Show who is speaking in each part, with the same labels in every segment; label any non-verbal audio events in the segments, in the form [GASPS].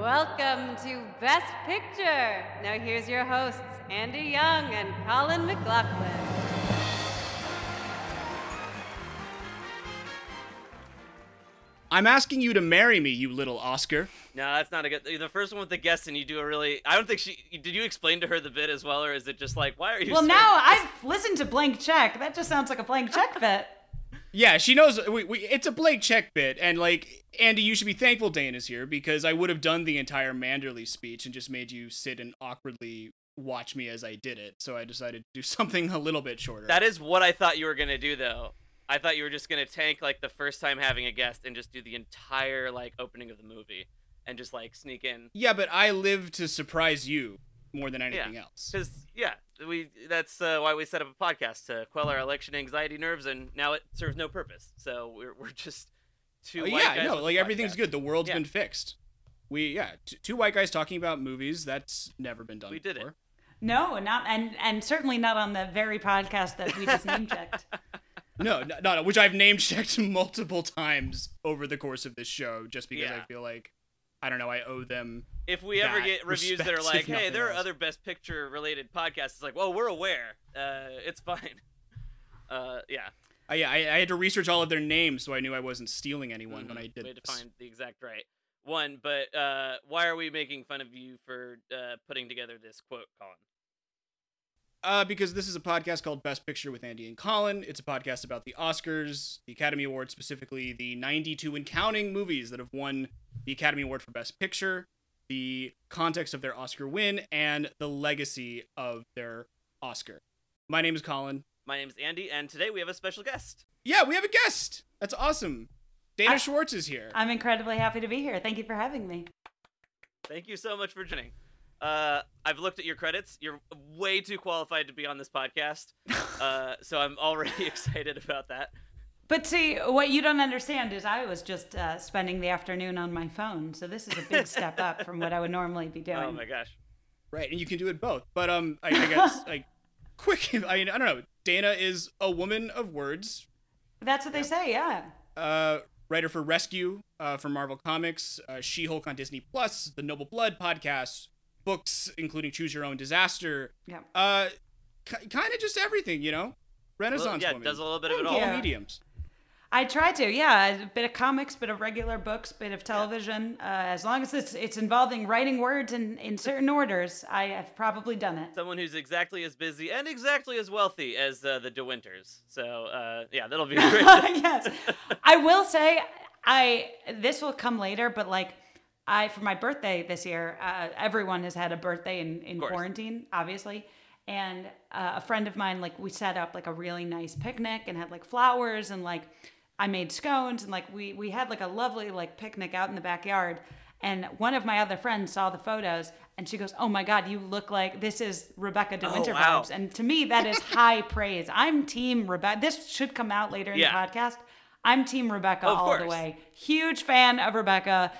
Speaker 1: Welcome to Best Picture. Now here's your hosts, Andy Young and Colin McLaughlin.
Speaker 2: I'm asking you to marry me, you little Oscar.
Speaker 3: No, that's not a good. The first one with the guest, and you do a really. I don't think she. Did you explain to her the bit as well, or is it just like, why are you?
Speaker 4: Well, now
Speaker 3: this? [LAUGHS]
Speaker 4: I've listened to Blank Check. That just sounds like a blank check bit.
Speaker 2: Yeah, she knows we, we, it's a Blank check bit, and like Andy, you should be thankful Dana's here because I would have done the entire Manderley speech and just made you sit and awkwardly watch me as I did it. So I decided to do [LAUGHS] something a little bit shorter.
Speaker 3: That is what I thought you were gonna do, though. I thought you were just gonna tank like the first time having a guest and just do the entire like opening of the movie and just like sneak in.
Speaker 2: yeah, but I live to surprise you more than anything
Speaker 3: Yeah.
Speaker 2: else.
Speaker 3: Because yeah, we that's uh, why we set up a podcast to quell our election anxiety nerves, and now it serves no purpose. So we're we're just two.
Speaker 2: Oh,
Speaker 3: white
Speaker 2: yeah,
Speaker 3: guys
Speaker 2: no, like everything's
Speaker 3: podcast.
Speaker 2: good. The world's
Speaker 3: Yeah.
Speaker 2: been fixed. We yeah, t- two white guys talking about movies. That's never been done.
Speaker 3: We did it.
Speaker 4: No, not and and certainly not on the very podcast that we just name checked. [LAUGHS]
Speaker 2: No, no, no, no, which I've name checked [LAUGHS] multiple times over the course of this show, just because
Speaker 3: Yeah.
Speaker 2: I feel like I don't know, I owe them.
Speaker 3: if we ever get reviews that are like, "Hey, there are
Speaker 2: else.
Speaker 3: other Best Picture related podcasts," it's like, "Well, we're aware. Uh, it's fine." [LAUGHS] Uh, yeah.
Speaker 2: I, yeah, I, I had to research all of their names, so I knew I wasn't stealing anyone when
Speaker 3: Mhm.
Speaker 2: I did
Speaker 3: We had to
Speaker 2: this.
Speaker 3: find the exact right one. But uh, why are we making fun of you for uh, putting together this quote, Colin?
Speaker 2: Uh, because this is a podcast called Best Picture with Andy and Colin. It's a podcast about the Oscars, the Academy Awards, specifically the 92 and counting movies that have won the Academy Award for Best Picture, the context of their Oscar win, and the legacy of their Oscar. My name is Colin.
Speaker 3: My name is Andy, and today we have a special guest.
Speaker 2: Yeah, we have a guest. That's awesome. Dana
Speaker 4: I-
Speaker 2: Schwartz is here.
Speaker 4: I'm incredibly happy to be here. Thank you for having me.
Speaker 3: Thank you so much for joining. Uh, I've looked at your credits. You're way too qualified to be on this podcast. [LAUGHS] Uh, so I'm already [LAUGHS] excited about that.
Speaker 4: But see, what you don't understand is I was just uh, spending the afternoon on my phone, so this is a big step up from what I would normally be [LAUGHS] doing.
Speaker 3: Oh my gosh.
Speaker 2: Right, and you can do it both. But um, I, I guess like quick. I, mean, I don't know. Dana is a woman of words.
Speaker 4: That's what they say, yeah.
Speaker 2: Uh, writer for Rescue uh, from Marvel Comics, uh, She-Hulk on Disney Plus, the Noble Blood podcast, books including Choose Your Own Disaster.
Speaker 4: Yeah.
Speaker 2: Uh, k- kind of just everything, you know.
Speaker 3: Well,
Speaker 2: Renaissance
Speaker 3: yeah,
Speaker 2: woman.
Speaker 3: does a little bit of it all.
Speaker 4: you.
Speaker 2: all mediums.
Speaker 4: I try to, yeah. A bit of comics, bit of regular books, bit of television. Uh, as long as it's it's involving writing words in, in certain orders, I have probably done it.
Speaker 3: Someone who's exactly as busy and exactly as wealthy as uh, the De Winters. So uh, yeah, that'll be [LAUGHS] great.
Speaker 4: yes. I will say I this will come later, but like I for my birthday this year, uh, everyone has had a birthday in, in quarantine, obviously. And uh, a friend of mine, like we set up like a really nice picnic and had like flowers and like I made scones and like we we had like a lovely like picnic out in the backyard. And one of my other friends saw the photos and she goes, "Oh my God, you look like this is Rebecca De
Speaker 3: Oh,
Speaker 4: Winter
Speaker 3: wow.
Speaker 4: vibes." And to me, that is high [LAUGHS] praise. I'm Team Rebecca. This should come out later in
Speaker 3: Yeah.
Speaker 4: the podcast. I'm Team Rebecca all the way. Huge fan of Rebecca.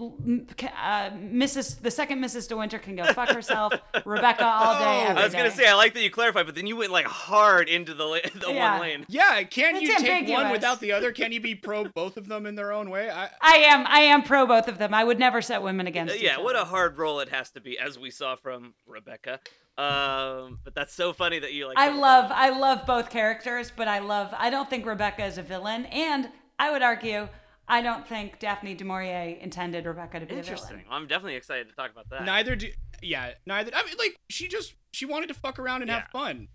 Speaker 4: L- m- ca- Uh, Mrs. The second Mrs. De Winter can go fuck herself. [LAUGHS] Rebecca all day.
Speaker 2: Oh.
Speaker 4: every
Speaker 3: I was gonna
Speaker 4: day.
Speaker 3: say I like that you clarified, but then you went like hard into the la- [LAUGHS] the
Speaker 4: Yeah.
Speaker 3: one lane.
Speaker 2: Yeah, can
Speaker 4: It's
Speaker 2: you take one without the other? Can you be pro [LAUGHS] both of them in their own way? I,
Speaker 4: I am. I am pro both of them. I would never set women against.
Speaker 3: Uh,
Speaker 4: each
Speaker 3: yeah, what a hard role it has to be, as we saw from Rebecca. Um, but that's so funny that you like.
Speaker 4: I love.
Speaker 3: down.
Speaker 4: I love both characters, but I love. I don't think Rebecca is a villain, and I would argue. I don't think Daphne du Maurier intended Rebecca to be a
Speaker 3: Interesting.
Speaker 4: villain.
Speaker 3: I'm definitely excited to talk about that.
Speaker 2: neither do. Yeah, neither. I mean, like she just she wanted to fuck around and have fun.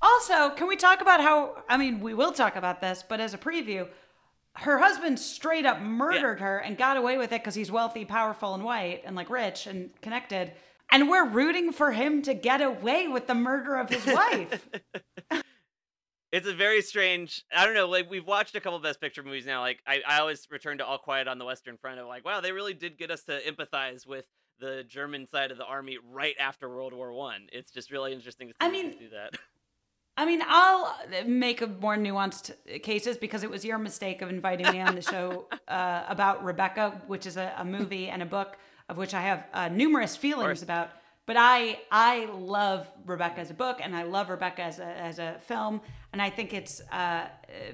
Speaker 4: Also, can we talk about how? I mean, we will talk about this, but as a preview, her husband straight up murdered her and got away with it because he's wealthy, powerful, and white, and like rich and connected. And we're rooting for him to get away with the murder of his [LAUGHS] wife. [LAUGHS]
Speaker 3: It's a very strange. I don't know. Like we've watched a couple Best Picture movies now. Like I, I always return to All Quiet on the Western Front. Of like, wow, they really did get us to empathize with the German side of the army right after World War One. It's just really interesting to see
Speaker 4: I
Speaker 3: them
Speaker 4: mean,
Speaker 3: do that. [LAUGHS]
Speaker 4: I mean, I'll make a more nuanced cases because it was your mistake of inviting me on the show [LAUGHS] uh, about Rebecca, which is a, a movie and a book of which I have uh, numerous feelings about. But I I love Rebecca as a book, and I love Rebecca as a as a film, and I think it's uh, uh,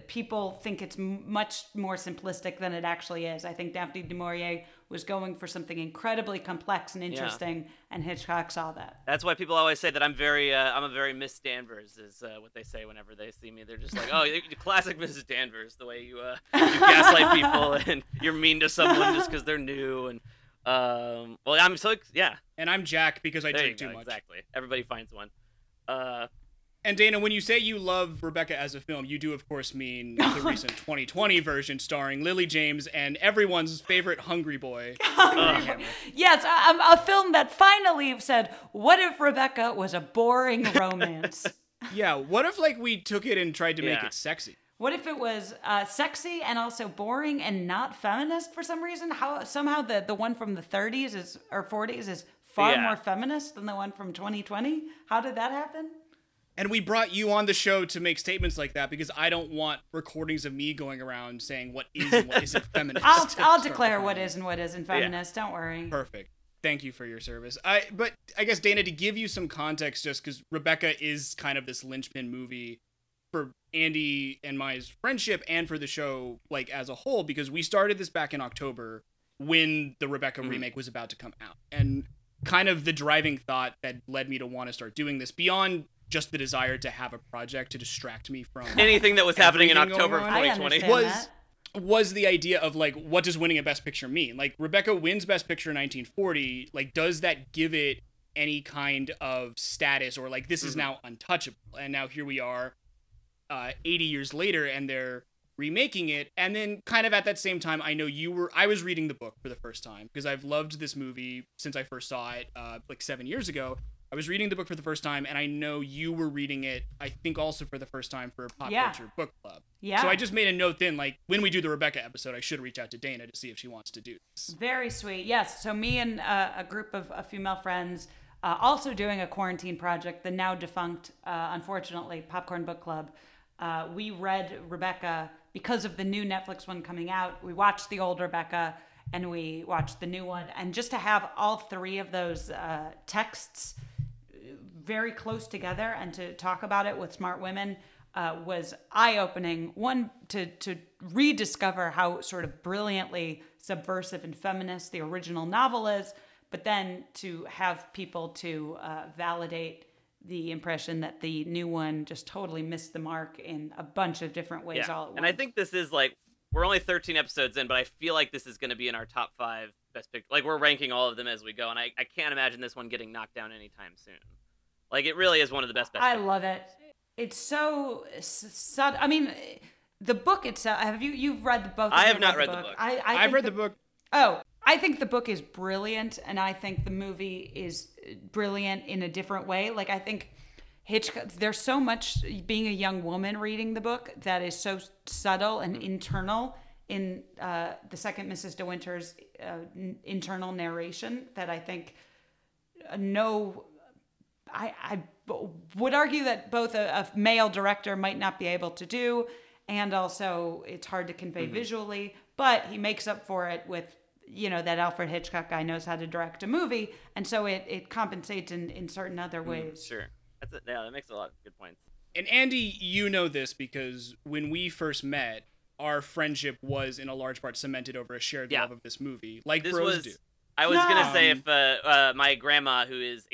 Speaker 4: people think it's m- much more simplistic than it actually is. I think Daphne du Maurier was going for something incredibly complex and interesting, and Hitchcock saw that.
Speaker 3: That's why people always say that I'm very, uh, I'm a very Miss Danvers, is uh, what they say whenever they see me. They're just like, oh, you're classic Mrs. Danvers, the way you, uh, you gaslight people [LAUGHS] and you're mean to someone just because they're new. And um, well, I'm so ex- yeah.
Speaker 2: And I'm Jack because I
Speaker 3: There you
Speaker 2: drink too much.
Speaker 3: exactly. Everybody finds one. Uh,
Speaker 2: And Dana, when you say you love Rebecca as a film, you do of course mean the [LAUGHS] recent 2020 version starring Lily James and everyone's favorite hungry boy. [LAUGHS] Armie Hammer.
Speaker 4: Yes, a, a- a film that finally said, "What if Rebecca was a boring [LAUGHS] romance?
Speaker 2: yeah, what if like we took it and tried to make it sexy?
Speaker 4: what if it was uh, sexy and also boring and not feminist for some reason? How somehow the the one from the 30s is or 40s is far
Speaker 3: Yeah.
Speaker 4: more feminist than the one from 2020? How did that happen?
Speaker 2: And we brought you on the show to make statements like that because I don't want recordings of me going around saying what is and what isn't [LAUGHS] feminist.
Speaker 4: I'll I'll [LAUGHS] declare what is and what isn't feminist. Don't worry.
Speaker 2: Perfect. Thank you for your service. I but I guess Dana to give you some context just cuz Rebecca is kind of this linchpin movie for Andy and my friendship and for the show like as a whole because we started this back in October when the Rebecca
Speaker 3: Mhm.
Speaker 2: remake was about to come out. And kind of the driving thought that led me to want to start doing this beyond just the desire to have a project to distract me from [LAUGHS]
Speaker 3: anything that was happening in October of 2020.
Speaker 2: was
Speaker 4: that.
Speaker 2: was the idea of like what does winning a best picture mean like rebecca wins best picture in 1940 like does that give it any kind of status or like this is
Speaker 3: Mhm.
Speaker 2: now untouchable and now here we are uh 80 years later and they're remaking it and then kind of at that same time i know you were i was reading the book for the first time because i've loved this movie since i first saw it uh like seven years ago i was reading the book for the first time and i know you were reading it i think also for the first time for pop
Speaker 4: Yeah.
Speaker 2: culture book club
Speaker 4: Yeah.
Speaker 2: so I just made a note then, like when we do the Rebecca episode, I should reach out to Dana to see if she wants to do this.
Speaker 4: Very sweet. Yes. So me and uh, a group of uh, female friends, uh, also doing a quarantine project, the now defunct, uh, unfortunately, Popcorn Book Club. Uh, we read Rebecca because of the new Netflix one coming out. We watched the old Rebecca and we watched the new one, and just to have all three of those uh, texts very close together and to talk about it with smart women uh, was eye-opening one to to rediscover how sort of brilliantly subversive and feminist the original novel is but then to have people to uh, validate the impression that the new one just totally missed the mark in a bunch of different ways all at once
Speaker 3: and I think this is like we're only 13 episodes in, but I feel like this is going to be in our top five best picture. Like we're ranking all of them as we go, and I, I can't imagine this one getting knocked down anytime soon. Like it really is one of the best. best
Speaker 4: I
Speaker 3: pictures.
Speaker 4: love it. It's so sud. I mean, the book itself. Have you you've read the book?
Speaker 3: I have not read the book.
Speaker 4: I, I
Speaker 2: I've read the book.
Speaker 4: Oh, I think the book is brilliant, and I think the movie is brilliant in a different way. Like I think Hitchcock. There's so much being a young woman reading the book that is so subtle and
Speaker 3: Mm-hmm.
Speaker 4: internal in uh, the second Mrs. De Winter's uh, n- internal narration that I think uh, no. I, I b- would argue that both a, a male director might not be able to do, and also it's hard to convey
Speaker 3: Mm-hmm.
Speaker 4: visually. But he makes up for it with, you know, that Alfred Hitchcock guy knows how to direct a movie, and so it, it compensates in, in certain other ways.
Speaker 3: Sure, that's it. Yeah, that makes a lot of good points.
Speaker 2: And Andy, you know this because when we first met, our friendship was in a large part cemented over a shared
Speaker 3: Yeah.
Speaker 2: love of this movie, like
Speaker 3: This
Speaker 2: bros
Speaker 3: was.
Speaker 2: do.
Speaker 3: I was gonna say if uh, uh, my grandma, who is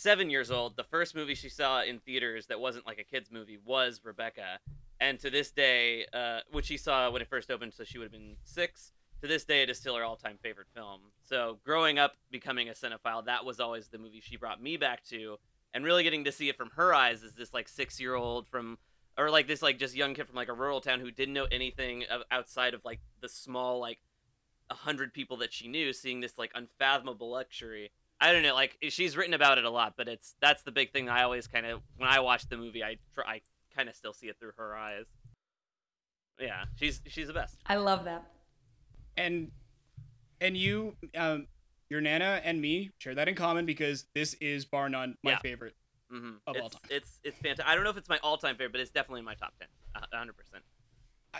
Speaker 3: 87 years old, the first movie she saw in theaters that wasn't like a kids movie was Rebecca, and to this day, uh, which she saw when it first opened, so she would have been six. To this day, it is still her all-time favorite film. So growing up, becoming a cinephile, that was always the movie she brought me back to, and really getting to see it from her eyes as this like six-year-old from or like this like just young kid from like a rural town who didn't know anything outside of like the small like a hundred people that she knew seeing this like unfathomable luxury i don't know like she's written about it a lot but it's that's the big thing that i always kind of when i watch the movie i try i kind of still see it through her eyes yeah she's she's the best
Speaker 4: I love that.
Speaker 2: And and you, um, your nana and me share that in common because this is bar none my
Speaker 3: Yeah.
Speaker 2: favorite.
Speaker 3: mm-hmm.
Speaker 2: Of
Speaker 3: it's,
Speaker 2: all time.
Speaker 3: it's it's fantastic i don't know if it's my all-time favorite but it's definitely in my top 10 a 100%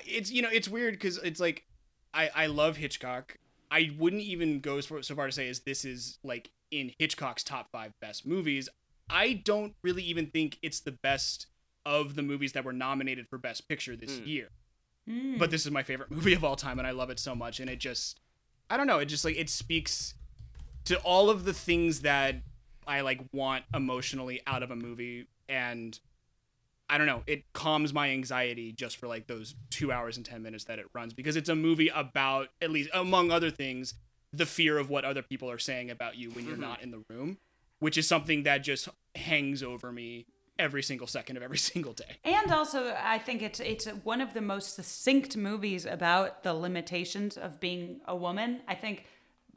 Speaker 2: It's you know it's weird because it's like I I love Hitchcock. I wouldn't even go so so far to say as this is like in Hitchcock's top five best movies. I don't really even think it's the best of the movies that were nominated for Best Picture this
Speaker 3: Hmm.
Speaker 2: year.
Speaker 4: Mm.
Speaker 2: But this is my favorite [LAUGHS] movie of all time, and I love it so much. And it just I don't know. It just like it speaks to all of the things that I like want emotionally out of a movie, and I don't know. It calms my anxiety just for like those two hours and ten minutes that it runs because it's a movie about at least among other things the fear of what other people are saying about you when you're
Speaker 3: Mhm.
Speaker 2: not in the room, which is something that just hangs over me every single second of every [LAUGHS] single day.
Speaker 4: And also, I think it's it's one of the most succinct movies about the limitations of being a woman. I think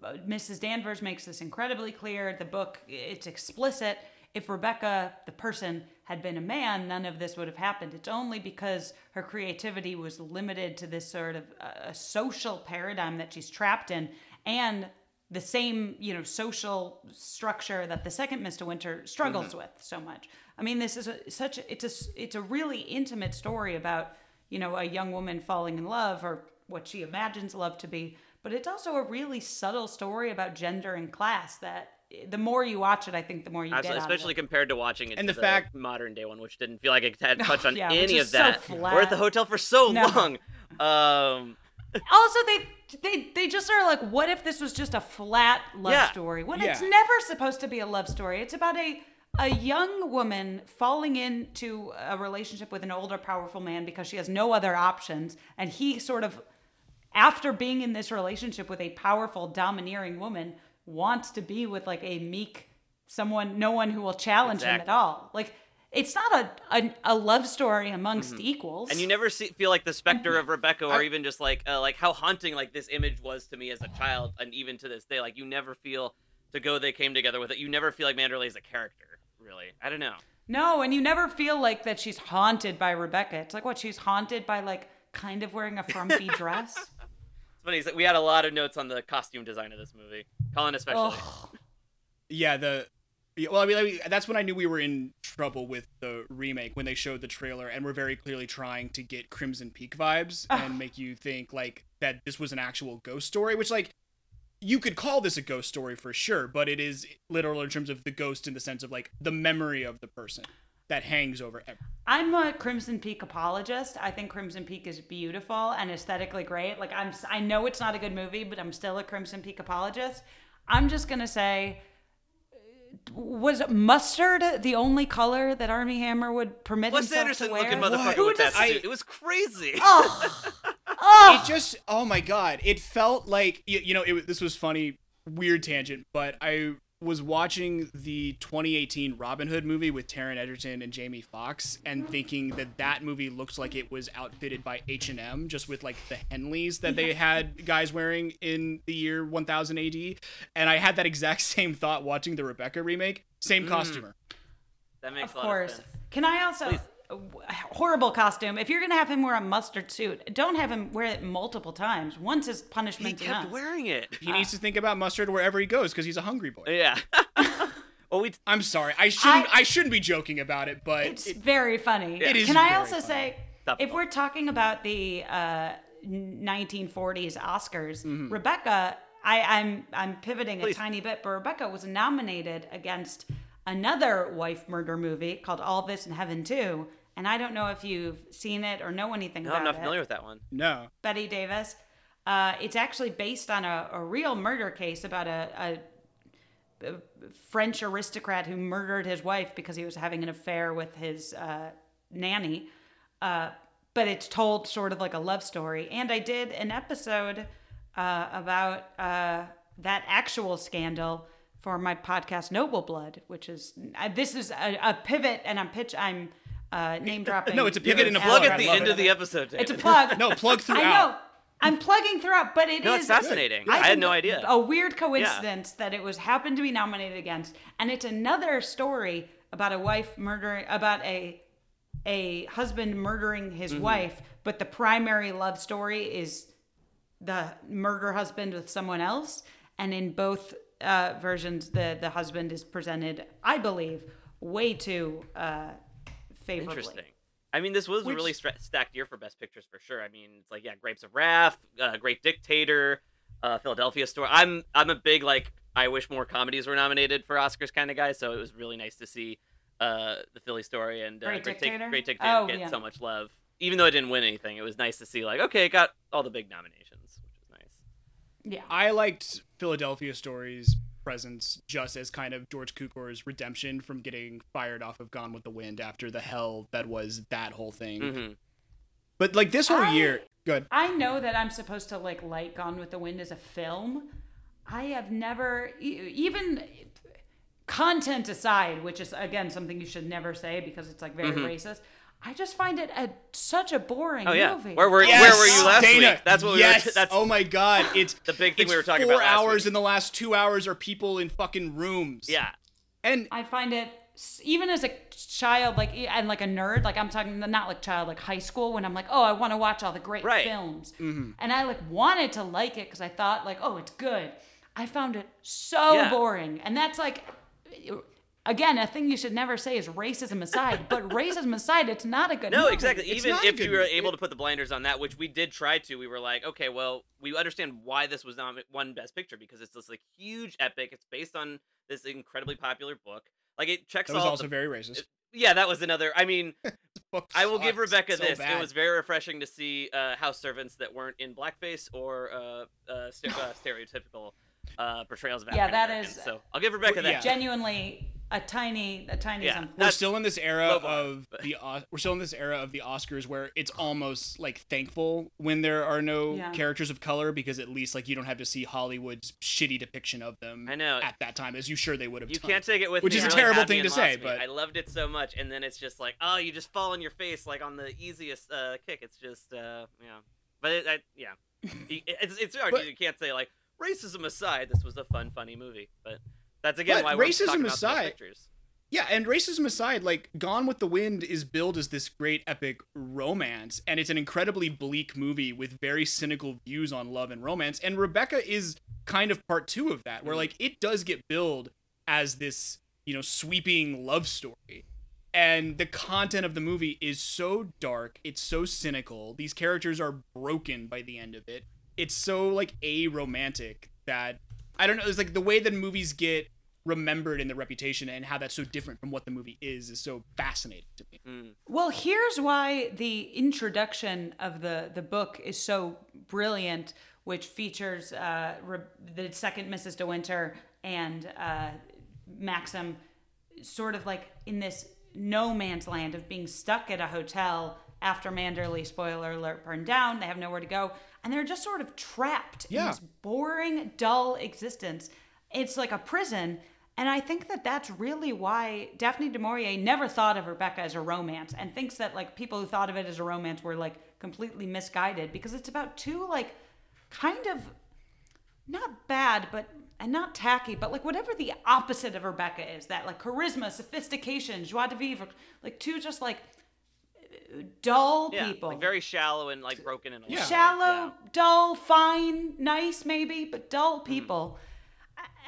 Speaker 4: uh, Mrs. Danvers makes this incredibly clear. The book it's explicit. If Rebecca, the person, had been a man, none of this would have happened. It's only because her creativity was limited to this sort of uh, a social paradigm that she's trapped in, and the same you know social structure that the second Mr. Winter struggles with so much. I mean, this is a, such a, it's a it's a really intimate story about you know a young woman falling in love or what she imagines love to be, but it's also a really subtle story about gender and class that the more you watch it, I think the more you get
Speaker 3: Absolutely,
Speaker 4: out
Speaker 3: especially
Speaker 4: of it.
Speaker 3: compared to watching it
Speaker 2: And
Speaker 3: to
Speaker 2: the fact-
Speaker 3: modern day one, which didn't feel like it had [LAUGHS] touched on
Speaker 4: Yeah,
Speaker 3: any
Speaker 4: is
Speaker 3: of
Speaker 4: so
Speaker 3: that. We're at the hotel for so
Speaker 4: No.
Speaker 3: long. [LAUGHS] Um,
Speaker 4: Also, they they they just are like, what if this was just a flat love
Speaker 3: Yeah.
Speaker 4: story? When
Speaker 2: Yeah.
Speaker 4: it's never supposed to be a love story. It's about a a young woman falling into a relationship with an older, powerful man because she has no other options, and he sort of, after being in this relationship with a powerful, domineering woman, wants to be with like a meek someone, no one who will challenge him at
Speaker 3: Exactly.
Speaker 4: all. Like. It's not a, a, a love story amongst equals.
Speaker 3: Mm-hmm. and you never see, feel like the specter of [LAUGHS] Rebecca, or even just like uh, like how haunting like this image was to me as a child, and even to this day, like you never feel to go they came together with it. You never feel like Manderley is a character, really. I don't know.
Speaker 4: No, and you never feel like that she's haunted by Rebecca. It's like what she's haunted by, like kind of wearing a frumpy [LAUGHS] dress.
Speaker 3: It's funny. is that we had a lot of notes on the costume design of this movie, Colin especially.
Speaker 4: Oh,
Speaker 2: Yeah, the yeah, well, I mean, I mean, that's when I knew we were in trouble with the remake when they showed the trailer and were very clearly trying to get Crimson Peak vibes and make you think like that this was an actual ghost story, which like you could call this a ghost story for sure, but it is literal in terms of the ghost in the sense of like the memory of the person that hangs over everything.
Speaker 4: I'm a Crimson Peak apologist. I think Crimson Peak is beautiful and aesthetically great. Like I'm, I know it's not a good movie, but I'm still a Crimson Peak apologist. I'm just gonna say, was mustard the only color that Armie Hammer would permit
Speaker 3: Wes
Speaker 4: himself
Speaker 3: Anderson
Speaker 4: to wear?
Speaker 3: looking motherfucker
Speaker 4: Who
Speaker 3: with that
Speaker 4: does-
Speaker 3: suit. It was crazy.
Speaker 4: Oh, oh. [LAUGHS]
Speaker 2: it just oh my god it felt like you, you know it, this was funny weird tangent but i was watching the 2018 robin hood movie with Taron Egerton and jamie Foxx and thinking that that movie looked like it was outfitted by h&m just with like the henleys that they had guys wearing in the year 1000 ad and i had that exact [LAUGHS] same thought watching the rebecca remake same mm. costumer
Speaker 3: that makes
Speaker 4: of
Speaker 3: a lot
Speaker 4: course.
Speaker 3: of sense.
Speaker 4: Can I also
Speaker 3: Please.
Speaker 4: Horrible costume? If you're gonna have him wear a mustard suit, don't have him wear it multiple times. Once is punishment
Speaker 3: He
Speaker 4: punishment
Speaker 3: kept
Speaker 4: enough.
Speaker 3: wearing it.
Speaker 2: he needs to think about mustard wherever he goes because he's a hungry boy
Speaker 3: Yeah. [LAUGHS] well, we
Speaker 2: i'm sorry i shouldn't
Speaker 4: I-
Speaker 2: I, shouldn't be joking about it but
Speaker 4: It's
Speaker 2: it-
Speaker 4: very funny.
Speaker 2: It is
Speaker 4: Can I also
Speaker 2: funny.
Speaker 4: say,
Speaker 3: Tough
Speaker 4: if we're talking about the uh, 1940s Oscars,
Speaker 2: Mm-hmm.
Speaker 4: Rebecca, I, I'm I'm pivoting
Speaker 3: Please.
Speaker 4: a tiny bit, but Rebecca was nominated against another wife murder movie called All This and Heaven Too, and I don't know if you've seen it or know anything
Speaker 3: no,
Speaker 4: about it.
Speaker 3: I'm not
Speaker 4: it.
Speaker 3: familiar with that one.
Speaker 2: no
Speaker 4: Bette Davis. Uh, it's actually based on a, a real murder case about a, a, a French aristocrat who murdered his wife because he was having an affair with his uh, nanny. Uh, but it's told sort of like a love story. And I did an episode uh, about uh, that actual scandal for my podcast Noble Blood, which is uh, this is a, a pivot, and I'm pitch I'm uh, [LAUGHS] name dropping.
Speaker 2: No, it's a pivot and a
Speaker 3: plug
Speaker 2: plug.
Speaker 3: at the end of the episode.
Speaker 4: It's a plug. [LAUGHS]
Speaker 2: No, plug throughout.
Speaker 4: I know. I'm plugging throughout, but it is
Speaker 3: No, it's fascinating. I,
Speaker 4: think
Speaker 3: had no idea.
Speaker 4: A weird coincidence that it was happened to be nominated against, and it's another story about a wife murdering, about a a husband murdering his
Speaker 3: Mm-hmm.
Speaker 4: wife, but the primary love story is the murder husband with someone else, and in both uh, versions, the the husband is presented, I believe, way too uh, favorably.
Speaker 3: Interesting. I mean, this was a really stra- stacked year for Best Pictures for sure. I mean, it's like yeah, Grapes of Wrath, uh, Great Dictator, uh, Philadelphia Story. I'm I'm a big like I wish more comedies were nominated for Oscars kind of guy. So it was really nice to see uh, the Philly Story and uh,
Speaker 4: Great
Speaker 3: Dic-
Speaker 4: Dictator?
Speaker 3: Great Dictator
Speaker 4: Oh,
Speaker 3: get
Speaker 4: yeah.
Speaker 3: so much love, even though it didn't win anything. It was nice to see like okay, it got all the big nominations, which was nice.
Speaker 4: Yeah.
Speaker 2: I liked Philadelphia Stories presence just as kind of George Cukor's redemption from getting fired off of Gone with the Wind after the hell that was that whole thing.
Speaker 3: hmm
Speaker 2: But like this whole
Speaker 4: I-
Speaker 2: year, good.
Speaker 4: I know that I'm supposed to like like Gone with the Wind as a film. I have never e- even content aside, which is again something you should never say because it's like very racist. I just find it a such a boring.
Speaker 3: Oh yeah.
Speaker 4: movie.
Speaker 3: Where were
Speaker 2: Yes,
Speaker 3: where were you last
Speaker 2: Dana,
Speaker 3: week? That's what we were. [LAUGHS] That's
Speaker 2: oh my god, [LAUGHS] it's
Speaker 3: the big thing we were talking
Speaker 2: four
Speaker 3: about last
Speaker 2: hours,
Speaker 3: week.
Speaker 2: and the last two hours are people in fucking rooms.
Speaker 3: yeah.
Speaker 2: and
Speaker 4: I find it even as a child, like e- and like a nerd, like I'm talking not like child, like high school, when I'm like, oh, I want to watch all the great
Speaker 3: Right.
Speaker 4: films,
Speaker 2: Mm-hmm.
Speaker 4: and I like wanted to like it because I thought like, oh, it's good. I found it so
Speaker 3: Yeah.
Speaker 4: boring, and that's like. Again, a thing you should never say is racism aside, but [LAUGHS] racism aside, it's not a good
Speaker 3: No,
Speaker 4: movie.
Speaker 3: exactly.
Speaker 2: It's
Speaker 3: Even if
Speaker 2: good
Speaker 3: you were
Speaker 2: movie.
Speaker 3: able to put the blinders on that, which we did try to, we were like, okay, well, we understand why this was not one Best Picture because it's this like huge epic. It's based on this incredibly popular book. Like it checks
Speaker 2: that was
Speaker 3: all.
Speaker 2: also
Speaker 3: the,
Speaker 2: very racist.
Speaker 3: it- yeah, that was another. I mean, [LAUGHS] I will give Rebecca
Speaker 2: so
Speaker 3: this.
Speaker 2: bad.
Speaker 3: It was very refreshing to see uh, house servants that weren't in blackface or uh, uh, st- uh, [LAUGHS] stereotypical uh, portrayals of
Speaker 4: Yeah,
Speaker 3: African
Speaker 4: that
Speaker 3: Americans.
Speaker 4: is-
Speaker 3: So I'll give Rebecca that.
Speaker 2: yeah.
Speaker 4: genuinely a tiny, a tiny
Speaker 3: Yeah.
Speaker 4: something.
Speaker 2: we're still in this era
Speaker 3: low
Speaker 2: of
Speaker 3: but-
Speaker 2: the we're still in this era of the Oscars where it's almost like thankful when there are no
Speaker 4: Yeah.
Speaker 2: characters of color because at least like you don't have to see Hollywood's shitty depiction of them.
Speaker 3: I know.
Speaker 2: at that time as you sure they would have.
Speaker 3: You
Speaker 2: done.
Speaker 3: can't take it with
Speaker 2: Which
Speaker 3: me.
Speaker 2: is a
Speaker 3: I'm really
Speaker 2: terrible thing to say,
Speaker 3: me.
Speaker 2: but-
Speaker 3: I loved it so much, and then it's just like, oh, you just fall on your face like on the easiest uh, kick. It's just, uh, yeah. But it, I, yeah, [LAUGHS] You- it's it's hard.
Speaker 2: But-
Speaker 3: you can't say like racism aside, this was a fun, funny movie. But that's again
Speaker 2: But
Speaker 3: why we're
Speaker 2: racism
Speaker 3: talking about the
Speaker 2: aside-
Speaker 3: pictures.
Speaker 2: Yeah, and racism aside, like Gone with the Wind is billed as this great epic romance, and it's an incredibly bleak movie with very cynical views on love and romance. And Rebecca is kind of part two of that, where
Speaker 3: Mhm.
Speaker 2: like it does get billed as this, you know, sweeping love story. And the content of the movie is so dark, it's so cynical. These characters are broken by the end of it. It's so like a romantic that I don't know, it's like the way that movies get remembered in the reputation and how that's so different from what the movie is is so fascinating to me.
Speaker 3: Mm.
Speaker 4: Well, here's why the introduction of the the book is so brilliant, which features uh, Re- the second Mrs. De Winter and uh, Maxim, sort of like in this no man's land of being stuck at a hotel after Manderley, spoiler alert, burned down. They have nowhere to go, and they're just sort of trapped in this boring, dull existence. It's like a prison. And I think that that's really why Daphne du Maurier never thought of Rebecca as a romance and thinks that like people who thought of it as a romance were like completely misguided because it's about two like kind of not bad but and not tacky but like whatever the opposite of Rebecca is that like charisma, sophistication, joie de vivre, like two just like dull
Speaker 3: Yeah,
Speaker 4: people.
Speaker 3: like very shallow and like broken and a lot of ways,
Speaker 4: shallow,
Speaker 3: yeah.
Speaker 4: dull, fine, nice maybe, but dull
Speaker 3: Mm.
Speaker 4: people.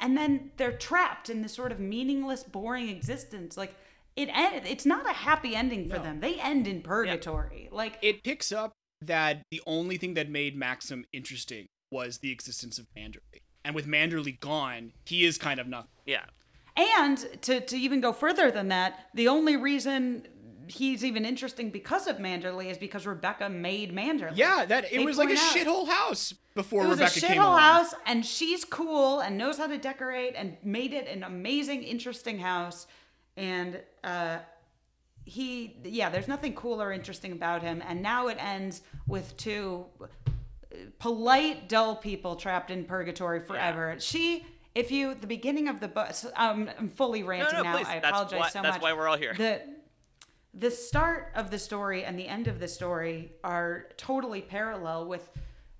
Speaker 4: And then they're trapped in this sort of meaningless, boring existence. Like it end, it's not a happy ending for
Speaker 2: No.
Speaker 4: them. They end in purgatory. Like
Speaker 2: It picks up that the only thing that made Maxim interesting was the existence of Manderley. And with Manderley gone, he is kind of nothing.
Speaker 3: Yeah.
Speaker 4: and to to even go further than that, the only reason he's even interesting because of Manderley is because Rebecca made Manderley.
Speaker 2: Yeah, that it
Speaker 4: They
Speaker 2: was like a shithole house before
Speaker 4: it was
Speaker 2: Rebecca
Speaker 4: a
Speaker 2: came
Speaker 4: shithole house, and she's cool and knows how to decorate and made it an amazing, interesting house. And uh, he, yeah, there's nothing cool or interesting about him. And now it ends with two polite, dull people trapped in purgatory forever. She, if you, the beginning of the book, um, I'm fully ranting
Speaker 3: no,
Speaker 4: now.
Speaker 3: please.
Speaker 4: I
Speaker 3: that's
Speaker 4: apologize
Speaker 3: why,
Speaker 4: so much that's
Speaker 3: why we're all here.
Speaker 4: the the start of the story and the end of the story are totally parallel with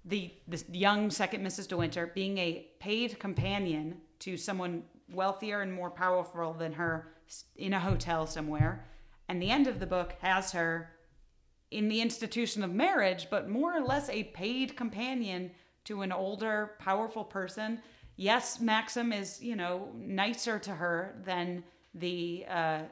Speaker 4: the this young second Mrs. De Winter being a paid companion to someone wealthier and more powerful than her in a hotel somewhere. And the end of the book has her in the institution of marriage, but more or less a paid companion to an older, powerful person. Yes, Maxim is, you know, nicer to her than the uh,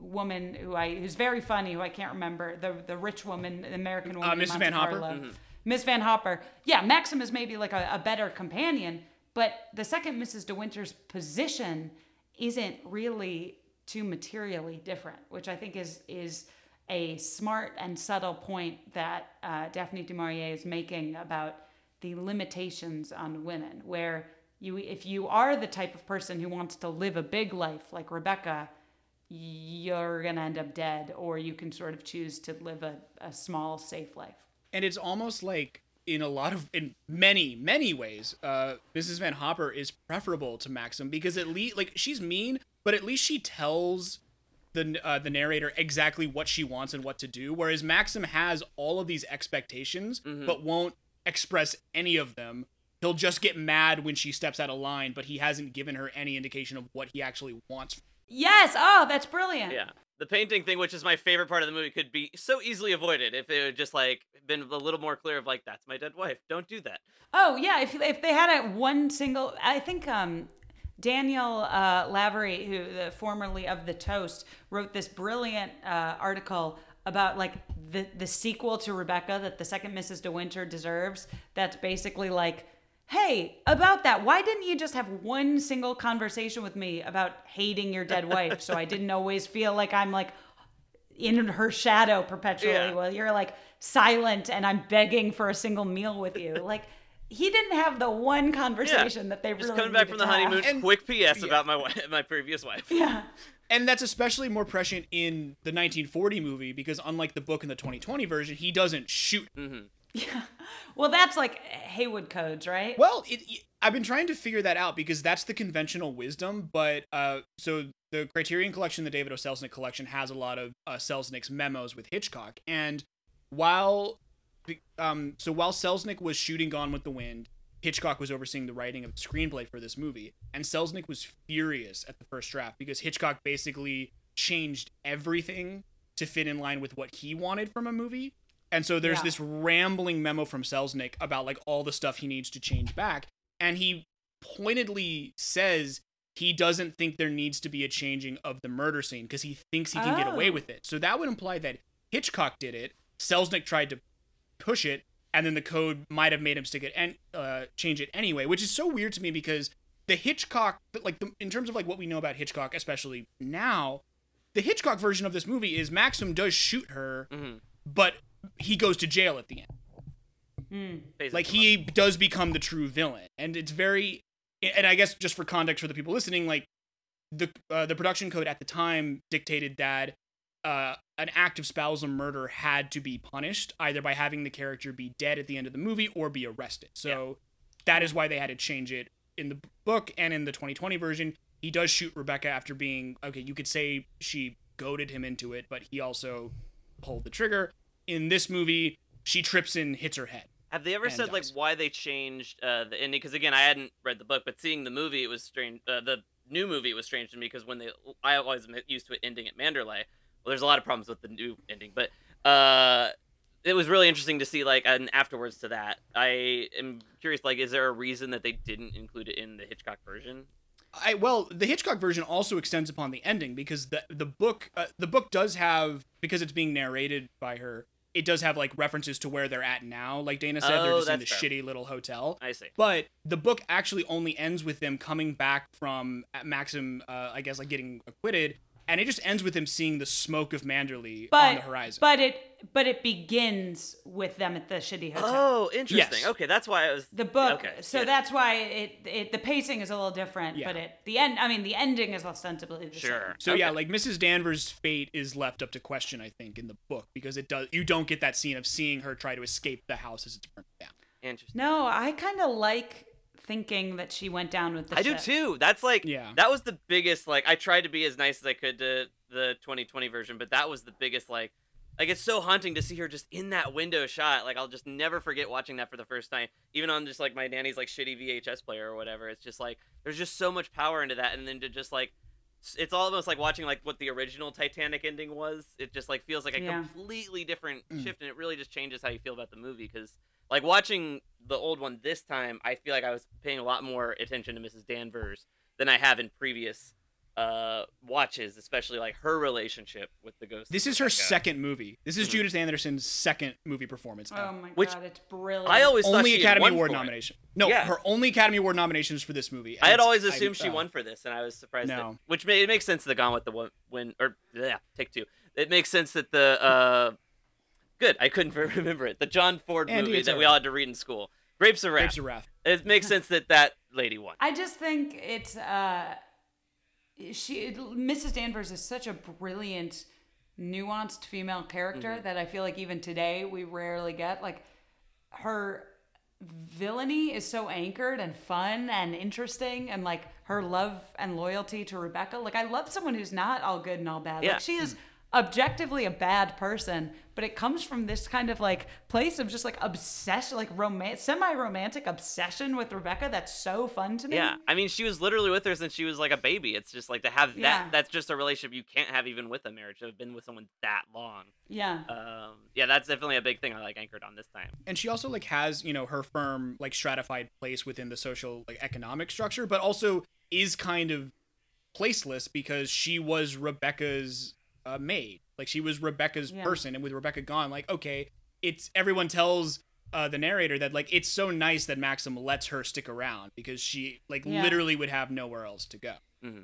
Speaker 4: woman who I who's very funny, who I can't remember, the the rich woman, the American woman, in
Speaker 2: Mrs.
Speaker 4: Monte
Speaker 2: Van Hopper?
Speaker 4: Carlo. Miss Van Hopper. Yeah, Maxim is maybe like a, a better companion, but the second Mrs. De Winter's position isn't really too materially different, which I think is is a smart and subtle point that uh, Daphne du Maurier is making about the limitations on women where you if you are the type of person who wants to live a big life like Rebecca you're going to end up dead or you can sort of choose to live a, a small safe life.
Speaker 2: And it's almost like in a lot of in many many ways uh mrs van hopper is preferable to maxim because at least like she's mean but at least she tells the uh, the narrator exactly what she wants and what to do whereas maxim has all of these expectations but won't express any of them. He'll just get mad when she steps out of line but he hasn't given her any indication of what he actually wants
Speaker 4: yes oh that's brilliant
Speaker 3: Yeah. The painting thing, which is my favorite part of the movie, could be so easily avoided if it had just like been a little more clear of like, that's my dead wife. Don't do that.
Speaker 4: Oh yeah, if if they had a one single, I think um, Daniel uh, Lavery, who the formerly of the Toast, wrote this brilliant uh, article about like the the sequel to Rebecca that the second Mrs. De Winter deserves. That's basically like. Hey, about that, why didn't you just have one single conversation with me about hating your dead wife so I didn't always feel like I'm like in her shadow perpetually
Speaker 3: Yeah.
Speaker 4: while you're like silent and I'm begging for a single meal with you. [LAUGHS] Like he didn't have the one conversation that they
Speaker 3: Just
Speaker 4: really
Speaker 3: coming back from the
Speaker 4: have.
Speaker 3: honeymoon.
Speaker 2: And-
Speaker 3: quick PS
Speaker 2: yeah.
Speaker 3: about my wife, my previous wife.
Speaker 4: Yeah.
Speaker 2: and that's especially more prescient in the 1940 movie because unlike the book in the 2020 version he doesn't shoot mm-hmm.
Speaker 4: Yeah. Well, that's like Haywood codes, right?
Speaker 2: Well, it, I've been trying to figure that out because that's the conventional wisdom. But uh, so the Criterion Collection, the David O. Selznick collection, has a lot of uh, Selznick's memos with Hitchcock. And while, um, so while Selznick was shooting Gone with the Wind, Hitchcock was overseeing the writing of the screenplay for this movie, and Selznick was furious at the first draft because Hitchcock basically changed everything to fit in line with what he wanted from a movie. And so there's
Speaker 4: Yeah.
Speaker 2: this rambling memo from Selznick about like all the stuff he needs to change back, and he pointedly says he doesn't think there needs to be a changing of the murder scene because he thinks he can get away
Speaker 4: Oh.
Speaker 2: with it. So that would imply that Hitchcock did it. Selznick tried to push it, and then the code might have made him stick it and uh, change it anyway, which is so weird to me because the Hitchcock, like the, in terms of like what we know about Hitchcock, especially now, the Hitchcock version of this movie is Maxim does shoot her,
Speaker 3: Mhm.
Speaker 2: but he goes to jail at the end.
Speaker 3: Basically.
Speaker 2: like he does become the true villain. And it's very and i guess just for context for the people listening like the uh, the production code at the time dictated that uh, an act of spousal murder had to be punished either by having the character be dead at the end of the movie or be arrested. So that is why they had to change it in the book and in the 2020 version. He does shoot rebecca after being okay you could say she goaded him into it but he also pulled the trigger in this movie she trips and hits her head
Speaker 3: Have they ever
Speaker 2: and
Speaker 3: said like why they changed uh, the ending? Because again, I hadn't read the book, but seeing the movie, it was strange. Uh, the new movie was strange to me because when they, I always am used to it ending at Manderley. Well, there's a lot of problems with the new ending, but uh, it was really interesting to see like an afterwards to that. I am curious, like, is there a reason that they didn't include it in the Hitchcock version?
Speaker 2: I well, the Hitchcock version also extends upon the ending because the the book uh, the book does have because it's being narrated by her. It does have like references to where they're at now. Like Dana said, they're
Speaker 3: Oh,
Speaker 2: just in the
Speaker 3: fair.
Speaker 2: shitty little hotel.
Speaker 3: I see.
Speaker 2: But the book actually only ends with them coming back from Maxim, uh, I guess, like getting acquitted, and it just ends with him seeing the smoke of Manderley
Speaker 4: but
Speaker 2: on the horizon.
Speaker 4: but it but it begins with them at the shitty hotel.
Speaker 3: Oh, interesting.
Speaker 2: Yes.
Speaker 3: Okay, that's why I was
Speaker 4: the book.
Speaker 3: Okay,
Speaker 4: so
Speaker 3: yeah.
Speaker 4: that's why it, it the pacing is a little different,
Speaker 2: Yeah.
Speaker 4: but it the end. I mean, the ending is ostensibly the
Speaker 3: sure.
Speaker 4: same.
Speaker 2: So yeah, like Mrs. Danvers' fate is left up to question, I think, in the book because it does. You don't get that scene of seeing her try to escape the house as it's burned down.
Speaker 3: interesting.
Speaker 4: No, I kind of like thinking that she went down with the
Speaker 3: I do too. That's like
Speaker 2: Yeah.
Speaker 3: that was the biggest like I tried to be as nice as I could to the 2020 version, but that was the biggest like like it's so haunting to see her just in that window shot. Like I'll just never forget watching that for the first time, even on just like my nanny's like shitty VHS player or whatever. It's just like there's just so much power into that, and then to just like it's almost like watching like what the original Titanic ending was. It just like feels like a
Speaker 4: Yeah.
Speaker 3: completely different
Speaker 2: Mm.
Speaker 3: shift, and it really just changes how you feel about the movie because like watching the old one this time, I feel like I was paying a lot more attention to Mrs. Danvers than I have in previous uh watches, especially like her relationship with the ghost.
Speaker 2: This is her
Speaker 3: Rebecca.
Speaker 2: second movie. This is
Speaker 3: Mhm.
Speaker 2: Judith Anderson's second movie performance. now.
Speaker 4: Oh my
Speaker 3: Which-
Speaker 4: god, it's brilliant.
Speaker 3: I always thought
Speaker 2: only
Speaker 3: she had
Speaker 2: Academy
Speaker 3: won
Speaker 2: Award
Speaker 3: for it.
Speaker 2: nomination. No,
Speaker 3: Yeah.
Speaker 2: her only Academy Award nomination is for this movie.
Speaker 3: I had always
Speaker 2: it's-
Speaker 3: assumed she
Speaker 2: uh,
Speaker 3: won for this, and I was surprised. That,
Speaker 2: No.
Speaker 3: which made, it makes sense that Gone with the Wind, win or yeah, take two. It makes sense that the uh, good. I couldn't [LAUGHS] remember it. The John Ford
Speaker 2: Andy,
Speaker 3: movie
Speaker 2: it's
Speaker 3: that we all had to read in school. Grapes of Wrath.
Speaker 2: Grapes of Wrath.
Speaker 3: It makes sense that that lady won.
Speaker 4: I just think it's uh she Mrs. Danvers is such a brilliant nuanced female character
Speaker 3: Mm-hmm.
Speaker 4: that I feel like even today we rarely get like her villainy is so anchored and fun and interesting and like her love and loyalty to Rebecca like I love someone who's not all good and all bad
Speaker 3: Yeah.
Speaker 4: like she is objectively a bad person but it comes from this kind of like place of just like obsession like romantic semi-romantic obsession with Rebecca that's so fun to me
Speaker 3: Yeah, I mean, she was literally with her since she was like a baby. It's just like to have that.
Speaker 4: Yeah.
Speaker 3: That's just a relationship you can't have even with a marriage. To have been with someone that long.
Speaker 4: yeah
Speaker 3: Um, yeah, that's definitely a big thing I like anchored on this time.
Speaker 2: and she also like has you know her firm like stratified place within the social like economic structure but also is kind of placeless because she was rebecca's uh, maid like she was rebecca's
Speaker 4: Yeah.
Speaker 2: person and with rebecca gone like okay it's everyone tells uh, the narrator that like it's so nice that maxim lets her stick around because she like
Speaker 4: Yeah.
Speaker 2: literally would have nowhere else to go
Speaker 3: hmm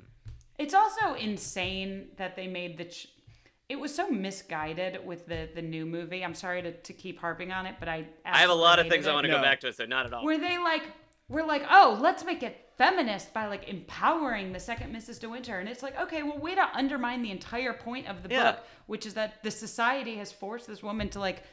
Speaker 4: It's also insane that they made the. Ch- it was so misguided with the the new movie. I'm sorry to, to keep harping on it, but I
Speaker 3: I have a lot of
Speaker 4: absolutely
Speaker 3: things I want
Speaker 4: it.
Speaker 3: to go back to, so not at all.
Speaker 4: Were they like we're like, oh, let's make it feminist by like empowering the second Mrs. De Winter, and it's like, okay, well, way to undermine the entire point of the
Speaker 3: Yeah.
Speaker 4: book, which is that the society has forced this woman to like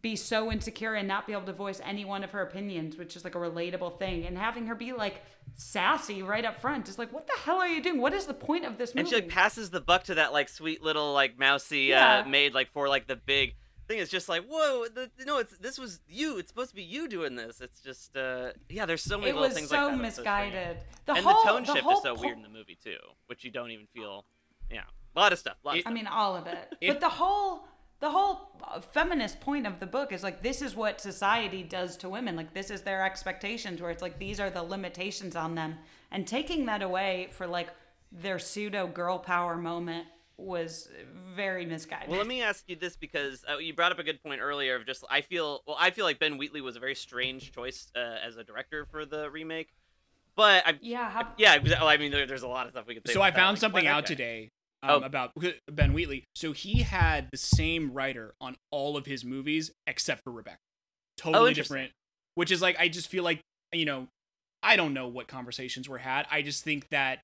Speaker 4: be so insecure and not be able to voice any one of her opinions, which is like a relatable thing, and having her be like sassy right up front is like, what the hell are you doing? What is the point of this movie?
Speaker 3: and she like passes the buck to that like sweet little like mousy
Speaker 4: Yeah.
Speaker 3: uh, maid like for like the big thing. It's just like whoa, the, no, it's this was you. It's supposed to be you doing this. It's just uh yeah. There's so many
Speaker 4: it
Speaker 3: little things
Speaker 4: so
Speaker 3: like that. so
Speaker 4: misguided. the
Speaker 3: and
Speaker 4: whole
Speaker 3: the tone shift
Speaker 4: whole
Speaker 3: is so
Speaker 4: po-
Speaker 3: weird in the movie too, which you don't even feel. Yeah, a lot of stuff. Lot of stuff.
Speaker 4: I mean, all of it.
Speaker 2: It-
Speaker 4: but the whole the whole uh, feminist point of the book is like this is what society does to women. Like this is their expectations. Where it's like these are the limitations on them, and taking that away for like their pseudo girl power moment was very misguided.
Speaker 3: Well, let me ask you this because uh, you brought up a good point earlier of just I feel well I feel like Ben Wheatley was a very strange choice uh, as a director for the remake, but I
Speaker 4: yeah, how,
Speaker 3: yeah well, I mean there, there's a lot of stuff we could say.
Speaker 2: so I
Speaker 3: about that,
Speaker 2: found
Speaker 3: like,
Speaker 2: something out
Speaker 3: guy?
Speaker 2: today
Speaker 3: Oh.
Speaker 2: um, about Ben Wheatley. So he had the same writer on all of his movies except for Rebecca. Totally
Speaker 3: Oh,
Speaker 2: different. Which is like I just feel like you know I don't know what conversations were had. I just think that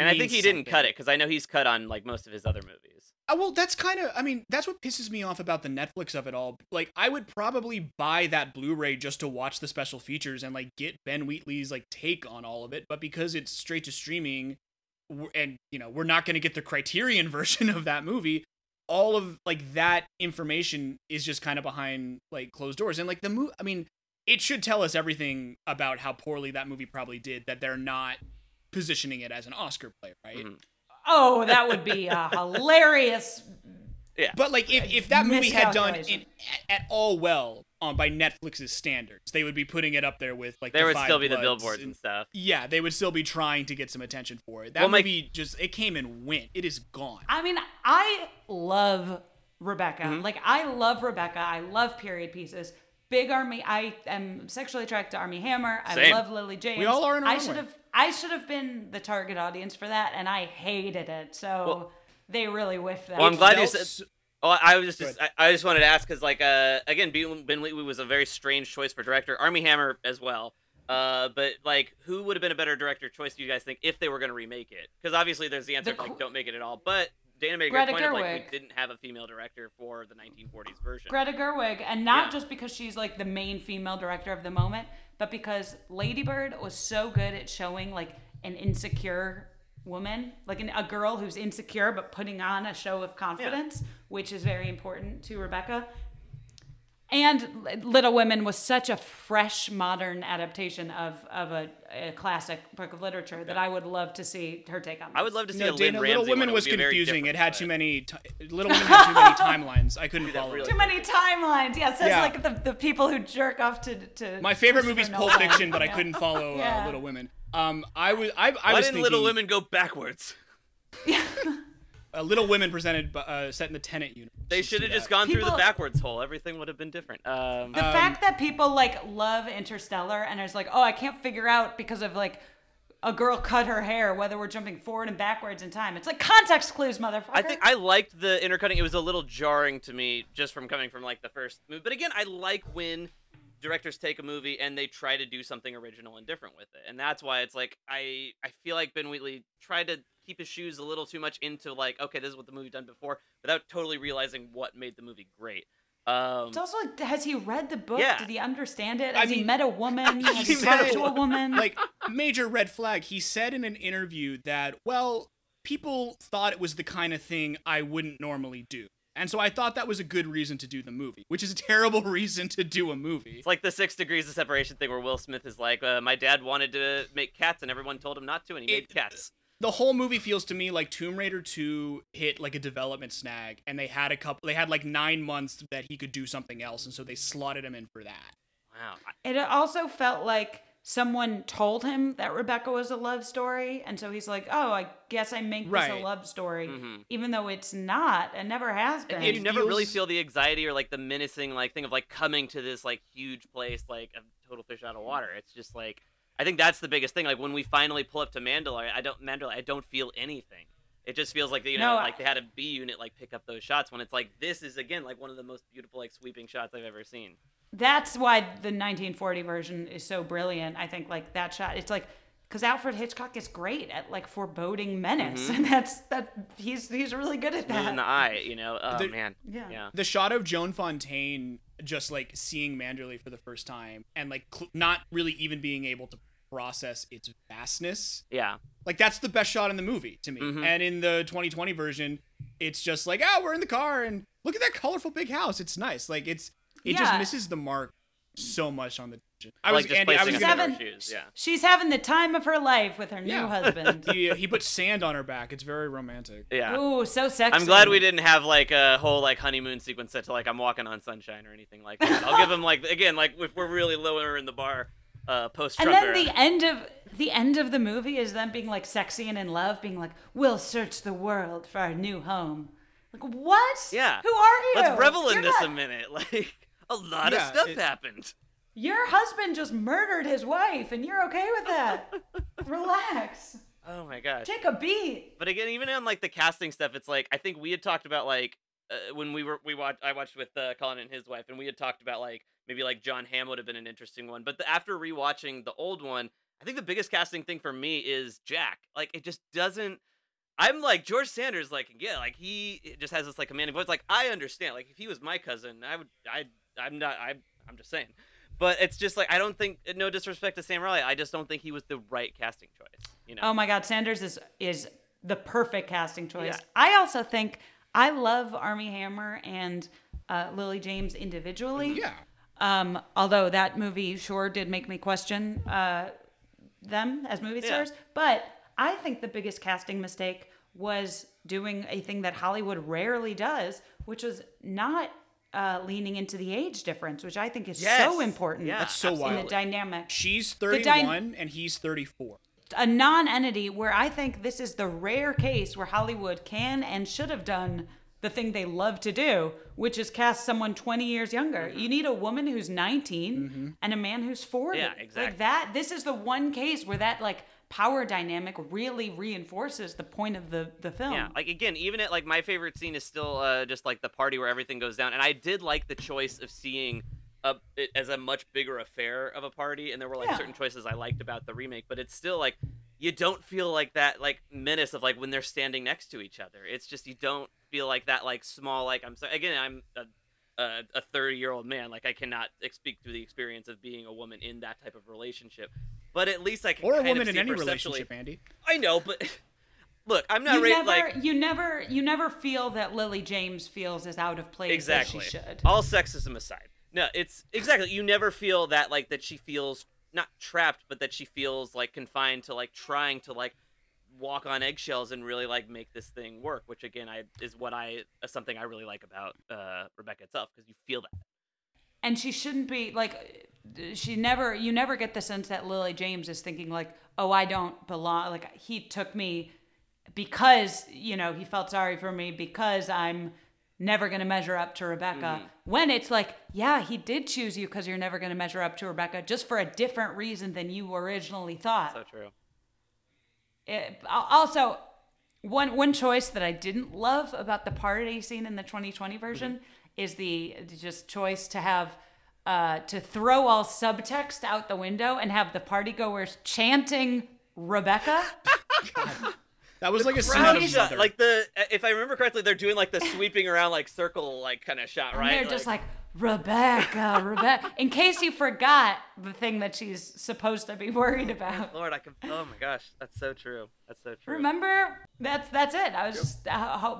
Speaker 3: And I think he didn't cut it because I know he's cut on like most of his other movies.
Speaker 2: Uh, well, that's kind of. I mean, that's what pisses me off about the Netflix of it all. Like, I would probably buy that Blu-ray just to watch the special features and like get Ben Wheatley's like take on all of it. But because it's straight to streaming, and you know we're not going to get the Criterion [LAUGHS] version of that movie, all of like that information is just kind of behind like closed doors. And like the movie, I mean, it should tell us everything about how poorly that movie probably did. That they're not positioning it as an Oscar play, right?
Speaker 3: Mhm.
Speaker 4: oh, that would be a [LAUGHS] hilarious. Yeah.
Speaker 2: But like, if, if that movie had done in, at, at all well on by Netflix's standards, they would be putting it up there with like
Speaker 3: There
Speaker 2: the
Speaker 3: would
Speaker 2: Five
Speaker 3: still be the billboards and stuff.
Speaker 2: Yeah, they would still be trying to get some attention for it. That
Speaker 3: Well, my-
Speaker 2: movie just it came and went. It is gone.
Speaker 4: I mean, I love Rebecca.
Speaker 3: Mm-hmm.
Speaker 4: Like, I love Rebecca. I love period pieces. Big Armie. I am sexually attracted to Armie Hammer. I
Speaker 3: Same.
Speaker 4: love Lily James.
Speaker 2: We all are in our
Speaker 4: I should have. I should have been the target audience for that, and I hated it. So
Speaker 3: Well-
Speaker 4: they really whiffed that.
Speaker 3: Well, I'm glad you said-
Speaker 2: s-
Speaker 3: Oh, I was just, just I, I just wanted to ask because like uh again Ben, ben Wheatley was a very strange choice for director. Armie Hammer as well. Uh, but like, who would have been a better director choice? Do you guys think if they were going to remake it? Because obviously there's the answer
Speaker 4: The
Speaker 3: of, like don't make it at all. But Dana made a
Speaker 4: Greta
Speaker 3: good point of like
Speaker 4: Gerwig.
Speaker 3: we didn't have a female director for the 1940s version.
Speaker 4: Greta Gerwig, and not
Speaker 3: Yeah.
Speaker 4: just because she's like the main female director of the moment, but because Lady Bird was so good at showing like an insecure woman, like an, a girl who's insecure but putting on a show of confidence, which is very important to Rebecca. And Little Women was such a fresh, modern adaptation of of a, a classic book of literature that I would love to see her take on.
Speaker 3: I would love to see
Speaker 2: No,
Speaker 3: a Lynne
Speaker 2: Dana,
Speaker 3: Ramsay
Speaker 2: Little
Speaker 3: one.
Speaker 2: Women was confusing. It had too many. Ti- Little [LAUGHS] Women had too many timelines. I couldn't follow.
Speaker 3: really
Speaker 2: it.
Speaker 4: Too many timelines. Yeah, it says
Speaker 2: Yeah.
Speaker 4: like the, the people who jerk off to to.
Speaker 2: My favorite
Speaker 4: Christopher
Speaker 2: movie's Pulp Fiction, but I couldn't follow
Speaker 4: Yeah.
Speaker 2: uh, Little Women. Um, I was I, I
Speaker 3: Why
Speaker 2: was
Speaker 3: didn't
Speaker 2: thinking
Speaker 3: Little Women go backwards? [LAUGHS] [LAUGHS]
Speaker 2: uh, Little Women presented by- uh, set in the Tenet universe.
Speaker 3: They should have just
Speaker 2: that.
Speaker 3: gone through the backwards hole. Everything would have been different. Um,
Speaker 4: The fact that people like love Interstellar and is like, oh, I can't figure out because of like a girl cut her hair whether we're jumping forward and backwards in time. It's like context clues, motherfucker.
Speaker 3: I think I liked the intercutting. It was a little jarring to me just from coming from like the first movie. But again, I like when directors take a movie and they try to do something original and different with it, and that's why it's like I I feel like Ben Wheatley tried to keep his shoes a little too much into like okay, this is what the movie done before, without totally realizing what made the movie great. Um,
Speaker 4: It's also like, has he read the book?
Speaker 3: Yeah.
Speaker 4: Did he understand it?
Speaker 2: I
Speaker 4: Has he
Speaker 2: mean,
Speaker 4: met a woman? [LAUGHS] Has he
Speaker 2: he
Speaker 4: talked
Speaker 2: met
Speaker 4: to a woman?
Speaker 2: like [LAUGHS] major red flag. He said in an interview that, well, people thought it was the kind of thing I wouldn't normally do. And so I thought that was a good reason to do the movie, which is a [LAUGHS] terrible reason to do a movie.
Speaker 3: It's like the six degrees of separation thing where Will Smith is like, uh, my dad wanted to make cats and everyone told him not to, and he made
Speaker 2: It-
Speaker 3: cats.
Speaker 2: The whole movie feels to me like Tomb Raider 2 hit like a development snag and they had a couple they had like 9 months that he could do something else and so they slotted him in for that.
Speaker 3: Wow.
Speaker 4: It also felt like someone told him that Rebecca was a love story, and so he's like, "Oh, I guess I make this a love story,"
Speaker 3: Mhm.
Speaker 4: even though it's not and never has been.
Speaker 3: And
Speaker 2: It
Speaker 3: you never really feel the anxiety or like the menacing like thing of like coming to this like huge place like a total fish out of water. It's just like I think that's the biggest thing. Like when we finally pull up to Manderley, I don't Manderley, I don't feel anything. It just feels like you know,
Speaker 4: No,
Speaker 3: like
Speaker 4: I-
Speaker 3: they had a B unit like pick up those shots when it's like this is again like one of the most beautiful like sweeping shots I've ever seen.
Speaker 4: That's why the 1940 version is so brilliant. I think like that shot. It's like because Alfred Hitchcock is great at like foreboding menace, mm-hmm. and that's that he's he's really good at
Speaker 3: that. In
Speaker 4: the
Speaker 3: eye, you know. Oh
Speaker 2: The-
Speaker 3: man.
Speaker 4: Yeah.
Speaker 3: Yeah.
Speaker 2: The shot of Joan Fontaine just like seeing Manderley for the first time and like cl- not really even being able to process its vastness.
Speaker 3: Yeah.
Speaker 2: Like that's the best shot in the movie to me.
Speaker 3: Mhm.
Speaker 2: And in the 2020 version, it's just like, "Oh, we're in the car and look at that colorful big house. It's nice." Like it's it just misses the mark so much on the I
Speaker 3: like
Speaker 2: was Andy, I was gonna,
Speaker 3: pair of
Speaker 4: Seven-
Speaker 3: shoes. Yeah.
Speaker 4: She's having the time of her life with her new
Speaker 2: Yeah.
Speaker 4: husband. [LAUGHS]
Speaker 2: he, he put sand on her back. It's very romantic.
Speaker 3: Yeah.
Speaker 4: Ooh, so sexy.
Speaker 3: I'm glad we didn't have like a whole like honeymoon sequence set to like I'm walking on sunshine or anything like that. I'll give him like again like if we're really lower in the bar, uh, post
Speaker 4: And then
Speaker 3: era.
Speaker 4: the end of the end of the movie is them being like sexy and in love, being like, "We'll search the world for our new home." Like what?
Speaker 3: Yeah.
Speaker 4: Who are you?
Speaker 3: Let's revel in
Speaker 4: You're
Speaker 3: this
Speaker 4: not-
Speaker 3: a minute. [LAUGHS] Like a lot
Speaker 2: Yeah,
Speaker 3: of stuff
Speaker 2: it-
Speaker 3: happened.
Speaker 4: Your husband just murdered his wife, and you're okay with that. [LAUGHS] Relax.
Speaker 3: Oh my gosh.
Speaker 4: Take a beat.
Speaker 3: But again, even on like the casting stuff, it's like I think we had talked about like uh, when we were we watched I watched with uh, Colin and his wife, and we had talked about like maybe like John Hamm would have been an interesting one. But the, after rewatching the old one, I think the biggest casting thing for me is Jack. Like it just doesn't. I'm like George Sanders, like yeah, like he just has this like commanding voice. Like I understand, like if he was my cousin, I would, I, I'm not, I, I'm just saying. But it's just like I don't think, no disrespect to Sam Riley, I just don't think he was the right casting choice. You know?
Speaker 4: Oh my God, Sanders is is the perfect casting choice.
Speaker 3: Yeah.
Speaker 4: I also think I love Armie Hammer and uh, Lily James individually.
Speaker 2: Yeah.
Speaker 4: Um, although that movie sure did make me question uh, them as movie stars,
Speaker 3: Yeah.
Speaker 4: stars. But I think the biggest casting mistake was doing a thing that Hollywood rarely does, which was not uh, leaning into the age difference, which I think is so important
Speaker 3: Yeah,
Speaker 2: That's so wild.
Speaker 4: in the
Speaker 2: wild.
Speaker 4: dynamic.
Speaker 2: She's
Speaker 4: dy-
Speaker 2: 31 and he's 34.
Speaker 4: A non entity where I think this is the rare case where Hollywood can and should have done the thing they love to do, which is cast someone 20 years younger.
Speaker 3: Mm-hmm.
Speaker 4: You need a woman who's 19 and a man who's 40.
Speaker 3: Yeah, exactly.
Speaker 4: Like that, this is the one case where that like power dynamic really reinforces the point of the, the film.
Speaker 3: Yeah, like again, even at like my favorite scene is still uh, just like the party where everything goes down, and I did like the choice of seeing a, it as a much bigger affair of a party, and there were like
Speaker 4: Yeah.
Speaker 3: certain choices I liked about the remake, but it's still like you don't feel like that like menace of like when they're standing next to each other. It's just you don't feel like that like small like I'm sorry again I'm a a, a 30 year old man like I cannot speak to the experience of being a woman in that type of relationship, but at least I can
Speaker 2: Or a
Speaker 3: kind of
Speaker 2: woman in any
Speaker 3: perceptually-
Speaker 2: relationship, Andy.
Speaker 3: I know, but [LAUGHS] look, I'm not
Speaker 4: You
Speaker 3: ready
Speaker 4: never,
Speaker 3: like
Speaker 4: you never, you never feel that Lily James feels as out of place
Speaker 3: exactly
Speaker 4: as she should.
Speaker 3: all sexism aside no it's exactly you never feel that like that she feels not trapped but that she feels like confined to like trying to like walk on eggshells and really like make this thing work which again i is what i is something i really like about uh rebecca itself because you feel that
Speaker 4: and she shouldn't be like she never you never get the sense that lily james is thinking like oh i don't belong like he took me because you know he felt sorry for me because i'm never going to measure up to rebecca. Mm-hmm. When it's like yeah he did choose you because you're never going to measure up to rebecca just for a different reason than you originally thought.
Speaker 3: So true.
Speaker 4: Eh, it, also one one choice that I didn't love about the party scene in the 2020 version mm-hmm. is the the just choice to have uh, to throw all subtext out the window and have the partygoers chanting Rebecca. [LAUGHS]
Speaker 2: That was like a scene
Speaker 3: Crowd
Speaker 2: of
Speaker 3: shot, like the if I remember correctly, they're doing like the sweeping around like circle like kind of shot,
Speaker 4: And
Speaker 3: right?
Speaker 4: they're just like, Rebecca, Rebecca. [LAUGHS] In case you forgot the thing that she's supposed to be worried about. [LAUGHS]
Speaker 3: Lord, I can. Oh my gosh, that's so true. That's so true.
Speaker 4: Remember? That's that's it. I was just uh,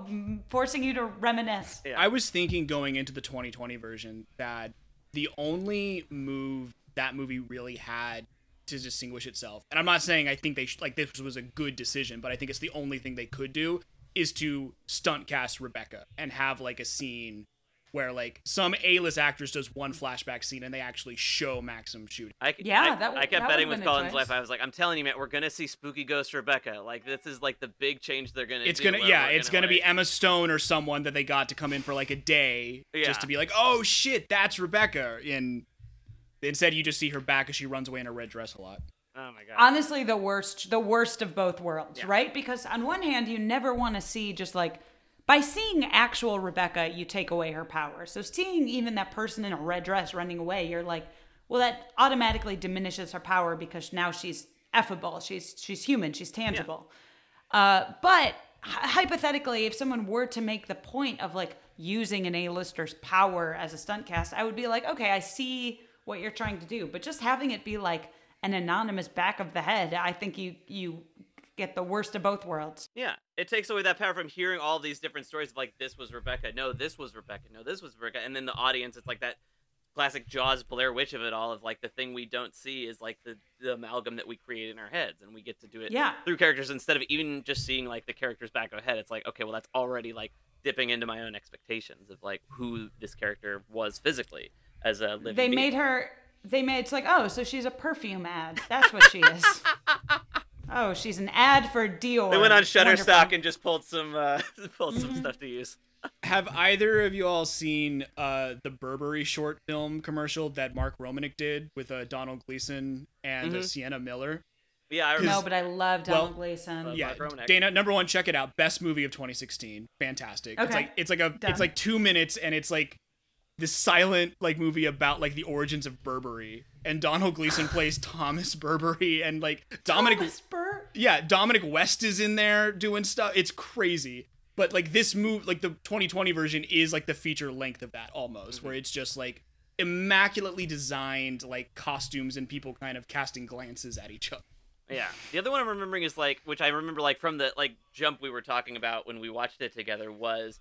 Speaker 4: forcing you to reminisce.
Speaker 3: Yeah.
Speaker 2: I was thinking going into the 2020 version that the only move that movie really had to distinguish itself, and I'm not saying I think they like this was a good decision, but I think it's the only thing they could do is to stunt cast Rebecca and have like a scene where like some A-list actress does one flashback scene and they actually show Maxim shooting.
Speaker 3: I,
Speaker 4: Yeah,
Speaker 3: I,
Speaker 4: that w-
Speaker 3: I kept
Speaker 4: that
Speaker 3: betting with Colin's life. I was like, I'm telling you, man, we're gonna see spooky ghost Rebecca. Like this is like the big change they're gonna.
Speaker 2: It's
Speaker 3: do,
Speaker 2: gonna yeah,
Speaker 3: we're
Speaker 2: it's gonna be Emma Stone or someone that they got to come in for like a day
Speaker 3: Yeah.
Speaker 2: just to be like, oh shit, that's Rebecca. And instead, you just see her back as she runs away in a red dress a lot.
Speaker 3: Oh my god.
Speaker 4: Honestly, the worst, the worst of both worlds,
Speaker 3: Yeah.
Speaker 4: right? Because on one hand, you never want to see just like by seeing actual Rebecca, you take away her power. So seeing even that person in a red dress running away, you're like, well, that automatically diminishes her power because now she's effable, she's she's human, she's tangible. Uh, but hy- hypothetically, if someone were to make the point of like using an A-lister's power as a stunt cast, I would be like, okay, I see what you're trying to do, but just having it be like an anonymous back of the head, I think you you get the worst of both worlds.
Speaker 3: Yeah, it takes away that power from hearing all these different stories of like this was Rebecca, no, this was Rebecca, no, this was Rebecca, and then the audience, it's like that classic Jaws Blair Witch of it all of like the thing we don't see is like the, the amalgam that we create in our heads, and we get to do it
Speaker 4: Yeah.
Speaker 3: through characters instead of even just seeing like the characters back of a. It's like okay, well that's already like dipping into my own expectations of like who this character was physically as a living.
Speaker 4: They
Speaker 3: being.
Speaker 4: made her. They made it's like, oh, so she's a perfume ad. That's what she is. [LAUGHS] oh, she's an ad for Dior.
Speaker 3: They went on Shutterstock
Speaker 4: Wonderful.
Speaker 3: and just pulled some uh, [LAUGHS] pulled some
Speaker 4: Mm-hmm.
Speaker 3: stuff to use.
Speaker 2: Have either of you all seen uh, the Burberry short film commercial that Mark Romanek did with uh, Domhnall Gleeson and uh,
Speaker 3: Mhm.
Speaker 2: Sienna Miller?
Speaker 3: Yeah, I
Speaker 4: No, but I love
Speaker 2: Well,
Speaker 4: Domhnall Gleeson.
Speaker 3: uh,
Speaker 2: yeah,
Speaker 3: Mark
Speaker 2: Dana. Number one, check it out. Best movie of 2016. Fantastic.
Speaker 4: Okay.
Speaker 2: It's like it's like a
Speaker 4: Done.
Speaker 2: it's like two minutes, and it's like this silent like movie about like the origins of Burberry. And Domhnall Gleeson [GASPS] plays Thomas Burberry, and like Dominic.
Speaker 4: Burr.
Speaker 2: yeah, Dominic West is in there doing stuff. It's crazy. But like this move, like the 2020 version is like the feature length of that almost, where it's just like immaculately designed like costumes and people kind of casting glances at each other.
Speaker 3: Yeah. The other one I'm remembering is like, which I remember like from the like jump we were talking about when we watched it together was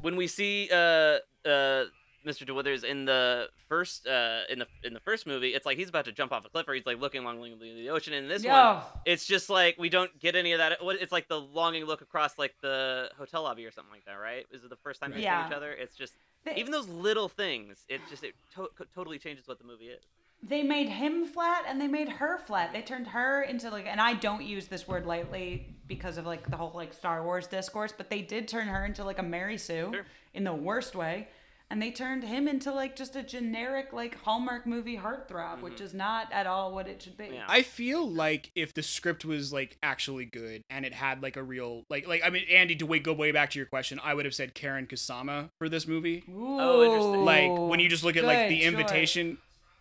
Speaker 3: when we see uh uh Mr. DeWithers in the first uh in the in the first movie, it's like he's about to jump off a cliff or he's like looking along the ocean. And in this
Speaker 4: Yo.
Speaker 3: one, it's just like we don't get any of that. It's like the longing look across like the hotel lobby or something like that, right? Is it the first time they
Speaker 4: Yeah.
Speaker 3: see each other? It's just
Speaker 4: They-
Speaker 3: even those little things. It just it to- totally changes what the movie is.
Speaker 4: They made him flat and they made her flat. They turned her into like, and I don't use this word lightly because of like the whole like Star Wars discourse, but they did turn her into like a Mary Sue
Speaker 3: Sure.
Speaker 4: in the worst way. And they turned him into like just a generic like Hallmark movie heartthrob, which mm-hmm. is not at all what it should be.
Speaker 3: Yeah.
Speaker 2: I feel like if the script was like actually good and it had like a real like like I mean Andy to wait go way back to your question, I would have said Karyn Kusama for this movie.
Speaker 3: Oh, interesting.
Speaker 2: Like when you just look at like the
Speaker 4: choice.
Speaker 2: invitation.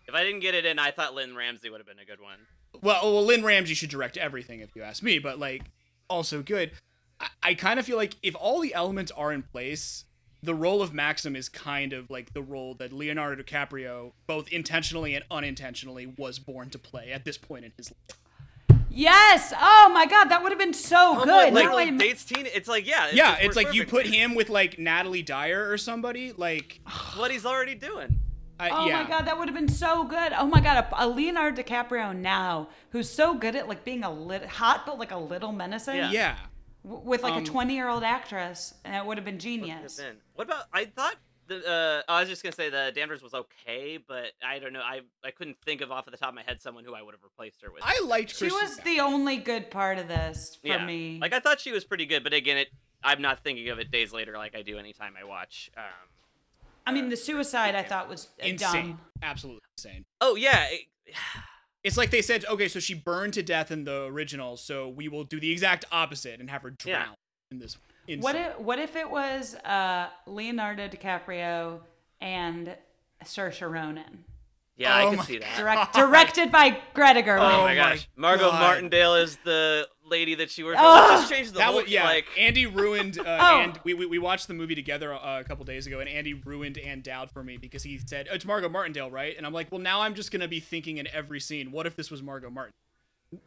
Speaker 3: If I didn't get it in, I thought Lynne Ramsay would have been a good one.
Speaker 2: Well, oh, well, Lynne Ramsay should direct everything if you ask me, but like also good. I, I kind of feel like if all the elements are in place, the role of Maxim is kind of like the role that Leonardo DiCaprio, both intentionally and unintentionally, was born to play at this point in his life.
Speaker 4: Yes. Oh my God, that would have been so
Speaker 3: Oh,
Speaker 4: good.
Speaker 3: like,
Speaker 4: Now
Speaker 3: like dates teen. It's like yeah, it
Speaker 2: yeah, it's
Speaker 3: works
Speaker 2: like you put him with like Natalie Dyer or somebody. Like, [SIGHS]
Speaker 3: what he's already doing.
Speaker 2: I,
Speaker 4: Oh
Speaker 2: yeah.
Speaker 4: my god, that would have been so good. Oh my god, a, a Leonardo DiCaprio now who's so good at like being a lit hot but like a little menacing.
Speaker 3: Yeah.
Speaker 2: Yeah.
Speaker 4: W- with like
Speaker 2: Um,
Speaker 4: a 20 year old actress, and it would have been genius.
Speaker 3: Then. What about? I thought the. Uh, I was just gonna say the Danvers was okay, but I don't know. I I couldn't think of off of the top of my head someone who I would have replaced her with.
Speaker 2: I liked
Speaker 4: She was
Speaker 2: Bell.
Speaker 4: the only good part of this for
Speaker 3: yeah.
Speaker 4: me.
Speaker 3: Like I thought she was pretty good, but again, it. I'm not thinking of it days later like I do anytime I watch. Um,
Speaker 4: I mean, the suicide I thought was uh,
Speaker 2: insane.
Speaker 4: dumb.
Speaker 2: Absolutely insane.
Speaker 3: oh yeah. It, [SIGHS]
Speaker 2: It's like they said, okay, so she burned to death in the original, so we will do the exact opposite and have her drown
Speaker 3: Yeah.
Speaker 2: in this. Insane.
Speaker 4: What if what if it was uh, Leonardo DiCaprio and Saoirse Ronan?
Speaker 3: Yeah, I
Speaker 2: Oh
Speaker 3: can see that.
Speaker 4: Direct, [LAUGHS] directed by Greta Gerwig.
Speaker 3: Oh,
Speaker 2: Oh
Speaker 3: my
Speaker 2: my
Speaker 3: gosh, Margot
Speaker 2: God.
Speaker 3: Martindale is the lady that she works with.
Speaker 4: Ugh.
Speaker 3: Let's just change the
Speaker 2: that
Speaker 3: whole
Speaker 2: was yeah.
Speaker 3: like.
Speaker 2: Andy ruined. Uh, [LAUGHS]
Speaker 4: Oh.
Speaker 2: and we, we we watched the movie together uh, a couple days ago, and Andy ruined Ann Dowd for me because he said oh, it's Margo Martindale, right? And I'm like, well, now I'm just gonna be thinking in every scene, what if this was Margot Martin?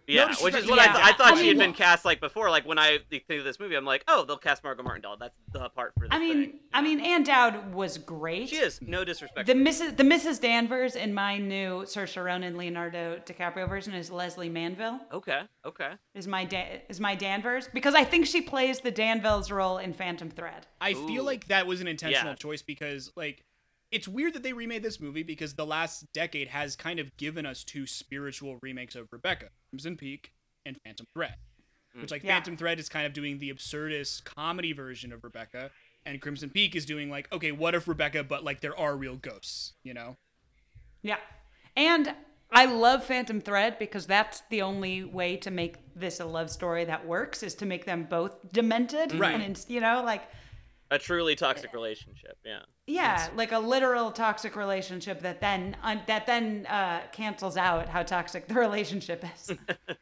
Speaker 3: Yeah,
Speaker 2: No
Speaker 3: which is
Speaker 2: disrespect-
Speaker 3: what I, th- I thought
Speaker 4: I
Speaker 3: she had been cast like before. Like when I think of this movie, I'm like, oh, they'll cast Margo Martindale. That's the part for this
Speaker 4: I mean,
Speaker 3: thing.
Speaker 4: I mean, Ann Dowd was great.
Speaker 3: she is no disrespect.
Speaker 4: The Mrs. the Mrs. Danvers in my new Saoirse Ronan Leonardo DiCaprio version is Lesley Manville.
Speaker 3: okay, okay.
Speaker 4: Is my da- is my Danvers because I think she plays the Danvers role in Phantom Thread.
Speaker 2: I
Speaker 3: Ooh.
Speaker 2: feel like that was an intentional
Speaker 3: Yeah.
Speaker 2: choice because like it's weird that they remade this movie because the last decade has kind of given us two spiritual remakes of Rebecca, Crimson Peak and Phantom Thread. Mm. Which like
Speaker 4: Yeah.
Speaker 2: Phantom Thread is kind of doing the absurdist comedy version of Rebecca and Crimson Peak is doing like okay, what if Rebecca but like there are real ghosts, you know?
Speaker 4: Yeah, and I love Phantom Thread because that's the only way to make this a love story that works is to make them both demented.
Speaker 2: Right.
Speaker 4: And you know, like
Speaker 3: A truly toxic relationship. Yeah.
Speaker 4: yeah, like a literal toxic relationship that then uh, that then uh, cancels out how toxic the [LAUGHS] relationship is. [LAUGHS]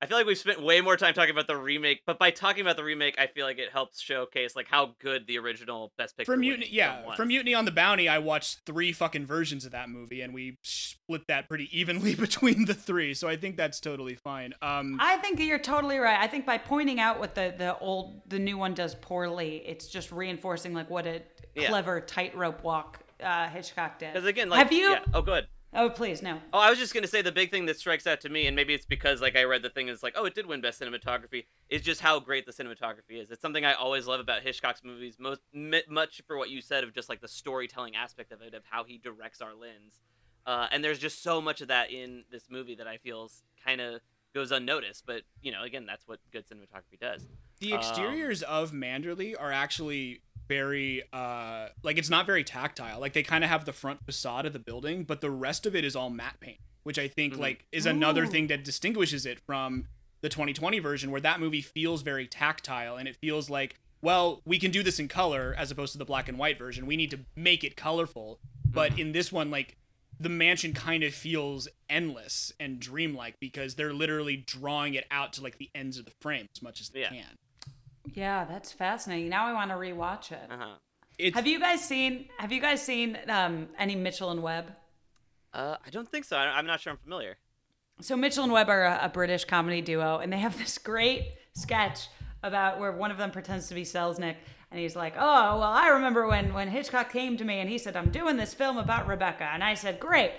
Speaker 3: Man. I feel like we've spent way more time talking about the remake, but by talking about the remake, I feel like it helps showcase like how good the original Best Picture
Speaker 2: For Mutiny, yeah,
Speaker 3: was.
Speaker 2: for Mutiny on the Bounty, I watched three fucking versions of that movie, and we split that pretty evenly [LAUGHS] between the three. So I think that's totally fine. Um,
Speaker 4: I think you're totally right. I think by pointing out what the the old the new one does poorly, it's just reinforcing like what a
Speaker 3: Yeah.
Speaker 4: clever tightrope walk uh, Hitchcock did.
Speaker 3: Because again, like,
Speaker 4: have you?
Speaker 3: Yeah. Oh, good.
Speaker 4: Oh, please no.
Speaker 3: Oh, I was just gonna say the big thing that strikes out to me, and maybe it's because like I read the thing is like, oh, it did win best cinematography. Is just how great the cinematography is. It's something I always love about Hitchcock's movies. Most m- much for what you said of just like the storytelling aspect of it, of how he directs our lens. Uh, and there's just so much of that in this movie that I feel kind of goes unnoticed. But you know, again, that's what good cinematography does.
Speaker 2: The
Speaker 3: Um,
Speaker 2: exteriors of Manderley are actually very uh like it's not very tactile. Like they kind of have the front facade of the building, but the rest of it is all matte paint, which I think
Speaker 3: Mhm.
Speaker 2: like is another
Speaker 4: Ooh.
Speaker 2: thing that distinguishes it from the 2020 version where that movie feels very tactile and it feels like well, we can do this in color as opposed to the black and white version. We need to make it colorful. But in this one like the mansion kind of feels endless and dreamlike because they're literally drawing it out to like the ends of the frame as much as they
Speaker 3: Yeah.
Speaker 2: can.
Speaker 4: Yeah, that's fascinating. Now I want to rewatch it.
Speaker 3: Uh huh.
Speaker 4: Have you guys seen Have you guys seen um, any Mitchell and Webb?
Speaker 3: Uh, I don't think so. I, I'm not sure I'm familiar.
Speaker 4: So Mitchell and Webb are a, a British comedy duo, and they have [LAUGHS] this great sketch about where one of them pretends to be Selznick, and he's like, "Oh, well, I remember when when Hitchcock came to me and he said, "I'm doing this film about Rebecca," and I said, "Great,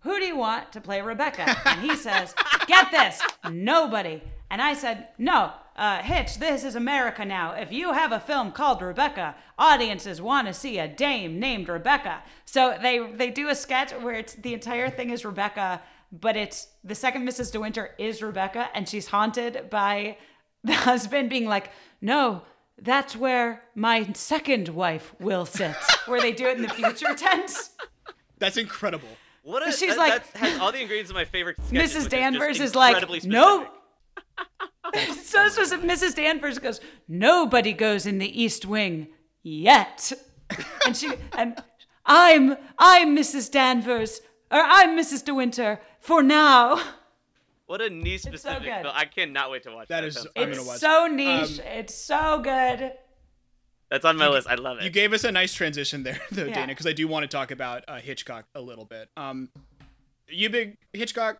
Speaker 4: who do you want to play Rebecca?" And he says, [LAUGHS] "Get this, nobody." And I said, "No, uh, Hitch, this is America now. If you have a film called Rebecca, audiences want to see a dame named Rebecca." So they they do a sketch where it's the entire thing is Rebecca but it's the second Mrs. De Winter is Rebecca, and she's haunted by [LAUGHS] the husband being like, "No, that's where my second wife will sit." where they do it in the future [LAUGHS] tense.
Speaker 2: That's incredible.
Speaker 3: What a,
Speaker 4: She's
Speaker 3: that,
Speaker 4: like-
Speaker 3: that has all the ingredients of my favorite. Sketches,
Speaker 4: Mrs. Danvers is like,
Speaker 3: incredibly
Speaker 4: "No."
Speaker 3: specific.
Speaker 4: So so so Mrs. Danvers goes, "Nobody goes in the East Wing yet," [LAUGHS] and she and I'm I'm Mrs. Danvers or I'm Mrs. De Winter for now.
Speaker 3: What a niche
Speaker 4: so
Speaker 3: specific
Speaker 4: good.
Speaker 3: film. I cannot wait to watch that.
Speaker 2: That is-
Speaker 3: Sounds
Speaker 2: I'm
Speaker 3: fun.
Speaker 2: gonna
Speaker 4: It's
Speaker 2: watch
Speaker 4: so
Speaker 2: it.
Speaker 4: niche.
Speaker 2: Um,
Speaker 4: it's so good.
Speaker 3: That's on my list. I love it.
Speaker 2: You gave us a nice transition there, [LAUGHS] though,
Speaker 4: Yeah.
Speaker 2: Dana, because I do want to talk about uh, Hitchcock a little bit. Um, you big Hitchcock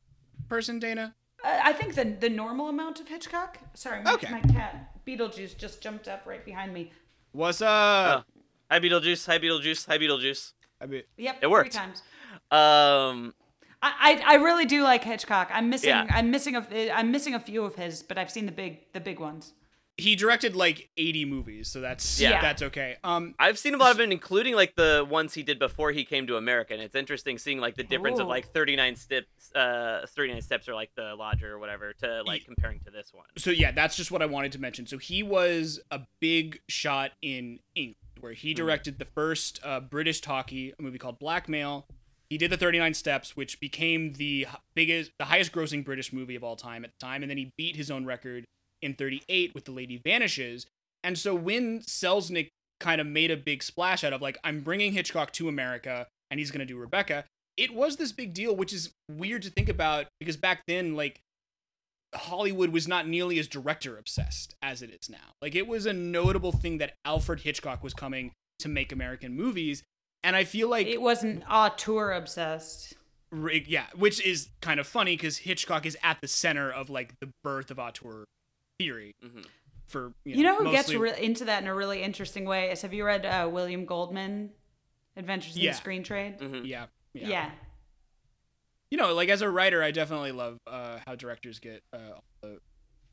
Speaker 2: person, Dana?
Speaker 4: Uh, I think the the normal amount of Hitchcock. Sorry, my,
Speaker 2: Okay.
Speaker 4: my cat Beetlejuice just jumped up right behind me.
Speaker 2: What's up?
Speaker 3: Hi Beetlejuice. Hi Beetlejuice. Hi Beetlejuice.
Speaker 2: I mean,
Speaker 4: Yep,
Speaker 3: It worked.
Speaker 4: three times.
Speaker 3: Um,
Speaker 4: I, I I really do like Hitchcock. I'm missing
Speaker 3: Yeah.
Speaker 4: I'm missing a I'm missing a few of his, but I've seen the big the big ones.
Speaker 2: He directed like 80 movies, so that's
Speaker 3: Yeah.
Speaker 2: that's okay. Um,
Speaker 3: I've seen a lot of them, including like the ones he did before he came to America, and it's interesting seeing like the difference of like 39 steps, uh, 39 steps or like the Lodger or whatever to like
Speaker 2: Ye-
Speaker 3: comparing to this one.
Speaker 2: so yeah, that's just what I wanted to mention. So he was a big shot in England, where he directed the first uh, British talkie, a movie called Blackmail. He did the 39 Steps, which became the biggest, the highest grossing British movie of all time at the time, and then he beat his own record in 38 with The Lady Vanishes. And so when Selznick kind of made a big splash out of like, I'm bringing Hitchcock to America, and he's going to do Rebecca. It was this big deal, which is weird to think about because back then, like, Hollywood was not nearly as director obsessed as it is now. Like, it was a notable thing that Alfred Hitchcock was coming to make American movies. And I feel like
Speaker 4: It wasn't auteur obsessed.
Speaker 2: Yeah, which is kind of funny because Hitchcock is at the center of like the birth of auteur theory.
Speaker 3: Mhm.
Speaker 2: For you know,
Speaker 4: You know who gets re- into that in a really interesting way? Is have you read uh, William Goldman, Adventures in
Speaker 2: Yeah.
Speaker 4: the Screen Trade?
Speaker 3: Mhm.
Speaker 2: yeah, yeah,
Speaker 4: Yeah.
Speaker 2: You know, like as a writer, I definitely love uh, how directors get uh, all the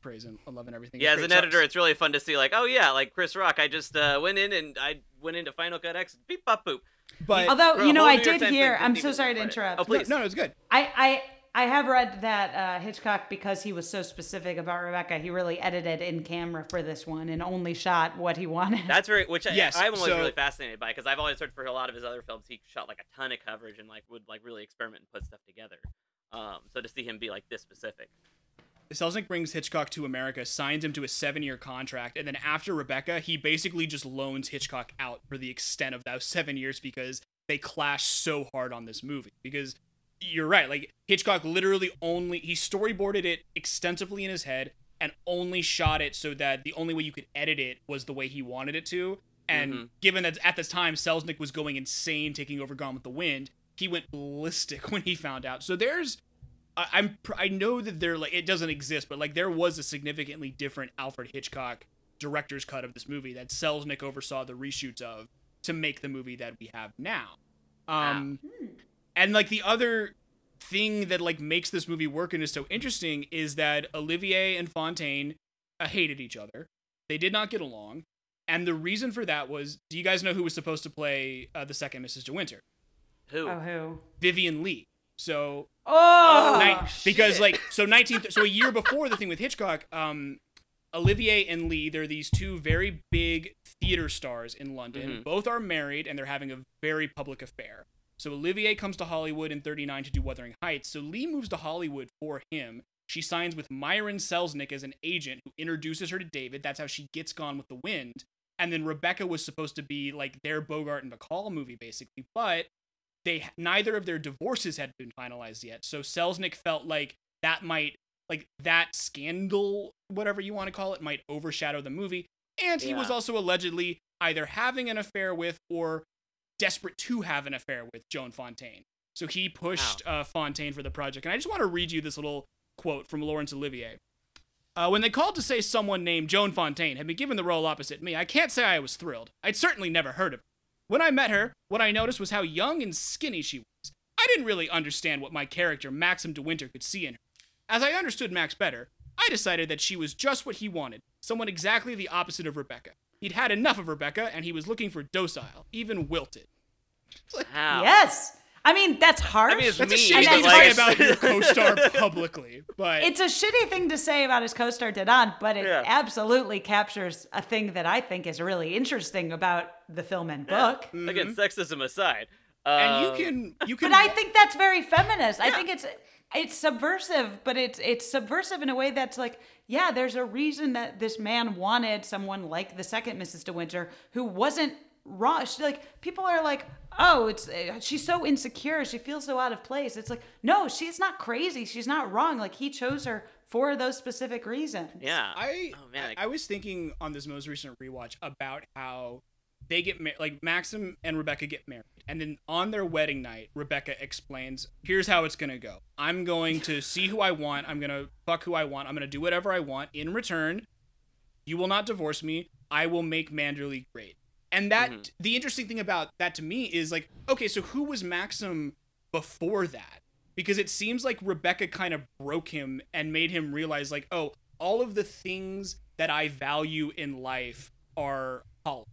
Speaker 2: praise and love and everything.
Speaker 3: Yeah, as an
Speaker 2: great.
Speaker 3: Editor, it's really fun to see like, oh yeah, like Chris Rock. I just uh, went in and I went into Final Cut X, beep bop boop.
Speaker 2: but
Speaker 4: Although you know, I did hear. I'm so sorry to
Speaker 3: credit.
Speaker 4: interrupt.
Speaker 3: Oh, please.
Speaker 2: no, no, it's good.
Speaker 4: I I I have read that uh, Hitchcock, because he was so specific about Rebecca, he really edited in camera for this one and only shot what he wanted.
Speaker 3: That's very, which I,
Speaker 2: Yes,
Speaker 3: I'm always
Speaker 2: so-
Speaker 3: really fascinated by because I've always heard for a lot of his other films he shot like a ton of coverage and like would like really experiment and put stuff together. Um, so to see him be like this specific,
Speaker 2: Selznick brings Hitchcock to America, signs him to a seven-year contract, and then after Rebecca, he basically just loans Hitchcock out for the extent of those seven years because they clash so hard on this movie. Because you're right, like Hitchcock literally only he storyboarded it extensively in his head and only shot it so that the only way you could edit it was the way he wanted it to. And
Speaker 3: Mhm.
Speaker 2: given that at this time Selznick was going insane, taking over Gone with the Wind, he went ballistic [LAUGHS] when he found out. So there's I- I'm I know that there like it doesn't exist, but like there was a significantly different Alfred Hitchcock director's cut of this movie that Selznick oversaw the reshoots of to make the movie that we have now. Um, and like the other thing that like makes this movie work and is so interesting is that Olivier and Fontaine uh, hated each other. They did not get along, and the reason for that was, do you guys know who was supposed to play uh, the second Mrs. De Winter?
Speaker 3: who?
Speaker 4: oh, who?
Speaker 2: Vivien Leigh. So
Speaker 4: Oh,
Speaker 2: Ni- because like so 19 so a year before the thing with Hitchcock um Olivier and Leigh they're these two very big theater stars in London
Speaker 3: Mhm.
Speaker 2: both are married and they're having a very public affair so Olivier comes to Hollywood in 39 to do Wuthering Heights. So Leigh moves to Hollywood for him. She signs with Myron Selznick as an agent who introduces her to David. That's how she gets Gone with the Wind. And then Rebecca was supposed to be like their Bogart and Bacall movie basically. But they neither of their divorces had been finalized yet. So Selznick felt like that might like that scandal, whatever you want to call it, might overshadow the movie. And he was also allegedly either having an affair with or desperate to have an affair with Joan Fontaine. So he pushed uh, Fontaine for the project. And I just want to read you this little quote from Laurence Olivier. Uh, when they called to say someone named Joan Fontaine had been given the role opposite me, I can't say I was thrilled. I'd certainly never heard of her. When I met her, what I noticed was how young and skinny she was. I didn't really understand what my character, Maxim de Winter, could see in her. As I understood Max better, I decided that she was just what he wanted someone exactly the opposite of Rebecca. He'd had enough of Rebecca, and he was looking for docile, even wilted. [LAUGHS]
Speaker 3: How?
Speaker 4: yes. I mean, that's harsh.
Speaker 3: I mean, it's
Speaker 2: That's a
Speaker 3: Me,
Speaker 2: shitty
Speaker 4: but
Speaker 2: thing to say about your [LAUGHS] co-star publicly, but
Speaker 4: it's a shitty thing to say about his co-star Dedan, but it
Speaker 3: Yeah.
Speaker 4: absolutely captures a thing that I think is really interesting about the film and book.
Speaker 3: Again, sexism aside.
Speaker 2: and
Speaker 3: Um,
Speaker 2: you can you can
Speaker 4: But I think that's very feminist. I think it's it's subversive, but it's it's subversive in a way that's like, yeah, there's a reason that this man wanted someone like the second Mrs. De Winter who wasn't wrong. She, like people are like, oh, it's uh, she's so insecure, she feels so out of place. It's like, no, she's not crazy, she's not wrong. Like he chose her for those specific reasons.
Speaker 3: Yeah.
Speaker 2: I,
Speaker 3: Oh, man,
Speaker 2: I I was thinking on this most recent rewatch about how they get married, like Maxim and Rebecca get married, and then on their wedding night, Rebecca explains, "Here's how it's gonna go. I'm going to see who I want. I'm gonna fuck who I want. I'm gonna do whatever I want. In return, you will not divorce me. I will make Manderley great." And that
Speaker 3: Mhm.
Speaker 2: the interesting thing about that to me is like, okay, so who was Maxim before that? Because it seems like Rebecca kind of broke him and made him realize like, oh, all of the things that I value in life are hollow.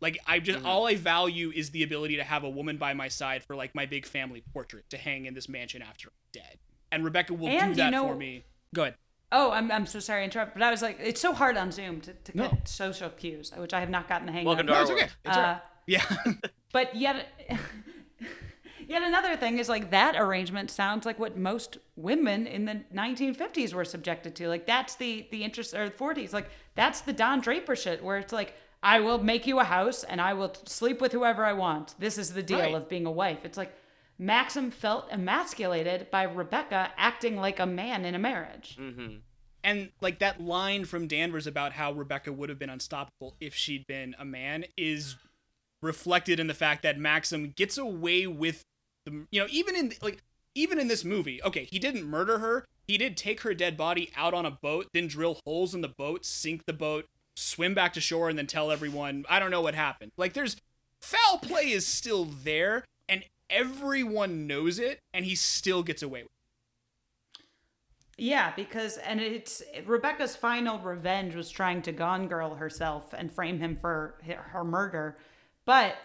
Speaker 2: Like I just
Speaker 3: Mhm.
Speaker 2: all I value is the ability to have a woman by my side for like my big family portrait to hang in this mansion after I'm dead. And Rebecca will
Speaker 4: And
Speaker 2: do
Speaker 4: you
Speaker 2: that
Speaker 4: know-
Speaker 2: for me. Go ahead.
Speaker 4: Oh, I'm, I'm so sorry to interrupt, but I was like, it's so hard on Zoom to, to
Speaker 2: No.
Speaker 4: get social cues, which I have not gotten the hang
Speaker 3: Welcome
Speaker 4: of.
Speaker 3: to
Speaker 2: No,
Speaker 3: our
Speaker 2: it's okay.
Speaker 3: world.
Speaker 2: It's all right.
Speaker 4: Uh,
Speaker 2: Yeah. [LAUGHS]
Speaker 4: But yet, [LAUGHS] yet another thing is like that arrangement sounds like what most women in the 1950s were subjected to. Like that's the the interest or 40s. Like that's the Don Draper shit where it's like I will make you a house and I will sleep with whoever I want. This is the deal
Speaker 2: Right.
Speaker 4: of being a wife. It's like Maxim felt emasculated by Rebecca acting like a man in a marriage.
Speaker 3: Mm-hmm.
Speaker 2: And like that line from Danvers about how Rebecca would have been unstoppable if she'd been a man is reflected in the fact that Maxim gets away with the you know even in like even in this movie. Okay, he didn't murder her. He did take her dead body out on a boat, then drill holes in the boat, sink the boat, swim back to shore and then tell everyone, I don't know what happened. Like there's foul play is still there everyone knows it and he still gets away with it.
Speaker 4: Yeah, because and it's Rebecca's final revenge was trying to gone girl herself and frame him for her murder, but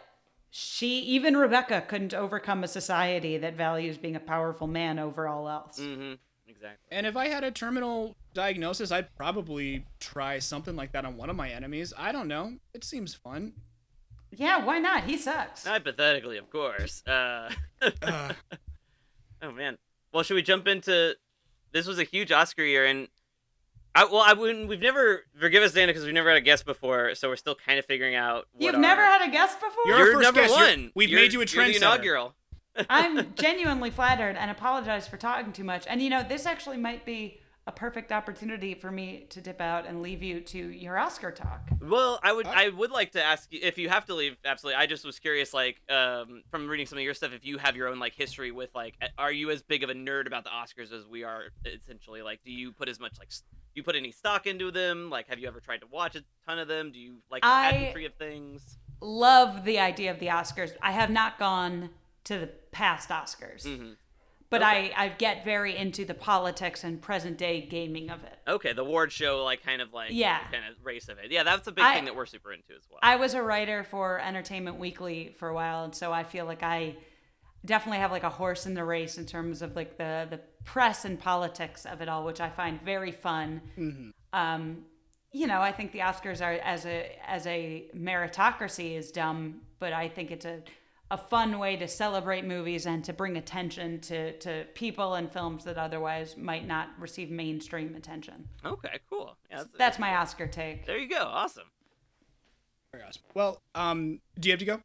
Speaker 4: she even Rebecca couldn't overcome a society that values being a powerful man over all else.
Speaker 3: Mm-hmm. Exactly.
Speaker 2: And if I had a terminal diagnosis, I'd probably try something like that on one of my enemies. I don't know. It seems fun.
Speaker 4: Yeah, why not? He sucks.
Speaker 3: Hypothetically, of course. Uh,
Speaker 2: Uh, [LAUGHS]
Speaker 3: oh man. Well, should we jump into? This was a huge Oscar year, and I well, I wouldn't. We've never forgive us, Dana, because we've never had a guest before, so we're still kind of figuring out. What
Speaker 4: You've
Speaker 3: our-
Speaker 4: never had a guest before?
Speaker 2: You're-
Speaker 3: You're
Speaker 2: first
Speaker 3: number
Speaker 2: guest. You're-
Speaker 3: one.
Speaker 2: we've
Speaker 3: You're-
Speaker 2: made you a
Speaker 3: you're the
Speaker 2: trendsetter.
Speaker 3: inaugural.
Speaker 4: I'm [LAUGHS] genuinely flattered and apologize for talking too much. And you know, this actually might be a perfect opportunity for me to dip out and leave you to your Oscar talk.
Speaker 3: Well, I would
Speaker 2: I-
Speaker 3: I would like to ask you if you have to leave. Absolutely, I just was curious, like um, from reading some of your stuff, if you have your own like history with like, are you as big of a nerd about the Oscars as we are? Essentially, like, do you put as much like, do you put any stock into them? Like, have you ever tried to watch a ton of them? Do you like the
Speaker 4: I-
Speaker 3: pageantry of things?
Speaker 4: Love the idea of the Oscars. I have not gone to the past Oscars,
Speaker 3: hmm
Speaker 4: but
Speaker 3: Okay.
Speaker 4: I, I get very into the politics and present day gaming of it.
Speaker 3: Okay, the award show, like, kind of like,
Speaker 4: Yeah.
Speaker 3: kind of race of it. Yeah, that's a big
Speaker 4: I-
Speaker 3: thing that we're super into as well.
Speaker 4: I was a writer for Entertainment Weekly for a while, and so I feel like I definitely have like a horse in the race in terms of like the the press and politics of it all, which I find very fun.
Speaker 2: mhm.
Speaker 4: Um, you know, I think the Oscars are as a as a meritocracy is dumb, but I think it's a a fun way to celebrate movies and to bring attention to to people and films that otherwise might not receive mainstream attention.
Speaker 3: okay, cool. Yeah,
Speaker 4: That's my Oscar take.
Speaker 3: There you go. Awesome.
Speaker 2: Very awesome. Well, um, do you have to go?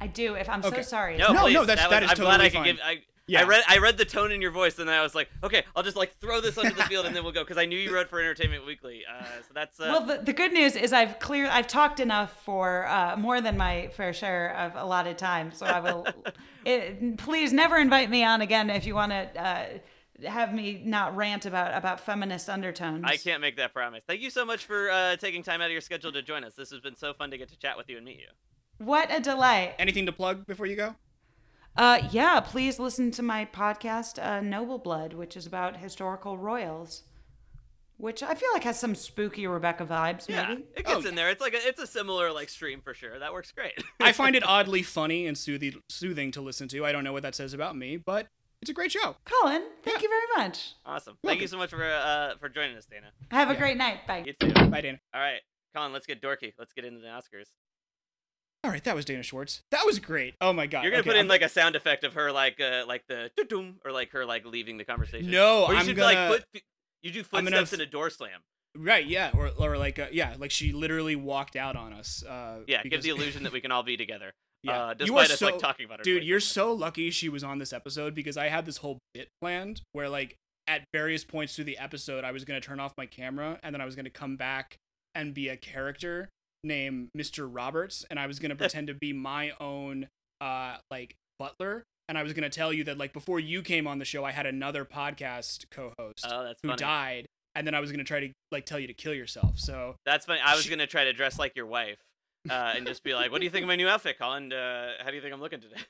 Speaker 4: I do. If I'm so sorry.
Speaker 3: No,
Speaker 2: No,
Speaker 3: please.
Speaker 2: no, that's-
Speaker 3: that
Speaker 2: that
Speaker 3: was,
Speaker 2: is
Speaker 3: I'm glad I
Speaker 2: totally
Speaker 3: could give.
Speaker 2: fine.
Speaker 3: I,
Speaker 2: Yeah.
Speaker 3: I read I read the tone in your voice, and then I was like, okay, I'll just like throw this onto the [LAUGHS] field, and then we'll go because I knew you wrote for Entertainment Weekly. Uh, so that's uh,
Speaker 4: Well, the, the good news is I've clear I've talked enough for uh, more than my fair share of allotted time. So I will. [LAUGHS] it, please never invite me on again if you want to uh, have me not rant about about feminist undertones.
Speaker 3: I can't make that promise. Thank you so much for uh, taking time out of your schedule to join us. This has been so fun to get to chat with you and meet you.
Speaker 4: What a delight.
Speaker 2: Anything to plug before you go?
Speaker 4: Uh, yeah, please listen to my podcast, uh, Noble Blood, which is about historical royals, which I feel like has some spooky Rebecca vibes.
Speaker 3: Yeah,
Speaker 4: Maybe.
Speaker 3: it
Speaker 2: Oh,
Speaker 3: gets in there. It's like a, it's a similar like stream for sure. That works great. [LAUGHS]
Speaker 2: I find it oddly funny and soothing, soothing to listen to. I don't know what that says about me, but it's a great show.
Speaker 4: Colin, thank
Speaker 2: Yeah.
Speaker 4: you very much.
Speaker 3: awesome. Thank you so much for uh, for joining us, Dana.
Speaker 4: Have a
Speaker 2: Yeah.
Speaker 4: great night. Bye.
Speaker 3: You too.
Speaker 2: Bye, Dana.
Speaker 3: All right, Colin, let's get dorky. Let's get into the Oscars.
Speaker 2: All right, that was Dana Schwartz. That was great. Oh my god.
Speaker 3: You're gonna
Speaker 2: Okay,
Speaker 3: put in
Speaker 2: I'm-
Speaker 3: like a sound effect of her like uh like the doo-doom, or like her like leaving the conversation.
Speaker 2: No,
Speaker 3: or you
Speaker 2: I'm
Speaker 3: should
Speaker 2: gonna-
Speaker 3: like foot, you do
Speaker 2: gonna
Speaker 3: footsteps
Speaker 2: f-
Speaker 3: in a door slam.
Speaker 2: right, yeah, or or like uh, yeah, like she literally walked out on us. Uh,
Speaker 3: Yeah, give the illusion that we can all be together. [LAUGHS]
Speaker 2: Yeah.
Speaker 3: uh,
Speaker 2: You are
Speaker 3: despite us like talking about her.
Speaker 2: Dude, you're so lucky she was on this episode because I had this whole bit planned where like at various points through the episode I was gonna turn off my camera and then I was gonna come back and be a character named Mr. Roberts and I was gonna [LAUGHS] pretend to be my own uh like butler and I was gonna tell you that like before you came on the show I had another podcast co-host
Speaker 3: Oh,
Speaker 2: who
Speaker 3: funny.
Speaker 2: died and then I was gonna try to like tell you to kill yourself. So
Speaker 3: That's funny. I was
Speaker 2: She-
Speaker 3: gonna try to dress like your wife, uh, and just be like, "What do you think of my new outfit, Colin? Uh, how do you think I'm looking today?"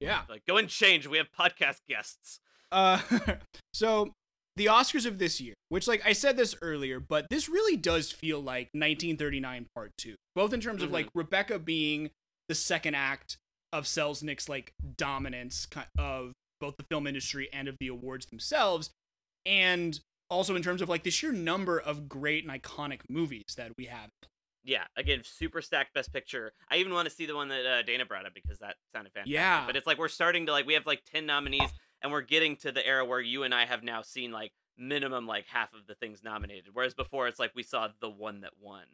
Speaker 2: yeah. [LAUGHS]
Speaker 3: Like, go and change. We have podcast guests.
Speaker 2: Uh, [LAUGHS] so the Oscars of this year, which like I said this earlier, but this really does feel like 1939 Part Two, both in terms of
Speaker 3: Mhm.
Speaker 2: like Rebecca being the second act of Selznick's like dominance of both the film industry and of the awards themselves, and also in terms of like the sheer number of great and iconic movies that we have.
Speaker 3: Yeah, again, super stacked Best Picture. I even want to see the one that uh, Dana brought up because that sounded fantastic.
Speaker 2: Yeah.
Speaker 3: But it's like we're starting to like we have like ten nominees, and we're getting to the era where you and I have now seen like minimum like half of the things nominated. Whereas before it's like we saw the one that won.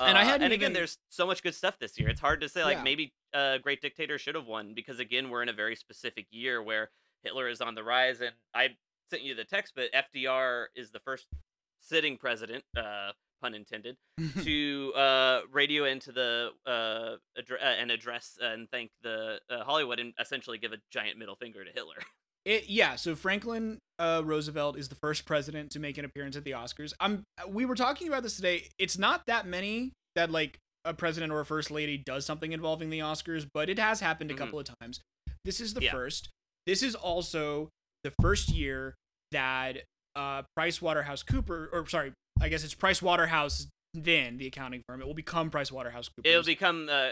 Speaker 2: And I
Speaker 3: Uh,
Speaker 2: hadn't
Speaker 3: and again,
Speaker 2: even-
Speaker 3: there's so much good stuff this year. It's hard to say like
Speaker 2: Yeah.
Speaker 3: maybe uh, Great Dictator should have won because again, we're in a very specific year where Hitler is on the rise. And I sent you the text, but FDR is the first sitting president, uh, pun intended, [LAUGHS] to uh, radio into the uh, addre- uh, and address and thank the uh, Hollywood and essentially give a giant middle finger to Hitler.
Speaker 2: It, yeah, so Franklin uh, Roosevelt is the first president to make an appearance at the Oscars. I'm we were talking about this today. It's not that many that like a president or a first lady does something involving the Oscars, but it has happened a
Speaker 3: Mhm.
Speaker 2: couple of times. This is the
Speaker 3: Yeah.
Speaker 2: first. This is also the first year that uh Price Waterhouse Cooper or sorry, I guess it's Price Waterhouse then the accounting firm. It will become Price Waterhouse Cooper.
Speaker 3: It'll become uh,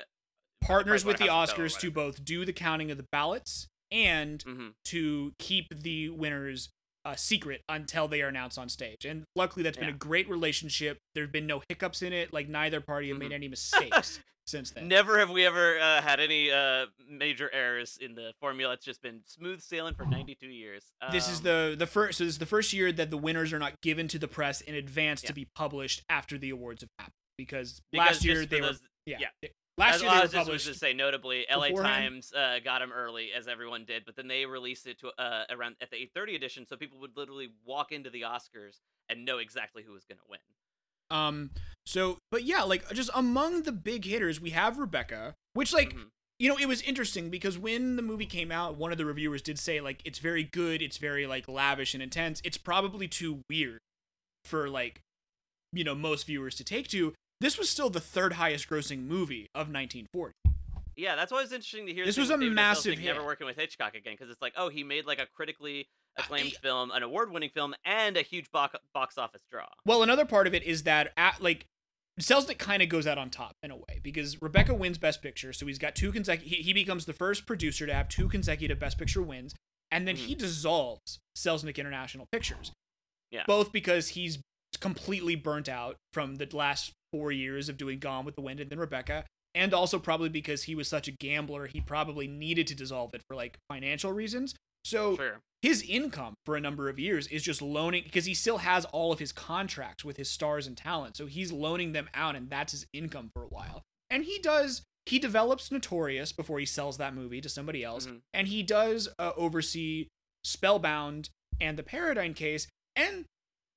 Speaker 2: partners with the Oscars to both do the counting of the ballots and
Speaker 3: mhm.
Speaker 2: to keep the winners uh, secret until they are announced on stage. And luckily, that's been a great relationship. There have been no hiccups in it. Like neither party have made
Speaker 3: Mhm.
Speaker 2: any mistakes [LAUGHS] since then.
Speaker 3: Never have we ever uh, had any uh, major errors in the formula. It's just been smooth sailing for 92 years.
Speaker 2: This is
Speaker 3: Um,
Speaker 2: the the first. So this is the first year that the winners are not given to the press in advance
Speaker 3: Yeah.
Speaker 2: to be published after the awards have happened. Because,
Speaker 3: because
Speaker 2: last year they were
Speaker 3: those-
Speaker 2: yeah.
Speaker 3: yeah.
Speaker 2: Last
Speaker 3: as
Speaker 2: year
Speaker 3: I was just was to say, notably, LA. Times uh, got them early, as everyone did, but then they released it to uh, around at the 8:30 edition, so people would literally walk into the Oscars and know exactly who was going to win.
Speaker 2: Um. So, but yeah, like just among the big hitters, we have Rebecca, which like
Speaker 3: Mhm.
Speaker 2: you know it was interesting because when the movie came out, one of the reviewers did say like it's very good, it's very like lavish and intense. It's probably too weird for like you know most viewers to take to. This was still the third highest grossing movie of 1940.
Speaker 3: Yeah, that's why it was interesting to hear.
Speaker 2: This was a massive
Speaker 3: Selznick Never working with Hitchcock again because it's like, oh, he made like a critically uh, acclaimed
Speaker 2: yeah.
Speaker 3: film, an award-winning film, and a huge box box office draw.
Speaker 2: Well, another part of it is that at like Selznick kind of goes out on top in a way because Rebecca wins Best Picture, so he's got two consecutive. He, he becomes the first producer to have two consecutive Best Picture wins, and then he mm-hmm. dissolves Selznick International Pictures.
Speaker 3: Yeah.
Speaker 2: Both because he's completely burnt out from the last four years of doing Gone with the Wind and then Rebecca, and also probably because he was such a gambler, he probably needed to dissolve it for like financial reasons. So
Speaker 3: Sure.
Speaker 2: his income for a number of years is just loaning because he still has all of his contracts with his stars and talent. So he's loaning them out and that's his income for a while. And he does he develops Notorious before he sells that movie to somebody else
Speaker 3: Mhm.
Speaker 2: and he does uh, oversee Spellbound and The Paradine Case and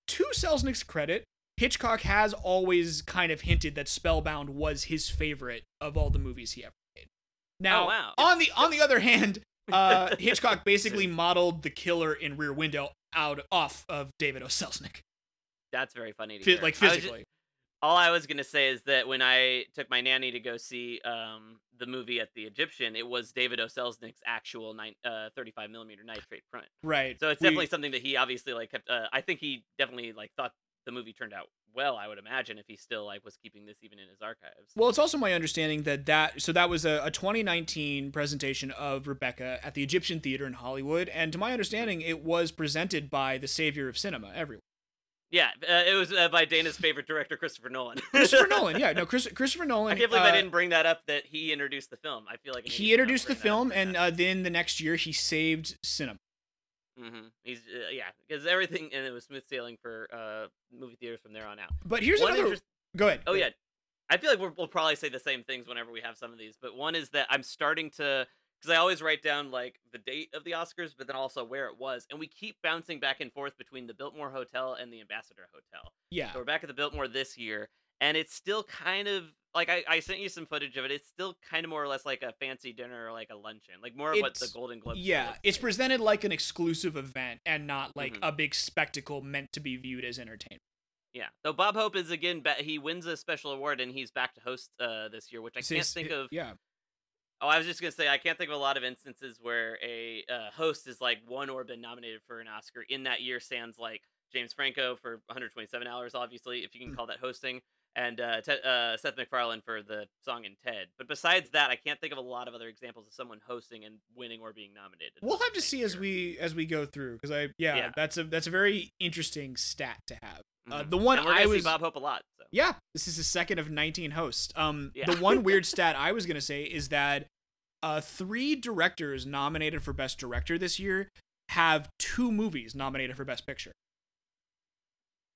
Speaker 2: to Selznick's credit Hitchcock has always kind of hinted that Spellbound was his favorite of all the movies he ever made. Now,
Speaker 3: Oh, wow.
Speaker 2: on the on the other hand, uh, [LAUGHS] Hitchcock basically modeled the killer in Rear Window out off of David O. Selznick,
Speaker 3: That's very funny hear.
Speaker 2: like
Speaker 3: I was ju-
Speaker 2: physically.
Speaker 3: All I was gonna say is that when I took my nanny to go see um, the movie at the Egyptian, it was David O. Selznick's actual nine, uh, 35 millimeter nitrate print.
Speaker 2: right.
Speaker 3: So it's
Speaker 2: We-
Speaker 3: definitely something that he obviously like kept. Uh, I think he definitely like thought the movie turned out well. I would imagine if he still like was keeping this even in his archives.
Speaker 2: Well, it's also my understanding that that so that was a, a 2019 presentation of Rebecca at the Egyptian Theater in Hollywood, and to my understanding, it was presented by the savior of cinema, everyone.
Speaker 3: Yeah, uh, it was uh, by Dana's favorite director, Christopher Nolan. [LAUGHS]
Speaker 2: Christopher [LAUGHS] Nolan. Yeah, no, Chris, Christopher Nolan.
Speaker 3: I can't believe
Speaker 2: uh,
Speaker 3: I didn't bring that up. That he introduced the film. I feel like I
Speaker 2: He introduced the
Speaker 3: bring that up
Speaker 2: film, and uh, then the next year he saved cinema.
Speaker 3: Mm-hmm. He's uh, yeah, because everything and it was smooth sailing for uh movie theaters from there on out.
Speaker 2: But here's
Speaker 3: One
Speaker 2: another.
Speaker 3: interest-
Speaker 2: Go ahead.
Speaker 3: Oh yeah. I feel like we're, we'll probably say the same things whenever we have some of these. But one is that I'm starting to because I always write down like the date of the Oscars, but then also where it was, and we keep bouncing back and forth between the Biltmore Hotel and the Ambassador Hotel.
Speaker 2: Yeah.
Speaker 3: So we're back at the Biltmore this year, and it's still kind of like I, I sent you some footage of it. It's still kind of more or less like a fancy dinner or like a luncheon, like more of what the Golden Globes.
Speaker 2: Yeah, it's presented like an exclusive event and not like
Speaker 3: Mhm.
Speaker 2: a big spectacle meant to be viewed as entertainment.
Speaker 3: Yeah. So Bob Hope is again, he wins a special award and he's back to host uh, this year, which I can't think of.
Speaker 2: Yeah.
Speaker 3: Oh, I was just gonna say I can't think of a lot of instances where a uh, host is like won or been nominated for an Oscar in that year. Sans like James Franco for 127 hours, obviously, if you
Speaker 2: Hmm.
Speaker 3: can call that hosting, and uh, uh, Seth MacFarlane for the song in Ted. But besides that, I can't think of a lot of other examples of someone hosting and winning or being nominated.
Speaker 2: We'll have to see as we as we go through because I yeah,
Speaker 3: Yeah.
Speaker 2: that's a that's a very interesting stat to have. Uh,
Speaker 3: Mhm.
Speaker 2: the one I was
Speaker 3: see Bob Hope a lot. So.
Speaker 2: yeah, this is his second of 19 hosts. Um,
Speaker 3: Yeah.
Speaker 2: the one weird [LAUGHS] stat I was gonna say is that uh, three directors nominated for Best Director this year have two movies nominated for Best Picture.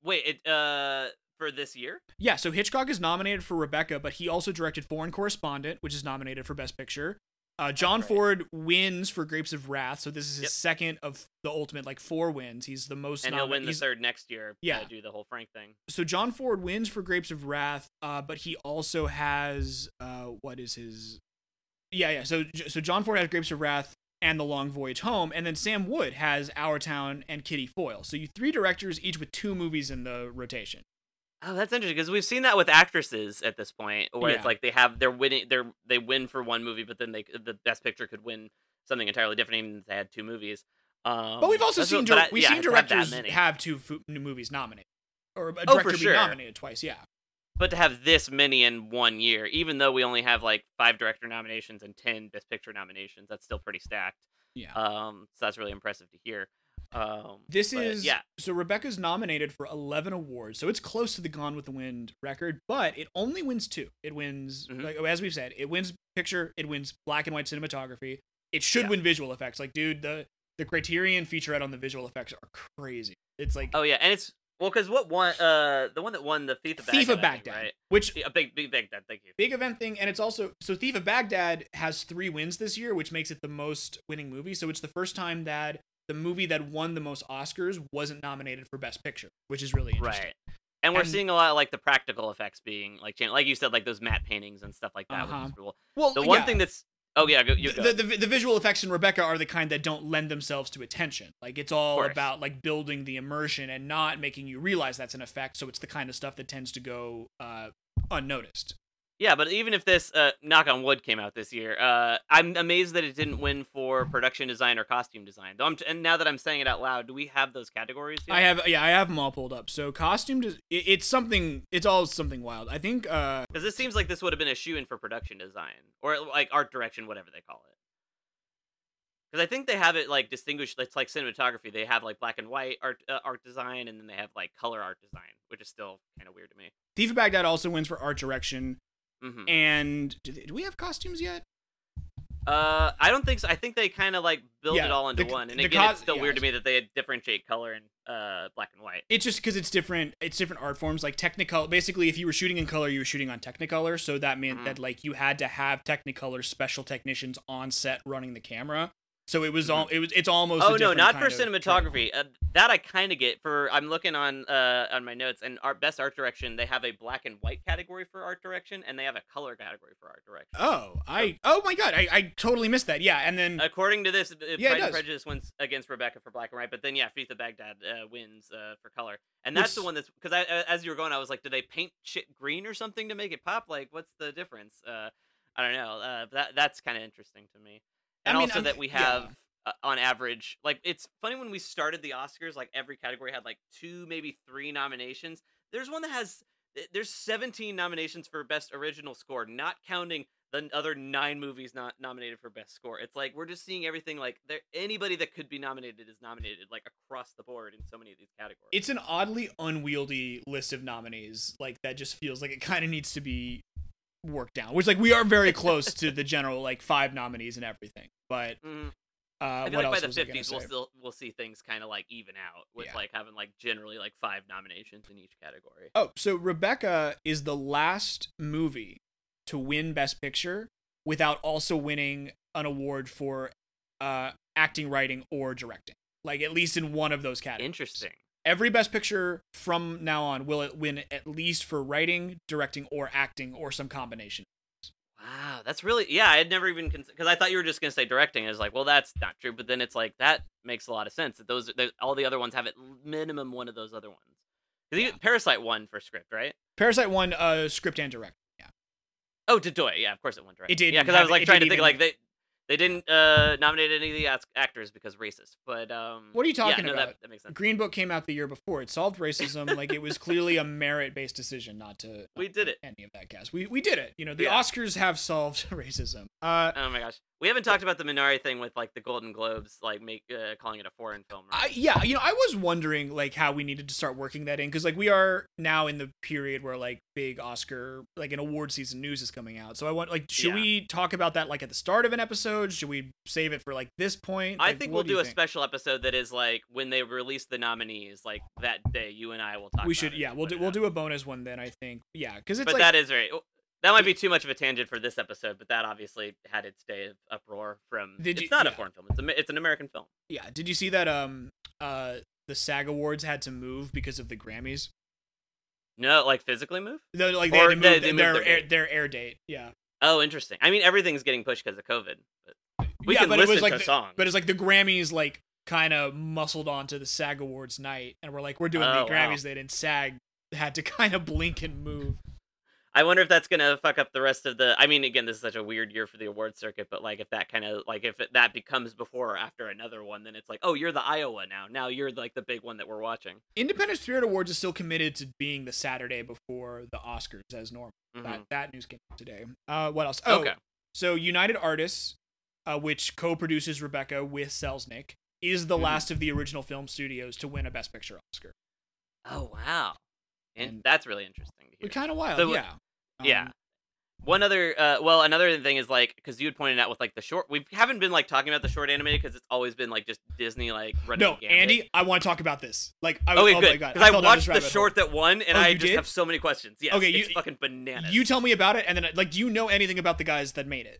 Speaker 3: Wait, it uh for this year.
Speaker 2: Yeah, so Hitchcock is nominated for Rebecca, but he also directed Foreign Correspondent, which is nominated for Best Picture. Uh, John
Speaker 3: right.
Speaker 2: Ford wins for Grapes of Wrath, so this is his
Speaker 3: Yep.
Speaker 2: second of the ultimate like four wins. He's the most.
Speaker 3: and
Speaker 2: nomi-
Speaker 3: he'll win the third next year.
Speaker 2: Yeah.
Speaker 3: do the whole Frank thing.
Speaker 2: So John Ford wins for Grapes of Wrath, uh, but he also has uh, what is his? Yeah, yeah. So so John Ford has Grapes of Wrath and The Long Voyage Home, and then Sam Wood has Our Town and Kitty Foyle. So you three directors each with two movies in the rotation.
Speaker 3: Oh, that's interesting because we've seen that with actresses at this point, where
Speaker 2: Yeah.
Speaker 3: it's like they have they're winning, they're they win for one movie, but then they the best picture could win something entirely different, even if they had two movies. Um,
Speaker 2: But we've also seen
Speaker 3: what- I-
Speaker 2: we've
Speaker 3: yeah,
Speaker 2: seen
Speaker 3: to have
Speaker 2: directors have two fu- movies nominated, or a
Speaker 3: Oh,
Speaker 2: director be
Speaker 3: sure.
Speaker 2: nominated twice. Yeah.
Speaker 3: But to have this many in one year, even though we only have like five director nominations and ten best picture nominations, that's still pretty stacked.
Speaker 2: Yeah.
Speaker 3: Um, so that's really impressive to hear. Um,
Speaker 2: This
Speaker 3: but,
Speaker 2: is
Speaker 3: yeah,
Speaker 2: So Rebecca's nominated for 11 awards, so it's close to the Gone with the Wind record, but it only wins two. It wins,
Speaker 3: Mhm.
Speaker 2: like as we've said, it wins picture, it wins black and white cinematography. It should
Speaker 3: Yeah.
Speaker 2: win visual effects. Like, dude, the the Criterion featurette on the visual effects are crazy. It's like
Speaker 3: Oh yeah, and it's well because what one, Uh, the one that won the Thief of Baghdad,
Speaker 2: Thief of Baghdad,
Speaker 3: right?
Speaker 2: which
Speaker 3: a big big Baghdad. Thank you.
Speaker 2: big event thing, and it's also so Thief of Baghdad has three wins this year, which makes it the most winning movie. So it's the first time that the movie that won the most Oscars wasn't nominated for Best Picture, which is really interesting.
Speaker 3: Right. And we're
Speaker 2: And-
Speaker 3: seeing a lot of like the practical effects being like like you said, like those matte paintings and stuff like that.
Speaker 2: Uh-huh.
Speaker 3: is cool.
Speaker 2: Well,
Speaker 3: The one
Speaker 2: yeah.
Speaker 3: thing that's oh yeah, go, you go.
Speaker 2: the, the, the visual effects in Rebecca are the kind that don't lend themselves to attention. Like it's all about like building the immersion and not making you realize that's an effect. So it's the kind of stuff that tends to go uh, unnoticed.
Speaker 3: Yeah, but even if this uh, knock on wood came out this year, uh, I'm amazed that it didn't win for production design or costume design. Though I'm t- and now that I'm saying it out loud, do we have those categories? Yet?
Speaker 2: I have yeah, I have them all pulled up. So costume, des- it's something. It's all something wild. I think. uh
Speaker 3: Because it seems like this would have been a shoe in for production design or like art direction, whatever they call it. Because I think they have it like distinguished. It's like cinematography. They have like black and white art uh, art design, and then they have like color art design, which is still kind of weird to me.
Speaker 2: Thief of Baghdad also wins for art direction.
Speaker 3: Hmm
Speaker 2: And do, they- do we have costumes yet?
Speaker 3: Uh, I don't think so. I think they kind of like build
Speaker 2: Yeah,
Speaker 3: it all into
Speaker 2: the-
Speaker 3: one. And again,
Speaker 2: cos-
Speaker 3: it's still
Speaker 2: yeah,
Speaker 3: weird to me that they differentiate color and uh black and white.
Speaker 2: It's just because it's different. It's different art forms. Like Technicolor. Basically, if you were shooting in color, you were shooting on Technicolor. So that meant
Speaker 3: Mhm.
Speaker 2: that like you had to have Technicolor special technicians on set running the camera. So it was all. It was. It's almost. a
Speaker 3: Mm-hmm. Oh no, not for cinematography. Uh, that I kind of get. For I'm looking on uh on my notes and art best art direction. They have a black and white category for art direction, and they have a color category for art direction.
Speaker 2: Oh, I. Oh my god, I, I totally missed that. Yeah, and then
Speaker 3: According to this, uh,
Speaker 2: Yeah,
Speaker 3: Pride and. Prejudice wins against Rebecca for black and white, but then yeah, Thief of Baghdad uh, wins uh, for color, and that's the one that's because I, as you were going, I was like, do they paint shit green or something to make it pop? Like, what's the difference? Uh, I don't know. Uh, that that's kind of interesting to me,
Speaker 2: I
Speaker 3: and
Speaker 2: mean,
Speaker 3: also
Speaker 2: I'm-
Speaker 3: that we
Speaker 2: yeah.
Speaker 3: have. Uh, on average, like it's funny when we started the Oscars, like every category had like two, maybe three nominations. There's one that has there's 17 nominations for best original score, not counting the other nine movies not nominated for best score. It's like we're just seeing everything like there anybody that could be nominated is nominated like across the board in so many of these categories.
Speaker 2: it's an oddly unwieldy list of nominees. Like that just feels like it kind of needs to be worked down. Which like we are very [LAUGHS] close to the general like five nominees and everything. But
Speaker 3: Mhm.
Speaker 2: uh,
Speaker 3: I feel
Speaker 2: what
Speaker 3: like by the
Speaker 2: was I gonna
Speaker 3: 50s we'll still we'll see things kind of like even out with
Speaker 2: Yeah.
Speaker 3: like having like generally like five nominations in each category.
Speaker 2: Oh, so Rebecca is the last movie to win Best Picture without also winning an award for uh, acting, writing, or directing. Like at least in one of those categories.
Speaker 3: Interesting.
Speaker 2: Every Best Picture from now on will it win at least for writing, directing, or acting, or some combination.
Speaker 3: Wow, that's really yeah. I had never even because I thought you were just gonna say directing. I was like, well, that's not true. But then it's like that makes a lot of sense. That those that all the other ones have at minimum one of those other ones.
Speaker 2: Yeah.
Speaker 3: Parasite won for script, right?
Speaker 2: Parasite won uh, script and direct. Yeah.
Speaker 3: Oh, did Dedoy, yeah, of course it won direct.
Speaker 2: It didn't
Speaker 3: Yeah, because I was like trying to think
Speaker 2: even-
Speaker 3: like they they didn't uh nominate any of the act- actors because racist. But um,
Speaker 2: What are you
Speaker 3: yeah,
Speaker 2: talking
Speaker 3: no,
Speaker 2: about?
Speaker 3: That, that makes sense.
Speaker 2: Green Book came out the year before. It solved racism. like it was clearly a merit-based decision not to
Speaker 3: We did it.
Speaker 2: any of that cast. We we did it. You know, the
Speaker 3: Yeah.
Speaker 2: Oscars have solved [LAUGHS] racism. Uh
Speaker 3: Oh my gosh. We haven't talked about the Minari thing with like the Golden Globes, like make uh, calling it a foreign film.
Speaker 2: I, yeah, you know, I was wondering like how we needed to start working that in because like we are now in the period where like big Oscar like an award season news is coming out. So I want like should
Speaker 3: Yeah.
Speaker 2: we talk about that like at the start of an episode? Should we save it for like this point?
Speaker 3: I think we'll
Speaker 2: do
Speaker 3: do a
Speaker 2: think?
Speaker 3: special episode that is like when they release the nominees, like that day. You and I will talk.
Speaker 2: We
Speaker 3: about
Speaker 2: should
Speaker 3: it
Speaker 2: yeah we'll do we'll
Speaker 3: out.
Speaker 2: do a bonus one then I think yeah because it's
Speaker 3: But
Speaker 2: like
Speaker 3: that is very. That might be too much of a tangent for this episode, but that obviously had its day of uproar from.
Speaker 2: Did
Speaker 3: it's
Speaker 2: you-
Speaker 3: not
Speaker 2: yeah.
Speaker 3: a foreign film. It's a, it's an American film.
Speaker 2: yeah. Did you see that um uh the SAG Awards had to move because of the Grammys?
Speaker 3: No, like physically move.
Speaker 2: No, like they
Speaker 3: Or
Speaker 2: had to move
Speaker 3: they moved
Speaker 2: their
Speaker 3: their
Speaker 2: air,
Speaker 3: date.
Speaker 2: their air date. Yeah.
Speaker 3: Oh, interesting. I mean, everything's getting pushed because of COVID. But we
Speaker 2: yeah,
Speaker 3: can
Speaker 2: but
Speaker 3: listen
Speaker 2: it was like
Speaker 3: to
Speaker 2: the,
Speaker 3: songs.
Speaker 2: But it's like the Grammys like kind of muscled onto the SAG Awards night, and we're like, we're doing
Speaker 3: Oh,
Speaker 2: the
Speaker 3: wow.
Speaker 2: Grammys. They didn't SAG had to [LAUGHS] kind of blink and move.
Speaker 3: I wonder if that's gonna fuck up the rest of the. I mean, again, this is such a weird year for the award circuit, but like if that kind of like if it, that becomes before or after another one, then it's like, oh, you're the Iowa now. Now you're like the big one that we're watching.
Speaker 2: Independent Spirit Awards is still committed to being the Saturday before the Oscars as normal. That
Speaker 3: Mhm.
Speaker 2: that news came out today. Uh, what else? Oh,
Speaker 3: Okay.
Speaker 2: so United Artists, uh, which co-produces Rebecca with Selznick, is the
Speaker 3: Mhm.
Speaker 2: last of the original film studios to win a Best Picture Oscar.
Speaker 3: Oh wow, and,
Speaker 2: And-
Speaker 3: that's really interesting to hear.
Speaker 2: Kind of wild,
Speaker 3: So,
Speaker 2: yeah.
Speaker 3: Yeah.
Speaker 2: Um,
Speaker 3: One other, uh, well, another thing is like because you had pointed out with like the short, we haven't been like talking about the short animated because it's always been like just Disney like running.
Speaker 2: No,
Speaker 3: the.
Speaker 2: Andy, I want to talk about this. Like, I,
Speaker 3: Okay,
Speaker 2: oh
Speaker 3: good.
Speaker 2: my god,
Speaker 3: Because I,
Speaker 2: this
Speaker 3: watched the
Speaker 2: hole.
Speaker 3: short that won, and
Speaker 2: Oh,
Speaker 3: I just
Speaker 2: did?
Speaker 3: have so many questions. Yeah,
Speaker 2: Okay,
Speaker 3: it's
Speaker 2: you-
Speaker 3: fucking bananas.
Speaker 2: You tell me about it, and then like, do you know anything about the guys that made it?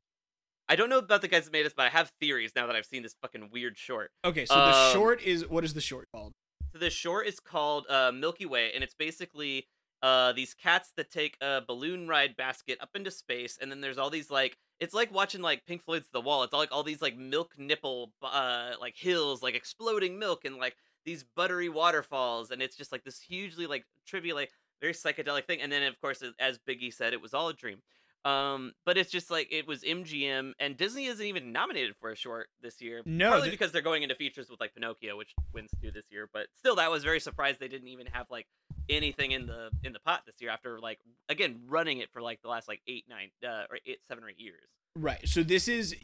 Speaker 3: I don't know about the guys that made this, but I have theories now that I've seen this fucking weird short.
Speaker 2: Okay, so the
Speaker 3: Um,
Speaker 2: short is what is the short called?
Speaker 3: So the short is called uh, Milky Way, and it's basically uh, these cats that take a balloon ride basket up into space, and then there's all these like it's like watching like Pink Floyd's The Wall. It's all like all these like milk nipple uh, like hills, like exploding milk, and like these buttery waterfalls, and it's just like this hugely like trivial, like very psychedelic thing. And then of course, as- as Biggie said, it was all a dream. Um, but it's just like it was MGM, and Disney isn't even nominated for a short this year.
Speaker 2: No,
Speaker 3: partly
Speaker 2: th-
Speaker 3: because they're going into features with like Pinocchio, which wins two this year. But still, that was very surprised they didn't even have like anything in the in the pot this year after like again running it for like the last like eight nine uh, or eight seven or eight years.
Speaker 2: Right. So this is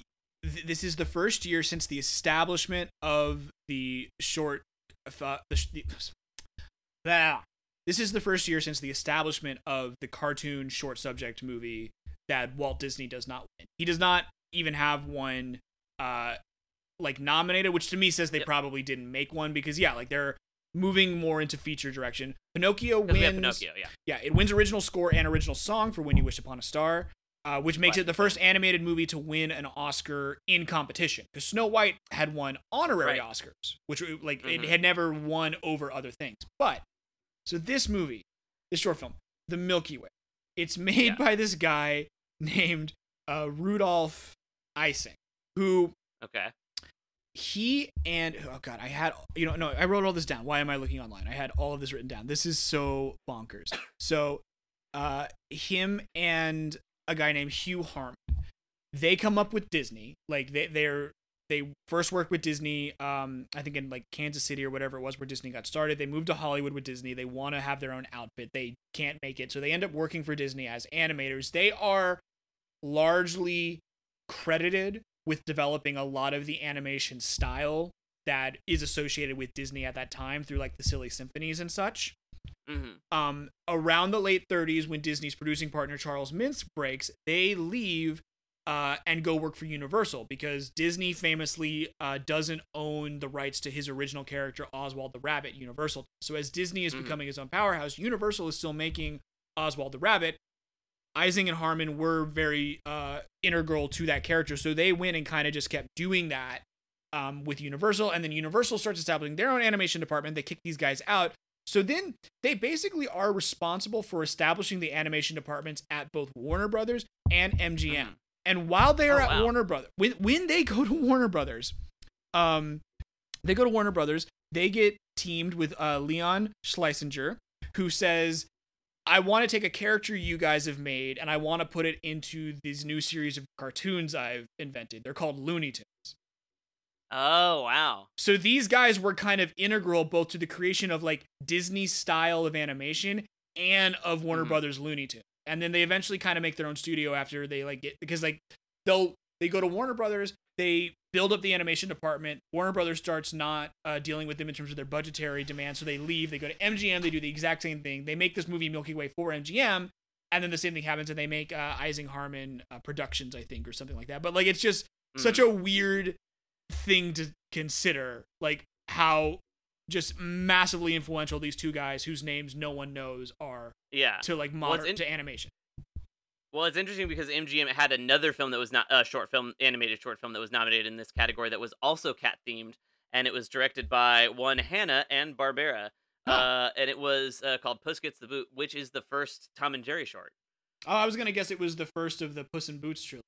Speaker 2: th- this is the first year since the establishment of the short. Uh, the, the, [LAUGHS] ah. this is the first year since the establishment of the cartoon short subject movie that Walt Disney does not win. He does not even have one uh like nominated, which to me says they
Speaker 3: Yep.
Speaker 2: probably didn't make one because yeah, like they're moving more into feature direction. Pinocchio wins.
Speaker 3: Pinocchio, yeah.
Speaker 2: Yeah, it wins original score and original song for When You Wish Upon a Star, uh, which makes it the first animated movie to win an Oscar in competition. Because Snow White had won honorary
Speaker 3: Right.
Speaker 2: Oscars, which uh, like it
Speaker 3: Mhm.
Speaker 2: had never won over other things. But so this movie, this short film, The Milky Way, it's made
Speaker 3: Yeah.
Speaker 2: by this guy named uh, Rudolph Ising, who
Speaker 3: Okay.
Speaker 2: he and oh god i had you know no i wrote all this down. Why am i looking online? I had all of this written down. This is so bonkers. [COUGHS] So uh him and a guy named hugh harman they come up with disney. Like they they're they first worked with disney um i think in like kansas city or whatever it was where disney got started. They moved to hollywood with disney. They want to have their own outfit. They can't make it. So they end up working for disney as animators. They are largely credited with developing a lot of the animation style that is associated with Disney at that time through like the silly symphonies and such.
Speaker 3: hmm
Speaker 2: Um, around the late 30s, when Disney's producing partner Charles Mintz breaks, they leave uh, and go work for Universal because Disney famously uh, doesn't own the rights to his original character Oswald the Rabbit. Universal. So as Disney is
Speaker 3: Mhm.
Speaker 2: becoming its own powerhouse, Universal is still making Oswald the Rabbit. Ising and Harman were very uh, integral to that character, so they went and kind of just kept doing that um, with Universal, and then Universal starts establishing their own animation department. They kick these guys out. So then they basically are responsible for establishing the animation departments at both Warner Brothers and MGM.
Speaker 3: Mhm.
Speaker 2: And while they are
Speaker 3: Oh,
Speaker 2: at
Speaker 3: wow.
Speaker 2: Warner Brothers, when when they go to Warner Brothers, um, they go to Warner Brothers. They get teamed with uh, Leon Schlesinger, who says, "I want to take a character you guys have made, and I want to put it into these new series of cartoons I've invented. They're called Looney Tunes."
Speaker 3: Oh wow.
Speaker 2: So these guys were kind of integral both to the creation of like Disney's style of animation and of Warner
Speaker 3: Mhm.
Speaker 2: Brothers Looney Tunes. And then they eventually kind of make their own studio after they like get because like they'll They go to Warner Brothers. They build up the animation department. Warner Brothers starts not uh, dealing with them in terms of their budgetary demands, so they leave. They go to MGM. They do the exact same thing. They make this movie Milky Way for MGM, and then the same thing happens, and they make uh, Ising Harman uh, Productions, I think, or something like that. But like, it's just such
Speaker 3: Mhm.
Speaker 2: a weird thing to consider, like how just massively influential these two guys whose names no one knows are
Speaker 3: yeah.
Speaker 2: to like
Speaker 3: Well,
Speaker 2: modern
Speaker 3: in-
Speaker 2: to animation.
Speaker 3: Well, it's interesting because MGM had another film that was not a short film, animated short film that was nominated in this category that was also cat themed, and it was directed by one Hanna and Barbera, [GASPS] uh, and it was uh, called Puss Gets the Boot, which is the first Tom and Jerry short.
Speaker 2: Oh, I was gonna guess it was the first of the Puss in Boots trilogy,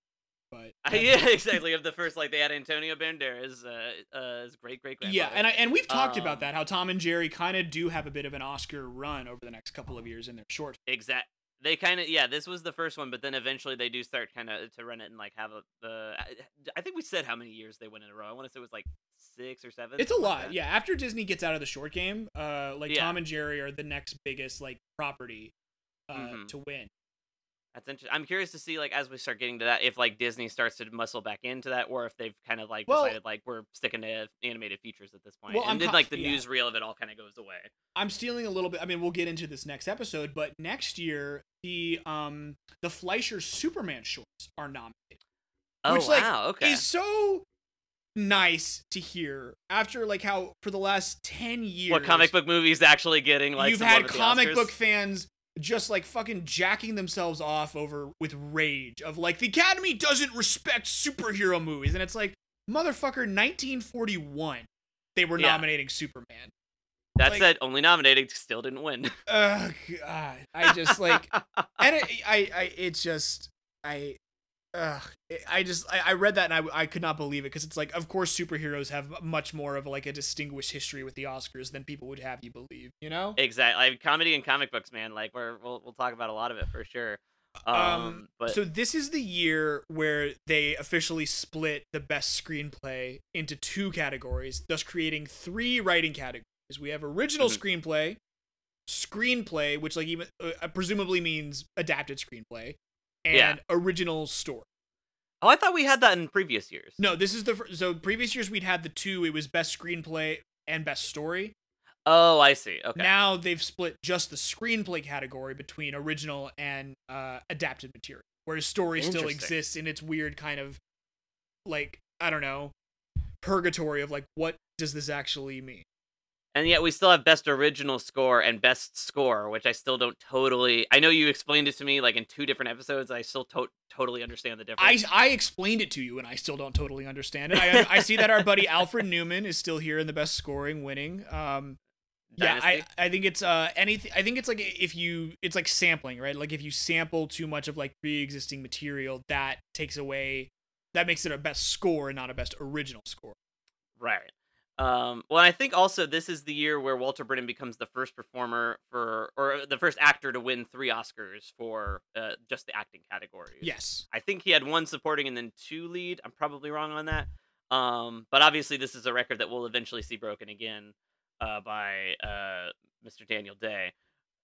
Speaker 2: but [LAUGHS]
Speaker 3: yeah, exactly. Of the first, like they had Antonio Banderas, uh, uh, his great great
Speaker 2: yeah, and I and we've talked
Speaker 3: Um,
Speaker 2: about that how Tom and Jerry kind of do have a bit of an Oscar run over the next couple of years in their short.
Speaker 3: exact. They kind of yeah. This was the first one, but then eventually they do start kind of to run it and like have a the. I, I think we said how many years they went in a row. I want to say it was like six or seven.
Speaker 2: It's a
Speaker 3: something like
Speaker 2: lot, yeah. After Disney gets out of the short game, uh, like
Speaker 3: Yeah.
Speaker 2: Tom and Jerry are the next biggest like property uh,
Speaker 3: Mhm.
Speaker 2: to win.
Speaker 3: That's interesting. I'm curious to see, like, as we start getting to that, if like Disney starts to muscle back into that, or if they've kind of like
Speaker 2: Well-
Speaker 3: decided like we're sticking to animated features at this point,
Speaker 2: Well,
Speaker 3: and
Speaker 2: I'm
Speaker 3: then like the
Speaker 2: yeah.
Speaker 3: newsreel of it all kind of goes away.
Speaker 2: I'm stealing a little bit. I mean, we'll get into this next episode, but next year the um the Fleischer Superman shorts are nominated.
Speaker 3: Oh
Speaker 2: Which, like,
Speaker 3: wow, okay.
Speaker 2: Is so nice to hear after like how for the last 10 years
Speaker 3: what comic book movies actually getting like
Speaker 2: you've had
Speaker 3: love at the
Speaker 2: comic book fans just like fucking jacking themselves off over with rage of like the academy doesn't respect superhero movies and it's like motherfucker 1941 they were
Speaker 3: Yeah.
Speaker 2: nominating superman
Speaker 3: That
Speaker 2: like-
Speaker 3: said, only nominated, still didn't win.
Speaker 2: Ugh, God. i just like and it, I, I, it's just, I, ugh, I just, I, I read that and I, I could not believe it because it's like, of course, superheroes have much more of like a distinguished history with the Oscars than people would have you believe, you know?
Speaker 3: exactly, like comedy and comic books, man. Like we're we'll we'll talk about a lot of it for sure. Um, but
Speaker 2: so this is the year where they officially split the best screenplay into two categories, thus creating three writing categories. We have original
Speaker 3: Mhm.
Speaker 2: screenplay, screenplay, which like even uh, presumably means adapted screenplay, and
Speaker 3: Yeah.
Speaker 2: original story.
Speaker 3: oh, I thought we had that in previous years.
Speaker 2: No, this is the fir- so previous years we'd had the two. It was best screenplay and best story.
Speaker 3: Oh, I see. Okay.
Speaker 2: Now they've split just the screenplay category between original and uh, adapted material, whereas story still exists in its weird kind of like I don't know purgatory of like what does this actually mean?
Speaker 3: And yet we still have best original score and best score, which I still don't totally. I know you explained it to me like in two different episodes. I still to- totally understand the difference.
Speaker 2: I I explained it to you and I still don't totally understand it. I, I see that our buddy Alfred Newman is still here in the best scoring, winning. Um, [LAUGHS] Yeah, I, I think it's uh anything I think it's like if you it's like sampling, right? Like if you sample too much of like pre-existing material, that takes away that makes it a best score and not a best original score.
Speaker 3: Right. Um, well, I think also this is the year where Walter Brennan becomes the first performer for, or the first actor to win three Oscars for uh, just the acting categories.
Speaker 2: Yes.
Speaker 3: I think he had one supporting and then two lead. I'm probably wrong on that. Um, but obviously, this is a record that we'll eventually see broken again uh, by uh, Mr. Daniel Day.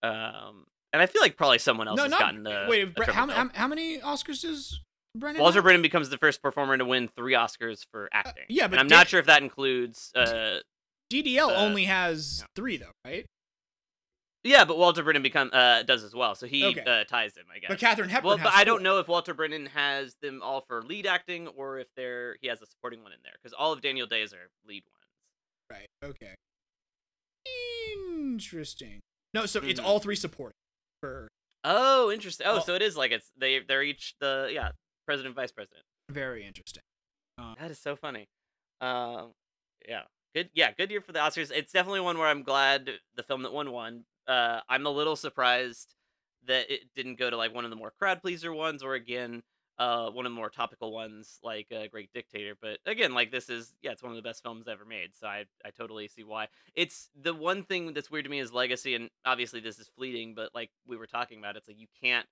Speaker 3: Um, and I feel like probably someone else
Speaker 2: no,
Speaker 3: has
Speaker 2: not
Speaker 3: gotten the.
Speaker 2: wait.
Speaker 3: a
Speaker 2: Bre- how, how, how many Oscars does Brennan?
Speaker 3: Walter? Brennan becomes the first performer to win three Oscars for acting.
Speaker 2: Uh, yeah,
Speaker 3: And
Speaker 2: but
Speaker 3: I'm
Speaker 2: Dan-
Speaker 3: not sure if that includes. Uh,
Speaker 2: DDL
Speaker 3: uh,
Speaker 2: only has three though, right?
Speaker 3: Yeah, but Walter Brennan become uh does as well, so he
Speaker 2: Okay.
Speaker 3: uh, ties them, I guess.
Speaker 2: But Katharine Hepburn.
Speaker 3: well,
Speaker 2: has
Speaker 3: but I don't know if Walter Brennan has them all for lead acting or if they're he has a supporting one in there because all of Daniel Day's are lead ones.
Speaker 2: Right. Okay. Interesting. No, so it's
Speaker 3: Mhm.
Speaker 2: all three supporting for
Speaker 3: Oh, interesting. Oh,
Speaker 2: Well-
Speaker 3: so it is like it's they they're each the yeah president vice president.
Speaker 2: very interesting.
Speaker 3: That is so funny. Um, yeah, good. Yeah, good year for the Oscars. It's definitely one where I'm glad the film that won won. Uh, I'm a little surprised that it didn't go to like one of the more crowd pleaser ones, or again, uh, one of the more topical ones like uh, Great Dictator. But again, like this is yeah, it's one of the best films ever made. So I I totally see why. It's the one thing that's weird to me is legacy, and obviously this is fleeting, but like we were talking about, it's like you can't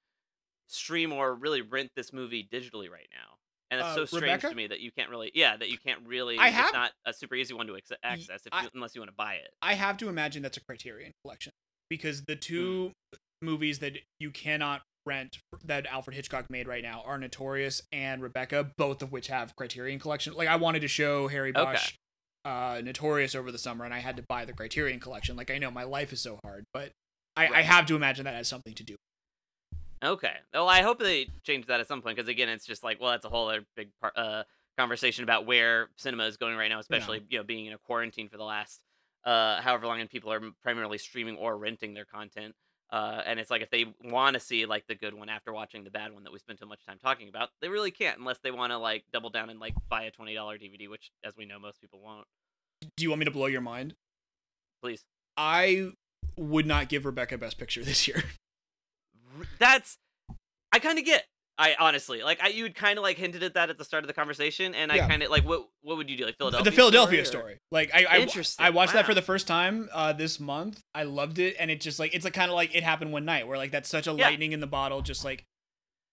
Speaker 3: stream or really rent this movie digitally right now. And it's
Speaker 2: Uh,
Speaker 3: so strange
Speaker 2: Rebecca?
Speaker 3: to me that you can't really, yeah, that you can't really.
Speaker 2: I
Speaker 3: it's
Speaker 2: have-
Speaker 3: not a super easy one to acce- access if
Speaker 2: I-
Speaker 3: you, unless you want to buy it.
Speaker 2: I have to imagine that's a Criterion collection because the two
Speaker 3: Hmm.
Speaker 2: movies that you cannot rent that Alfred Hitchcock made right now are Notorious and Rebecca, both of which have Criterion Collection. Like I wanted to show Harry
Speaker 3: Okay.
Speaker 2: Bosch uh, Notorious over the summer, and I had to buy the Criterion Collection. Like I know my life is so hard, but I, I have to imagine that has something to do.
Speaker 3: Okay. Well, I hope they change that at some point because again, it's just like, well, that's a whole other big part, uh, conversation about where cinema is going right now, especially you know being in a quarantine for the last uh however long, and people are primarily streaming or renting their content. Uh, and it's like if they want to see like the good one after watching the bad one that we spent so much time talking about, they really can't unless they want to like double down and like buy a twenty dollar DVD, which, as we know, most people won't.
Speaker 2: Do you want me to blow your mind?
Speaker 3: Please.
Speaker 2: I would not give Rebecca Best Picture this year. [LAUGHS]
Speaker 3: That's I kind of get. I honestly like I you had kind of like hinted at that at the start of the conversation, and I
Speaker 2: Yeah.
Speaker 3: kind of like what what would you do like Philadelphia?
Speaker 2: the Philadelphia
Speaker 3: story.
Speaker 2: story. Like I, I. I watched that for the first time uh, this month. I loved it, and it just like it's like kind of like it happened one night, where like that's such a
Speaker 3: Yeah.
Speaker 2: lightning in the bottle, just like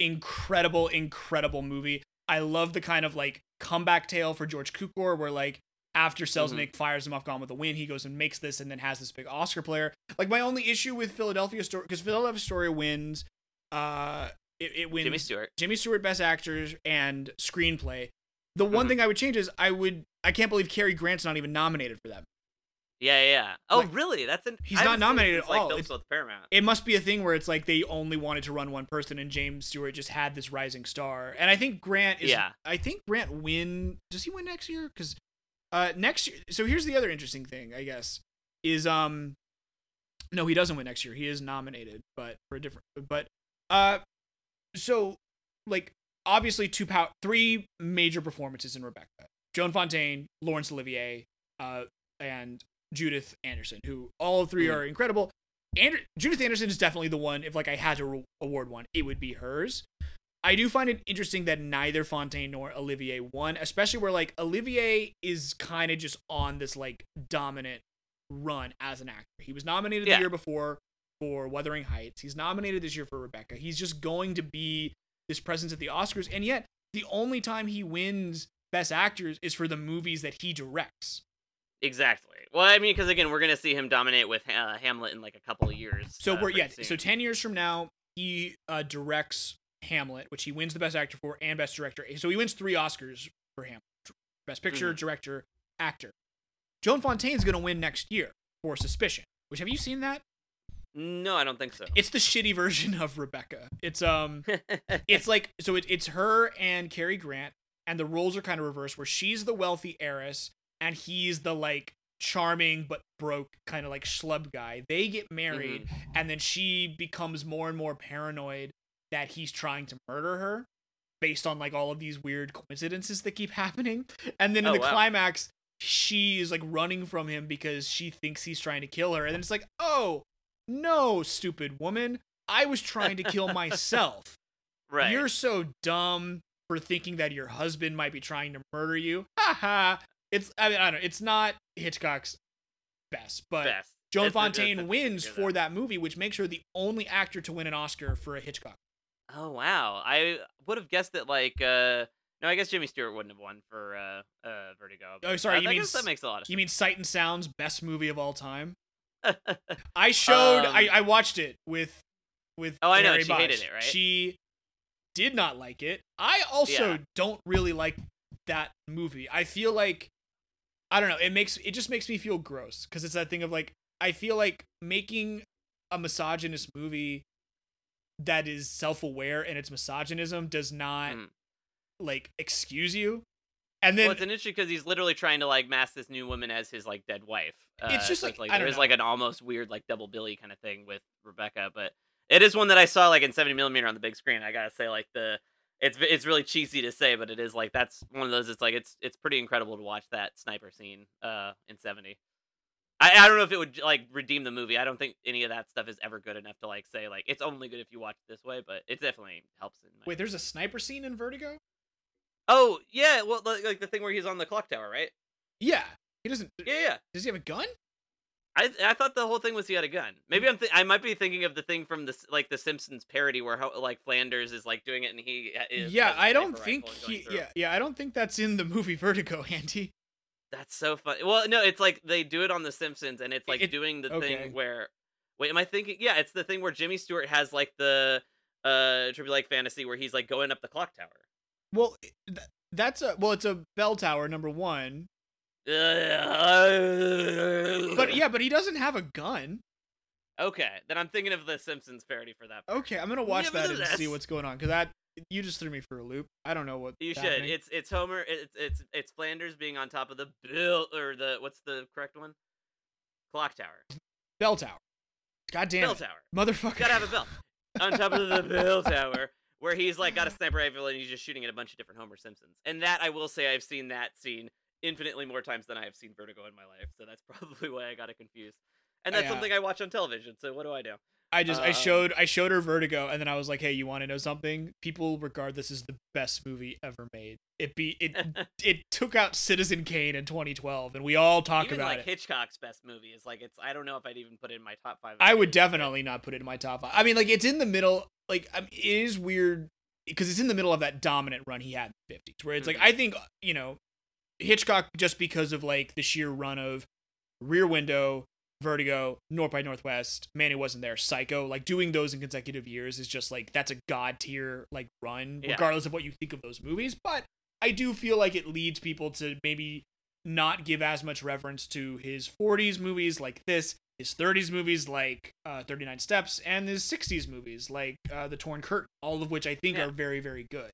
Speaker 2: incredible, incredible movie. I love the kind of like comeback tale for George Cukor, where like after Selznick fires him off Gone with the Wind, he goes and makes this, and then has this big Oscar player. Like my only issue with Philadelphia story, because Philadelphia story wins, uh, it, it wins
Speaker 3: Jimmy Stewart.
Speaker 2: Jimmy Stewart Best Actors and Screenplay. The one
Speaker 3: Mhm.
Speaker 2: thing I would change is I would I can't believe Cary Grant's not even nominated for them.
Speaker 3: Yeah, yeah. Oh,
Speaker 2: Like,
Speaker 3: really? That's an.
Speaker 2: he's
Speaker 3: I
Speaker 2: not
Speaker 3: haven't seen it
Speaker 2: nominated at
Speaker 3: like,
Speaker 2: all. It's-
Speaker 3: Paramount.
Speaker 2: It must be a thing where it's like they only wanted to run one person and James Stewart just had this rising star. And I think Grant is
Speaker 3: Yeah.
Speaker 2: I think Grant win does he win next year? Cuz uh next year so here's the other interesting thing, I guess, is um no, he doesn't win next year. He is nominated, but for a different but uh so like obviously two pow- three major performances in Rebecca. Joan Fontaine, Laurence Olivier, uh, and Judith Anderson, who all three
Speaker 3: Mhm.
Speaker 2: are incredible. And Judith Anderson is definitely the one. If like I had to re- award one, it would be hers. I do find it interesting that neither Fontaine nor Olivier won, especially where like Olivier is kind of just on this like dominant run as an actor. He was nominated
Speaker 3: Yeah.
Speaker 2: the year before for Wuthering Heights. He's nominated this year for Rebecca. He's just going to be this presence at the Oscars, and yet the only time he wins Best Actors is for the movies that he directs.
Speaker 3: Exactly. Well, I mean, because again, we're gonna see him dominate with uh, Hamlet in like a couple of years.
Speaker 2: So
Speaker 3: uh,
Speaker 2: we're yeah.
Speaker 3: soon.
Speaker 2: So ten years from now, he uh, directs Hamlet, which he wins the Best Actor for and Best Director. So he wins three Oscars for Hamlet: Best Picture,
Speaker 3: Mhm.
Speaker 2: Director, Actor. Joan Fontaine's gonna win next year for Suspicion. Which have you seen that?
Speaker 3: no, I don't think so.
Speaker 2: It's the shitty version of Rebecca. It's um, [LAUGHS] it's like so it, it's her and Cary Grant, and the roles are kind of reversed, where she's the wealthy heiress and he's the like charming but broke kind of like schlub guy. They get married, and then she becomes more and more paranoid that he's trying to murder her based on like all of these weird coincidences that keep [LAUGHS] happening. And then in
Speaker 3: Oh,
Speaker 2: the
Speaker 3: wow.
Speaker 2: climax, she is like running from him because she thinks he's trying to kill her. And then it's like, oh, no, stupid woman. I was trying to kill [LAUGHS] myself.
Speaker 3: right.
Speaker 2: You're so dumb for thinking that your husband might be trying to murder you. [LAUGHS] Ha ha. It's I mean I don't know. It's not Hitchcock's best, but
Speaker 3: best.
Speaker 2: Joan
Speaker 3: It's
Speaker 2: Fontaine wins for that movie, which makes her the only actor to win an Oscar for a Hitchcock.
Speaker 3: Oh wow, I would have guessed that like uh no, I guess Jimmy Stewart wouldn't have won for uh uh Vertigo.
Speaker 2: Oh, sorry,
Speaker 3: I,
Speaker 2: you
Speaker 3: I
Speaker 2: mean
Speaker 3: guess that makes a lot of
Speaker 2: You mean Sight and Sound's best movie of all time? [LAUGHS] I showed I,
Speaker 3: Um,
Speaker 2: I watched it with with
Speaker 3: Oh, I know,
Speaker 2: Mary
Speaker 3: she hated it, right?
Speaker 2: She did not like it. I also
Speaker 3: Yeah.
Speaker 2: don't really like that movie. I feel like I don't know, it makes it just makes me feel gross cuz it's that thing of like I feel like making a misogynist movie that is self-aware and its misogynism does not
Speaker 3: Mm.
Speaker 2: like excuse you. And then
Speaker 3: well, it's an issue because he's literally trying to like mask this new woman as his like dead wife. Uh,
Speaker 2: It's just
Speaker 3: so
Speaker 2: like-
Speaker 3: like
Speaker 2: I don't
Speaker 3: there is
Speaker 2: know.
Speaker 3: like an almost weird like double Billy kind of thing with Rebecca, but it is one that I saw like in 70 millimeter on the big screen. I gotta say like the it's it's really cheesy to say, but it is like that's one of those. It's like it's it's pretty incredible to watch that sniper scene uh in 70. I, I don't know if it would like redeem the movie. I don't think any of that stuff is ever good enough to like say like it's only good if you watch it this way, but it definitely helps. In
Speaker 2: wait, there's a sniper scene in Vertigo?
Speaker 3: Oh yeah, well like, like the thing where he's on the clock tower, right?
Speaker 2: Yeah. He doesn't
Speaker 3: Yeah, yeah.
Speaker 2: Does he have a gun?
Speaker 3: I I thought the whole thing was he had a gun. Hmm. Maybe I'm th- I might be thinking of the thing from this like the Simpsons parody where how, like Flanders is like doing it and he uh, is,
Speaker 2: yeah, I don't think
Speaker 3: rifle and going
Speaker 2: he. Yeah, yeah, I don't think that's in the movie Vertigo, [LAUGHS] Andy.
Speaker 3: That's so funny. Well, no, it's like they do it on the Simpsons and it's like
Speaker 2: It-
Speaker 3: doing the
Speaker 2: okay.
Speaker 3: thing where wait, am I thinking? Yeah, it's the thing where Jimmy Stewart has like the uh Tribute like fantasy where he's like going up the clock tower.
Speaker 2: Well, th- that's a well, it's a bell tower number one.
Speaker 3: but
Speaker 2: But yeah, but he doesn't have a gun.
Speaker 3: Okay, then I'm thinking of the Simpsons parody for that. part.
Speaker 2: Okay, I'm gonna [LAUGHS] watch that and see what's going on because that you just threw me for a loop. I don't know what
Speaker 3: You should.
Speaker 2: happening.
Speaker 3: It's it's Homer. It's it's it's Flanders being on top of the bill or the what's the correct one? Clock tower.
Speaker 2: bell tower. God damn
Speaker 3: Bell
Speaker 2: it,
Speaker 3: tower.
Speaker 2: motherfucker!
Speaker 3: Gotta have a bell on top of the bell [LAUGHS] tower where he's like got a sniper rifle and he's just shooting at a bunch of different Homer Simpsons. And that I will say I've seen that scene infinitely more times than I have seen Vertigo in my life. So that's [LAUGHS] probably why I got it confused. And that's
Speaker 2: Yeah.
Speaker 3: something I watch on television. So what do I do?
Speaker 2: I just I
Speaker 3: Um,
Speaker 2: showed I showed her Vertigo, and then I was like, "Hey, you want to know something? People regard this as the best movie ever made. It be it [LAUGHS] it took out Citizen Kane in 2012, and we all talk about
Speaker 3: like
Speaker 2: it.
Speaker 3: Hitchcock's best movie is like it's. I don't know if I'd even put it in my top five.
Speaker 2: I would definitely not put it in my top five. I mean, like it's in the middle. Like I mean, it is weird because it's in the middle of that dominant run he had in the 50s, where it's
Speaker 3: Mhm.
Speaker 2: like I think you know Hitchcock just because of like the sheer run of Rear Window, Vertigo, North by Northwest, Man Who Wasn't There, Psycho, like doing those in consecutive years is just like that's a god tier like run,
Speaker 3: Yeah.
Speaker 2: regardless of what you think of those movies. But I do feel like it leads people to maybe not give as much reverence to his 40s movies like this, his 30s movies like uh, 39 Steps, and his 60s movies like uh, The Torn Curtain, all of which I think
Speaker 3: Yeah.
Speaker 2: are very, very good.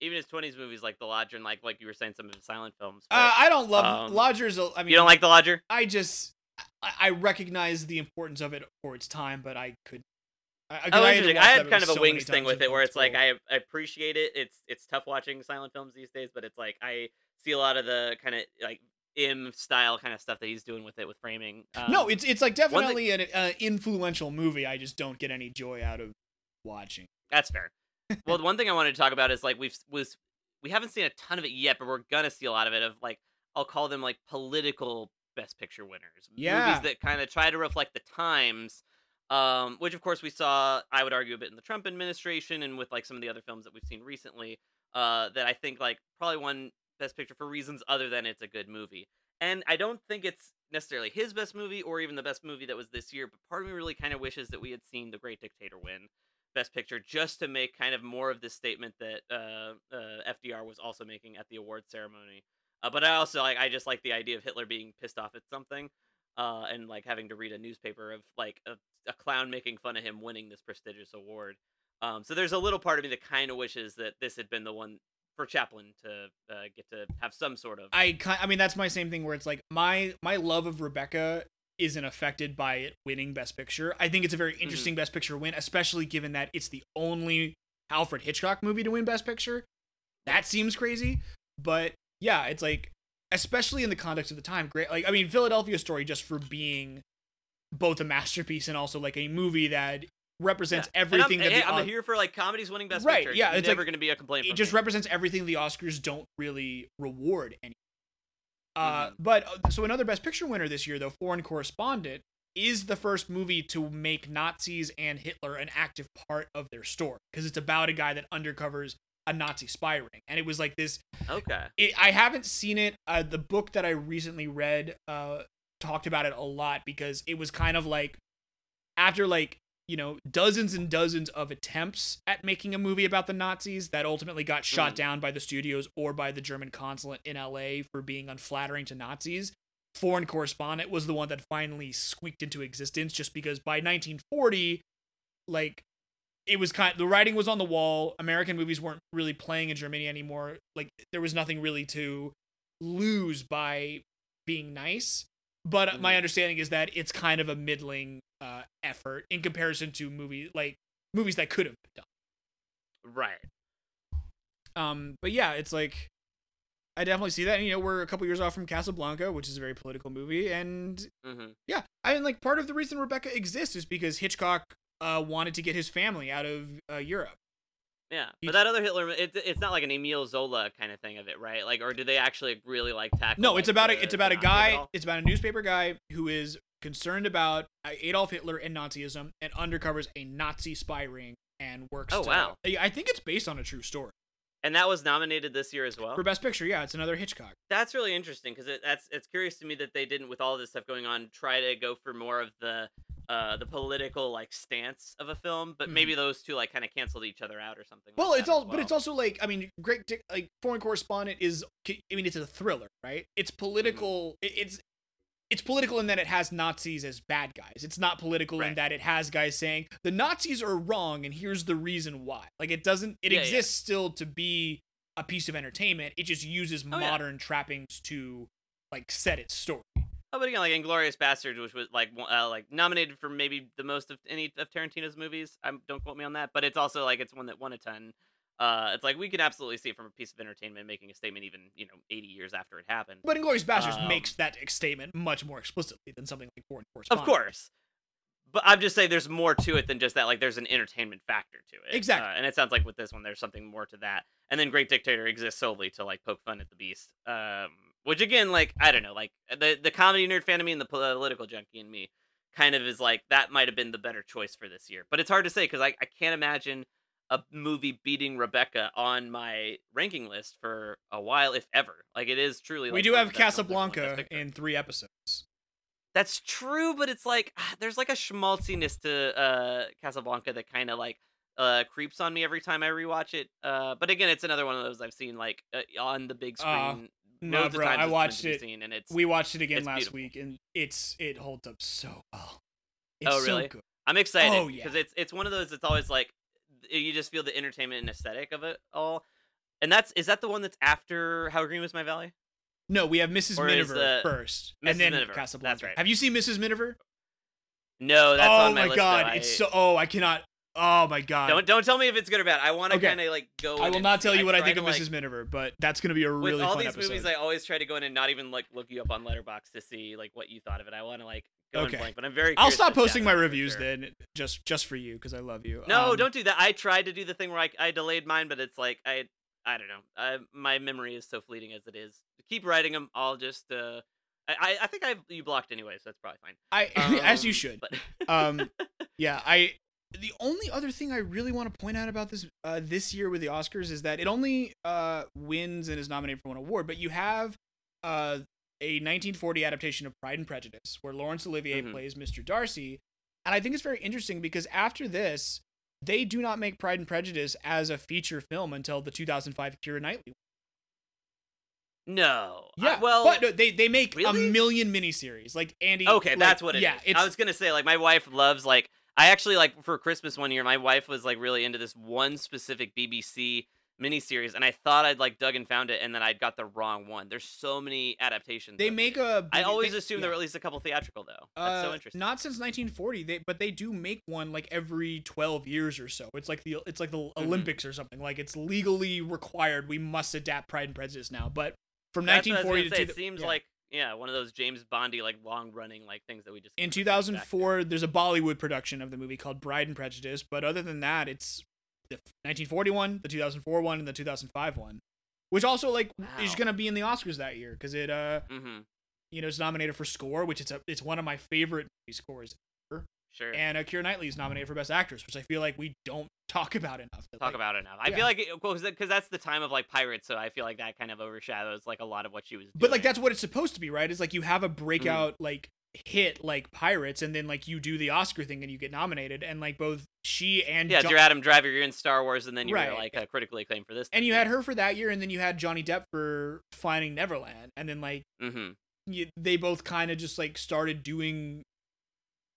Speaker 3: Even his twenties movies like The Lodger and like like you were saying some of his silent films.
Speaker 2: Uh, I don't love
Speaker 3: um,
Speaker 2: Lodgers. I mean,
Speaker 3: you don't like The Lodger?
Speaker 2: I just I, I recognize the importance of it for its time, but I could. I,
Speaker 3: Oh,
Speaker 2: had
Speaker 3: interesting. I had kind of a
Speaker 2: so
Speaker 3: wings thing with it, where it's like I, I appreciate it. It's it's tough watching silent films these days, but it's like I see a lot of the kind of like im style kind of stuff that he's doing with it with framing. Um,
Speaker 2: no, it's it's like
Speaker 3: one thing-
Speaker 2: definitely an uh, influential movie. I just don't get any joy out of watching.
Speaker 3: that's fair. well, the one thing I wanted to talk about is like we've was we haven't seen a ton of it yet, but we're gonna see a lot of it. Of like I'll call them like political best picture winners,
Speaker 2: Yeah.
Speaker 3: movies that kind of try to reflect the times. Um, which of course we saw, I would argue a bit in the Trump administration and with like some of the other films that we've seen recently. Uh, that I think like probably won best picture for reasons other than it's a good movie. And I don't think it's necessarily his best movie or even the best movie that was this year, but part of me really kind of wishes that we had seen The Great Dictator win Best Picture just to make kind of more of this statement that uh, uh, FDR was also making at the award ceremony. Uh, but I also like I just like the idea of Hitler being pissed off at something, uh, and like having to read a newspaper of like a, a clown making fun of him winning this prestigious award. Um, so there's a little part of me that kind of wishes that this had been the one for Chaplin to uh, get to have some sort of.
Speaker 2: I I mean that's my same thing where it's like my my love of Rebecca isn't affected by it winning Best Picture. I think it's a very interesting Best Picture win, especially given that it's the only Alfred Hitchcock movie to win Best Picture. That seems crazy, but yeah, it's like especially in the context of the time, great. Like I mean, Philadelphia Story just for being both a masterpiece and also like a movie that represents
Speaker 3: Yeah. And
Speaker 2: everything
Speaker 3: I'm,
Speaker 2: that the
Speaker 3: I'm here for like comedies winning Best
Speaker 2: Right,
Speaker 3: Picture.
Speaker 2: yeah, it's
Speaker 3: never
Speaker 2: like-
Speaker 3: going to be a complaint.
Speaker 2: it just
Speaker 3: me.
Speaker 2: represents everything the Oscars don't really reward any. Uh,
Speaker 3: Mhm.
Speaker 2: but uh, so another Best Picture winner this year, though, Foreign Correspondent, is the first movie to make Nazis and Hitler an active part of their story because it's about a guy that undercovers a Nazi spy ring, and it was like this.
Speaker 3: okay.
Speaker 2: It, I haven't seen it. Uh, the book that I recently read uh, talked about it a lot because it was kind of like after like you know dozens and dozens of attempts at making a movie about the Nazis that ultimately got shot
Speaker 3: Mm.
Speaker 2: down by the studios or by the German consulate in LA for being unflattering to Nazis. Foreign Correspondent was the one that finally squeaked into existence just because by 1940 like it was kind the writing was on the wall. American movies weren't really playing in Germany anymore. Like there was nothing really to lose by being nice. But my
Speaker 3: Mhm.
Speaker 2: understanding is that it's kind of a middling uh, effort in comparison to movie like movies that could have been done. Right. Um, but yeah, it's like I definitely see that. And, you know, we're a couple years off from Casablanca, which is a very political movie, and
Speaker 3: hmm
Speaker 2: yeah, I mean, like part of the reason Rebecca exists is because Hitchcock uh, wanted to get his family out of uh, Europe.
Speaker 3: Yeah, but that other Hitler, it, it's not like an Emile Zola kind of thing of it, right? Like, or do they actually really like tackle?
Speaker 2: No,
Speaker 3: like,
Speaker 2: it's about
Speaker 3: the-
Speaker 2: a it's about a guy. It's about a newspaper guy who is concerned about uh, Adolf Hitler and Nazism and undercovers a Nazi spy ring and works.
Speaker 3: Oh,
Speaker 2: to-
Speaker 3: wow.
Speaker 2: I think it's based on a true story
Speaker 3: And that was nominated this year as well.
Speaker 2: for Best Picture. Yeah, it's another Hitchcock.
Speaker 3: That's really interesting because it, that's it's curious to me that they didn't, with all this stuff going on, try to go for more of the uh the political like stance of a film, but
Speaker 2: Mhm.
Speaker 3: maybe those two like kind of canceled each other out or something.
Speaker 2: Well,
Speaker 3: like
Speaker 2: it's all, but it's also like I mean, Great Dick, like Foreign Correspondent is. I mean, it's a thriller, right? It's political. it- It's it's political in that it has Nazis as bad guys. It's not political in that it has guys saying the Nazis are wrong and here's the reason why. Like it doesn't. It
Speaker 3: Yeah, yeah.
Speaker 2: exists still to be a piece of entertainment. It just uses
Speaker 3: Oh, yeah.
Speaker 2: modern trappings to like set its story.
Speaker 3: Oh, but again, like Inglourious Basterds, which was like uh, like nominated for maybe the most of any of Tarantino's movies. I don't quote me on that, but it's also like it's one that won a ton. Uh, it's like we can absolutely see it from a piece of entertainment making a statement, even you know, 80 years after it happened.
Speaker 2: But Inglourious Basterds
Speaker 3: Um,
Speaker 2: makes that statement much more explicitly than something like Foreign
Speaker 3: Of course. But I'm just saying there's more to it than just that. Like there's an entertainment factor to it.
Speaker 2: Exactly.
Speaker 3: Uh, and it sounds like with this one, there's something more to that. And then Great Dictator exists solely to like poke fun at the beast. Um, which again, like, I don't know, like the, the comedy nerd fan of me and the political junkie in me kind of is like, that might have been the better choice for this year. But it's hard to say because I, I can't imagine a movie beating Rebecca on my ranking list for a while, if ever. Like it is truly.
Speaker 2: We do have
Speaker 3: of the best films ever won Best
Speaker 2: Casablanca in three episodes.
Speaker 3: That's true, but it's like ah, there's like a schmaltziness to uh Casablanca that kind of like uh creeps on me every time I rewatch it. Uh, but again, it's another one of those I've seen like uh, on the big
Speaker 2: Uh,
Speaker 3: screen.
Speaker 2: No, bro, I watched it.
Speaker 3: Seen, and it's
Speaker 2: We watched it again last
Speaker 3: beautiful.
Speaker 2: week, and it's it holds up so well. It's
Speaker 3: Oh,
Speaker 2: so
Speaker 3: really?
Speaker 2: good.
Speaker 3: I'm excited
Speaker 2: Oh, yeah.
Speaker 3: because it's it's one of those. It's always like you just feel the entertainment and aesthetic of it all. And that's is that the one that's after How Green Was My Valley?
Speaker 2: No, we have Mrs.
Speaker 3: Or
Speaker 2: Miniver
Speaker 3: the-
Speaker 2: first,
Speaker 3: Mrs.
Speaker 2: and then
Speaker 3: Miniver,
Speaker 2: Casablanca.
Speaker 3: that's right.
Speaker 2: Have you seen Mrs. Miniver?
Speaker 3: No, that's
Speaker 2: oh
Speaker 3: on my,
Speaker 2: my god, it's so. Oh, I cannot. Oh my god.
Speaker 3: Don't don't tell me if it's good or bad. I want to
Speaker 2: Okay.
Speaker 3: kind of like go.
Speaker 2: I will not tell you what I think of
Speaker 3: like,
Speaker 2: Mrs. Miniver, but that's gonna be a really
Speaker 3: with all these
Speaker 2: episode.
Speaker 3: movies, I always try to go in and not even like look you up on Letterboxd to see like what you thought of it. I want to like go
Speaker 2: Okay.
Speaker 3: in blank, but I'm very.
Speaker 2: I'll stop posting my
Speaker 3: about it for
Speaker 2: reviews
Speaker 3: sure.
Speaker 2: then, just just for you, because I love you.
Speaker 3: No,
Speaker 2: Um,
Speaker 3: don't do that. I tried to do the thing where I, I delayed mine, but it's like I I don't know. I, my memory is so fleeting as it is. Keep writing them. I'll just. uh I I- think I you blocked anyway, so that's probably fine.
Speaker 2: I [LAUGHS] as you
Speaker 3: Um,
Speaker 2: should.
Speaker 3: But
Speaker 2: um [LAUGHS] yeah i the only other thing i really want to point out about this uh this year with the oscars is that it only uh wins and is nominated for one award but you have uh a 1940 adaptation of pride and prejudice where laurence olivier
Speaker 3: Mhm.
Speaker 2: plays mr darcy and i think it's very interesting because after this they do not make pride and prejudice as a feature film until the 2005 Keira Knightley.
Speaker 3: no.
Speaker 2: Yeah,
Speaker 3: well,
Speaker 2: but no, they they make
Speaker 3: really?
Speaker 2: a million miniseries. Like Andy.
Speaker 3: Okay,
Speaker 2: like,
Speaker 3: that's what it is.
Speaker 2: yeah, it's
Speaker 3: I was gonna say like my wife loves like I actually like for Christmas one year my wife was like really into this one specific BBC miniseries and I thought I'd like dug and found it and then I'd got the wrong one. There's so many adaptations.
Speaker 2: they make a.
Speaker 3: I always
Speaker 2: they-
Speaker 3: assume
Speaker 2: yeah.
Speaker 3: there were at least a couple theatrical though. That's so
Speaker 2: Uh,
Speaker 3: interesting.
Speaker 2: Not since 1940, they but they do make one like every 12 years or so. It's like the it's like the
Speaker 3: Mm-hmm.
Speaker 2: Olympics or something. Like it's legally required. We must adapt Pride and Prejudice now. But from
Speaker 3: That's what I was
Speaker 2: 1940
Speaker 3: gonna
Speaker 2: to
Speaker 3: say.
Speaker 2: two-
Speaker 3: it seems
Speaker 2: yeah.
Speaker 3: like yeah, one of those James Bondy like long running like things that we just
Speaker 2: in
Speaker 3: keep bringing back.
Speaker 2: 2004 there's a Bollywood production of the movie called Bride and Prejudice. But other than that, it's the 1941, the 2004 one, and the 2005 one, which also like is gonna be in the Oscars that year because it uh
Speaker 3: Mm-hmm.
Speaker 2: you know it's nominated for score, which it's a it's one of my favorite movie scores.
Speaker 3: Sure.
Speaker 2: And uh, Keira Knightley is nominated for Best Actress, which I feel like we don't [LAUGHS] talk about enough.
Speaker 3: talk
Speaker 2: Like,
Speaker 3: about enough. I
Speaker 2: yeah.
Speaker 3: feel like because that's the time of like pirates, so I feel like that kind of overshadows like a lot of what she was. doing.
Speaker 2: But like that's what it's supposed to be, right? Is like you have a
Speaker 3: Mm.
Speaker 2: breakout like hit like Pirates, and then like you do the Oscar thing and you get nominated, and like both she and
Speaker 3: yeah,
Speaker 2: Jo-
Speaker 3: you're Adam Driver, you're in Star Wars, and then you're
Speaker 2: Right.
Speaker 3: like uh, critically acclaimed for this.
Speaker 2: and you had her for that year, and then you had Johnny Depp for Finding Neverland, and then like
Speaker 3: Mm-hmm.
Speaker 2: you, they both kind of just like started doing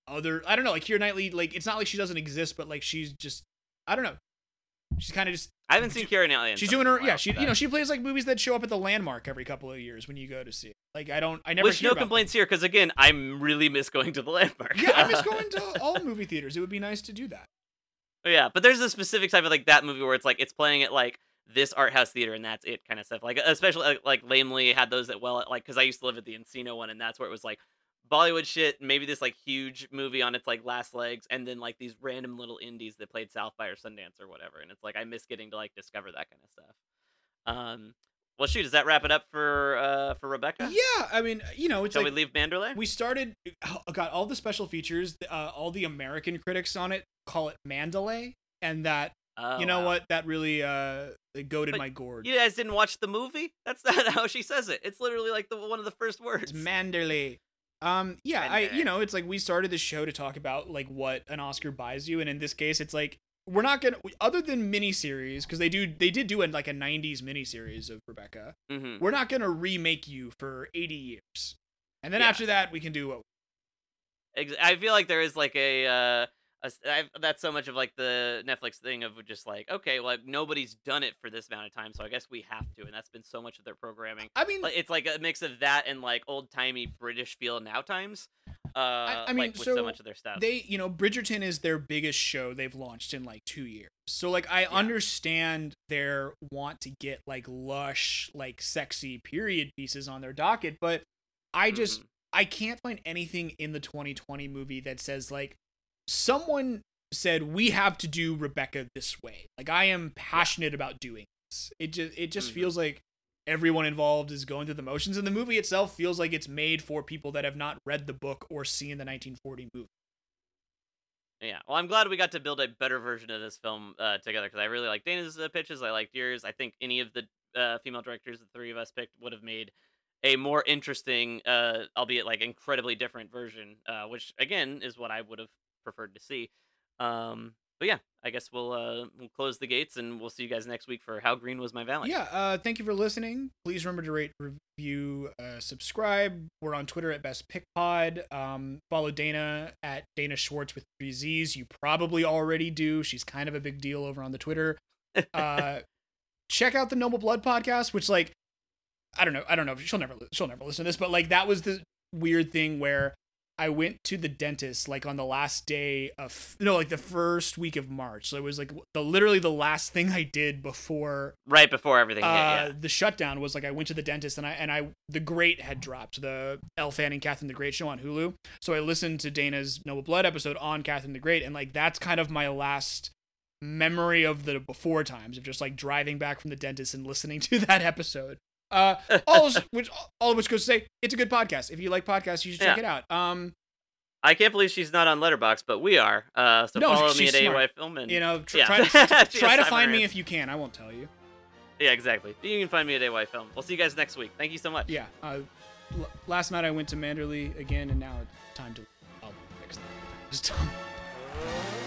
Speaker 2: other. I don't know, like Keira Knightley, like it's not like she doesn't exist, but like she's just I don't know. She's kind of just
Speaker 3: I haven't seen Keira Knightley.
Speaker 2: she's doing her yeah she you know she plays like movies that show up at the landmark every couple of years when you go to see it. Like I don't I never
Speaker 3: Which no
Speaker 2: about them.
Speaker 3: complaints here, because again, I'm really miss going to the landmark.
Speaker 2: Yeah, I miss [LAUGHS] going to all movie theaters. It would be nice to do that.
Speaker 3: Oh, yeah, but there's a specific type of like that movie where it's like it's playing at like this art house theater and that's it kind of stuff. Like especially like, like Laemmle had those that well like because I used to live at the Encino one and that's where it was like Bollywood shit, maybe this like huge movie on its like last legs, and then like these random little indies that played South by or Sundance or whatever. And it's like I miss getting to like discover that kind of stuff. Um, well, shoot, does that wrap it up for uh for Rebecca?
Speaker 2: Yeah, I mean, you know, it's
Speaker 3: Shall
Speaker 2: like
Speaker 3: we leave Mandalay?
Speaker 2: we started uh, got all the special features. Uh, all the American critics on it call it Mandalay, and that
Speaker 3: Oh,
Speaker 2: you know
Speaker 3: wow.
Speaker 2: what that really uh goaded
Speaker 3: But
Speaker 2: my gourd.
Speaker 3: You guys didn't watch the movie? That's [LAUGHS] not how she says it. It's literally like the one of the first words.
Speaker 2: It's Mandalay. Um, yeah,
Speaker 3: And,
Speaker 2: I you know, it's like we started the show to talk about like what an Oscar buys you, and in this case, it's like we're not gonna other than miniseries because they do they did do a, like a '90s miniseries of Rebecca.
Speaker 3: hmm
Speaker 2: We're not gonna remake you for 80 years, and then
Speaker 3: Yeah.
Speaker 2: after that we can do what.
Speaker 3: I feel like there is like a, uh, I've, that's so much of like the Netflix thing of just like okay, like nobody's done it for this amount of time, so I guess we have to, and that's been so much of their programming.
Speaker 2: I mean,
Speaker 3: it's like a mix of that and like old timey British feel now times. Uh,
Speaker 2: I mean,
Speaker 3: like with
Speaker 2: so
Speaker 3: so much of their stuff.
Speaker 2: they you know Bridgerton is their biggest show they've launched in like two years. So like I understand their want to get like lush, like sexy period pieces on their docket, but I just
Speaker 3: Mhm.
Speaker 2: I can't find anything in the 2020 movie that says like someone said we have to do Rebecca this way. Like I am passionate about doing this. It just it just
Speaker 3: Mhm.
Speaker 2: feels like everyone involved is going through the motions and the movie itself feels like it's made for people that have not read the book or seen the 1940 movie.
Speaker 3: Yeah, well, I'm glad we got to build a better version of this film uh, together because I really like Dana's uh, pitches. I liked yours. I think any of the uh, female directors the three of us picked would have made a more interesting, uh, albeit like incredibly different version, uh, which again is what I would have preferred to see. Um, but yeah, I guess we'll uh, we'll close the gates and we'll see you guys next week for How Green Was My Valley.
Speaker 2: Yeah, uh, thank you for listening. Please remember to rate, review, uh, subscribe. We're on Twitter at Best Pick Pod. Um, follow Dana at Dana Schwartz with three Z's. You probably already do. She's kind of a big deal over on the Twitter. [LAUGHS] Uh, check out the Noble Blood podcast, which like I don't know, I don't know if she'll never she'll never listen to this, but like that was the weird thing where I went to the dentist like on the last day of no, like the first week of March. So it was like the literally the last thing I did before
Speaker 3: right before everything hit.
Speaker 2: uh,
Speaker 3: Yeah,
Speaker 2: the shutdown was like I went to the dentist and I and I the Great had dropped the Elle Fanning Catherine the Great show on Hulu. So I listened to Dana's Noble Blood episode on Catherine the Great and like that's kind of my last memory of the before times of just like driving back from the dentist and listening [LAUGHS] to that episode. Uh, [LAUGHS] all of which all of which goes to say it's a good podcast. If you like podcasts, you should check
Speaker 3: Yeah.
Speaker 2: it out. Um,
Speaker 3: I can't believe she's not on Letterboxd, but we are. Uh, so
Speaker 2: No,
Speaker 3: follow me at
Speaker 2: smart.
Speaker 3: AY Film and
Speaker 2: you know, tr-
Speaker 3: yeah.
Speaker 2: try to [LAUGHS] try to find me if you can. I won't tell you.
Speaker 3: yeah, exactly. You can find me at AY Film. We'll see you guys next week. Thank you so much.
Speaker 2: Yeah. Uh, l- last night I went to Manderley again, and now it's time to. I'll fix that. Just-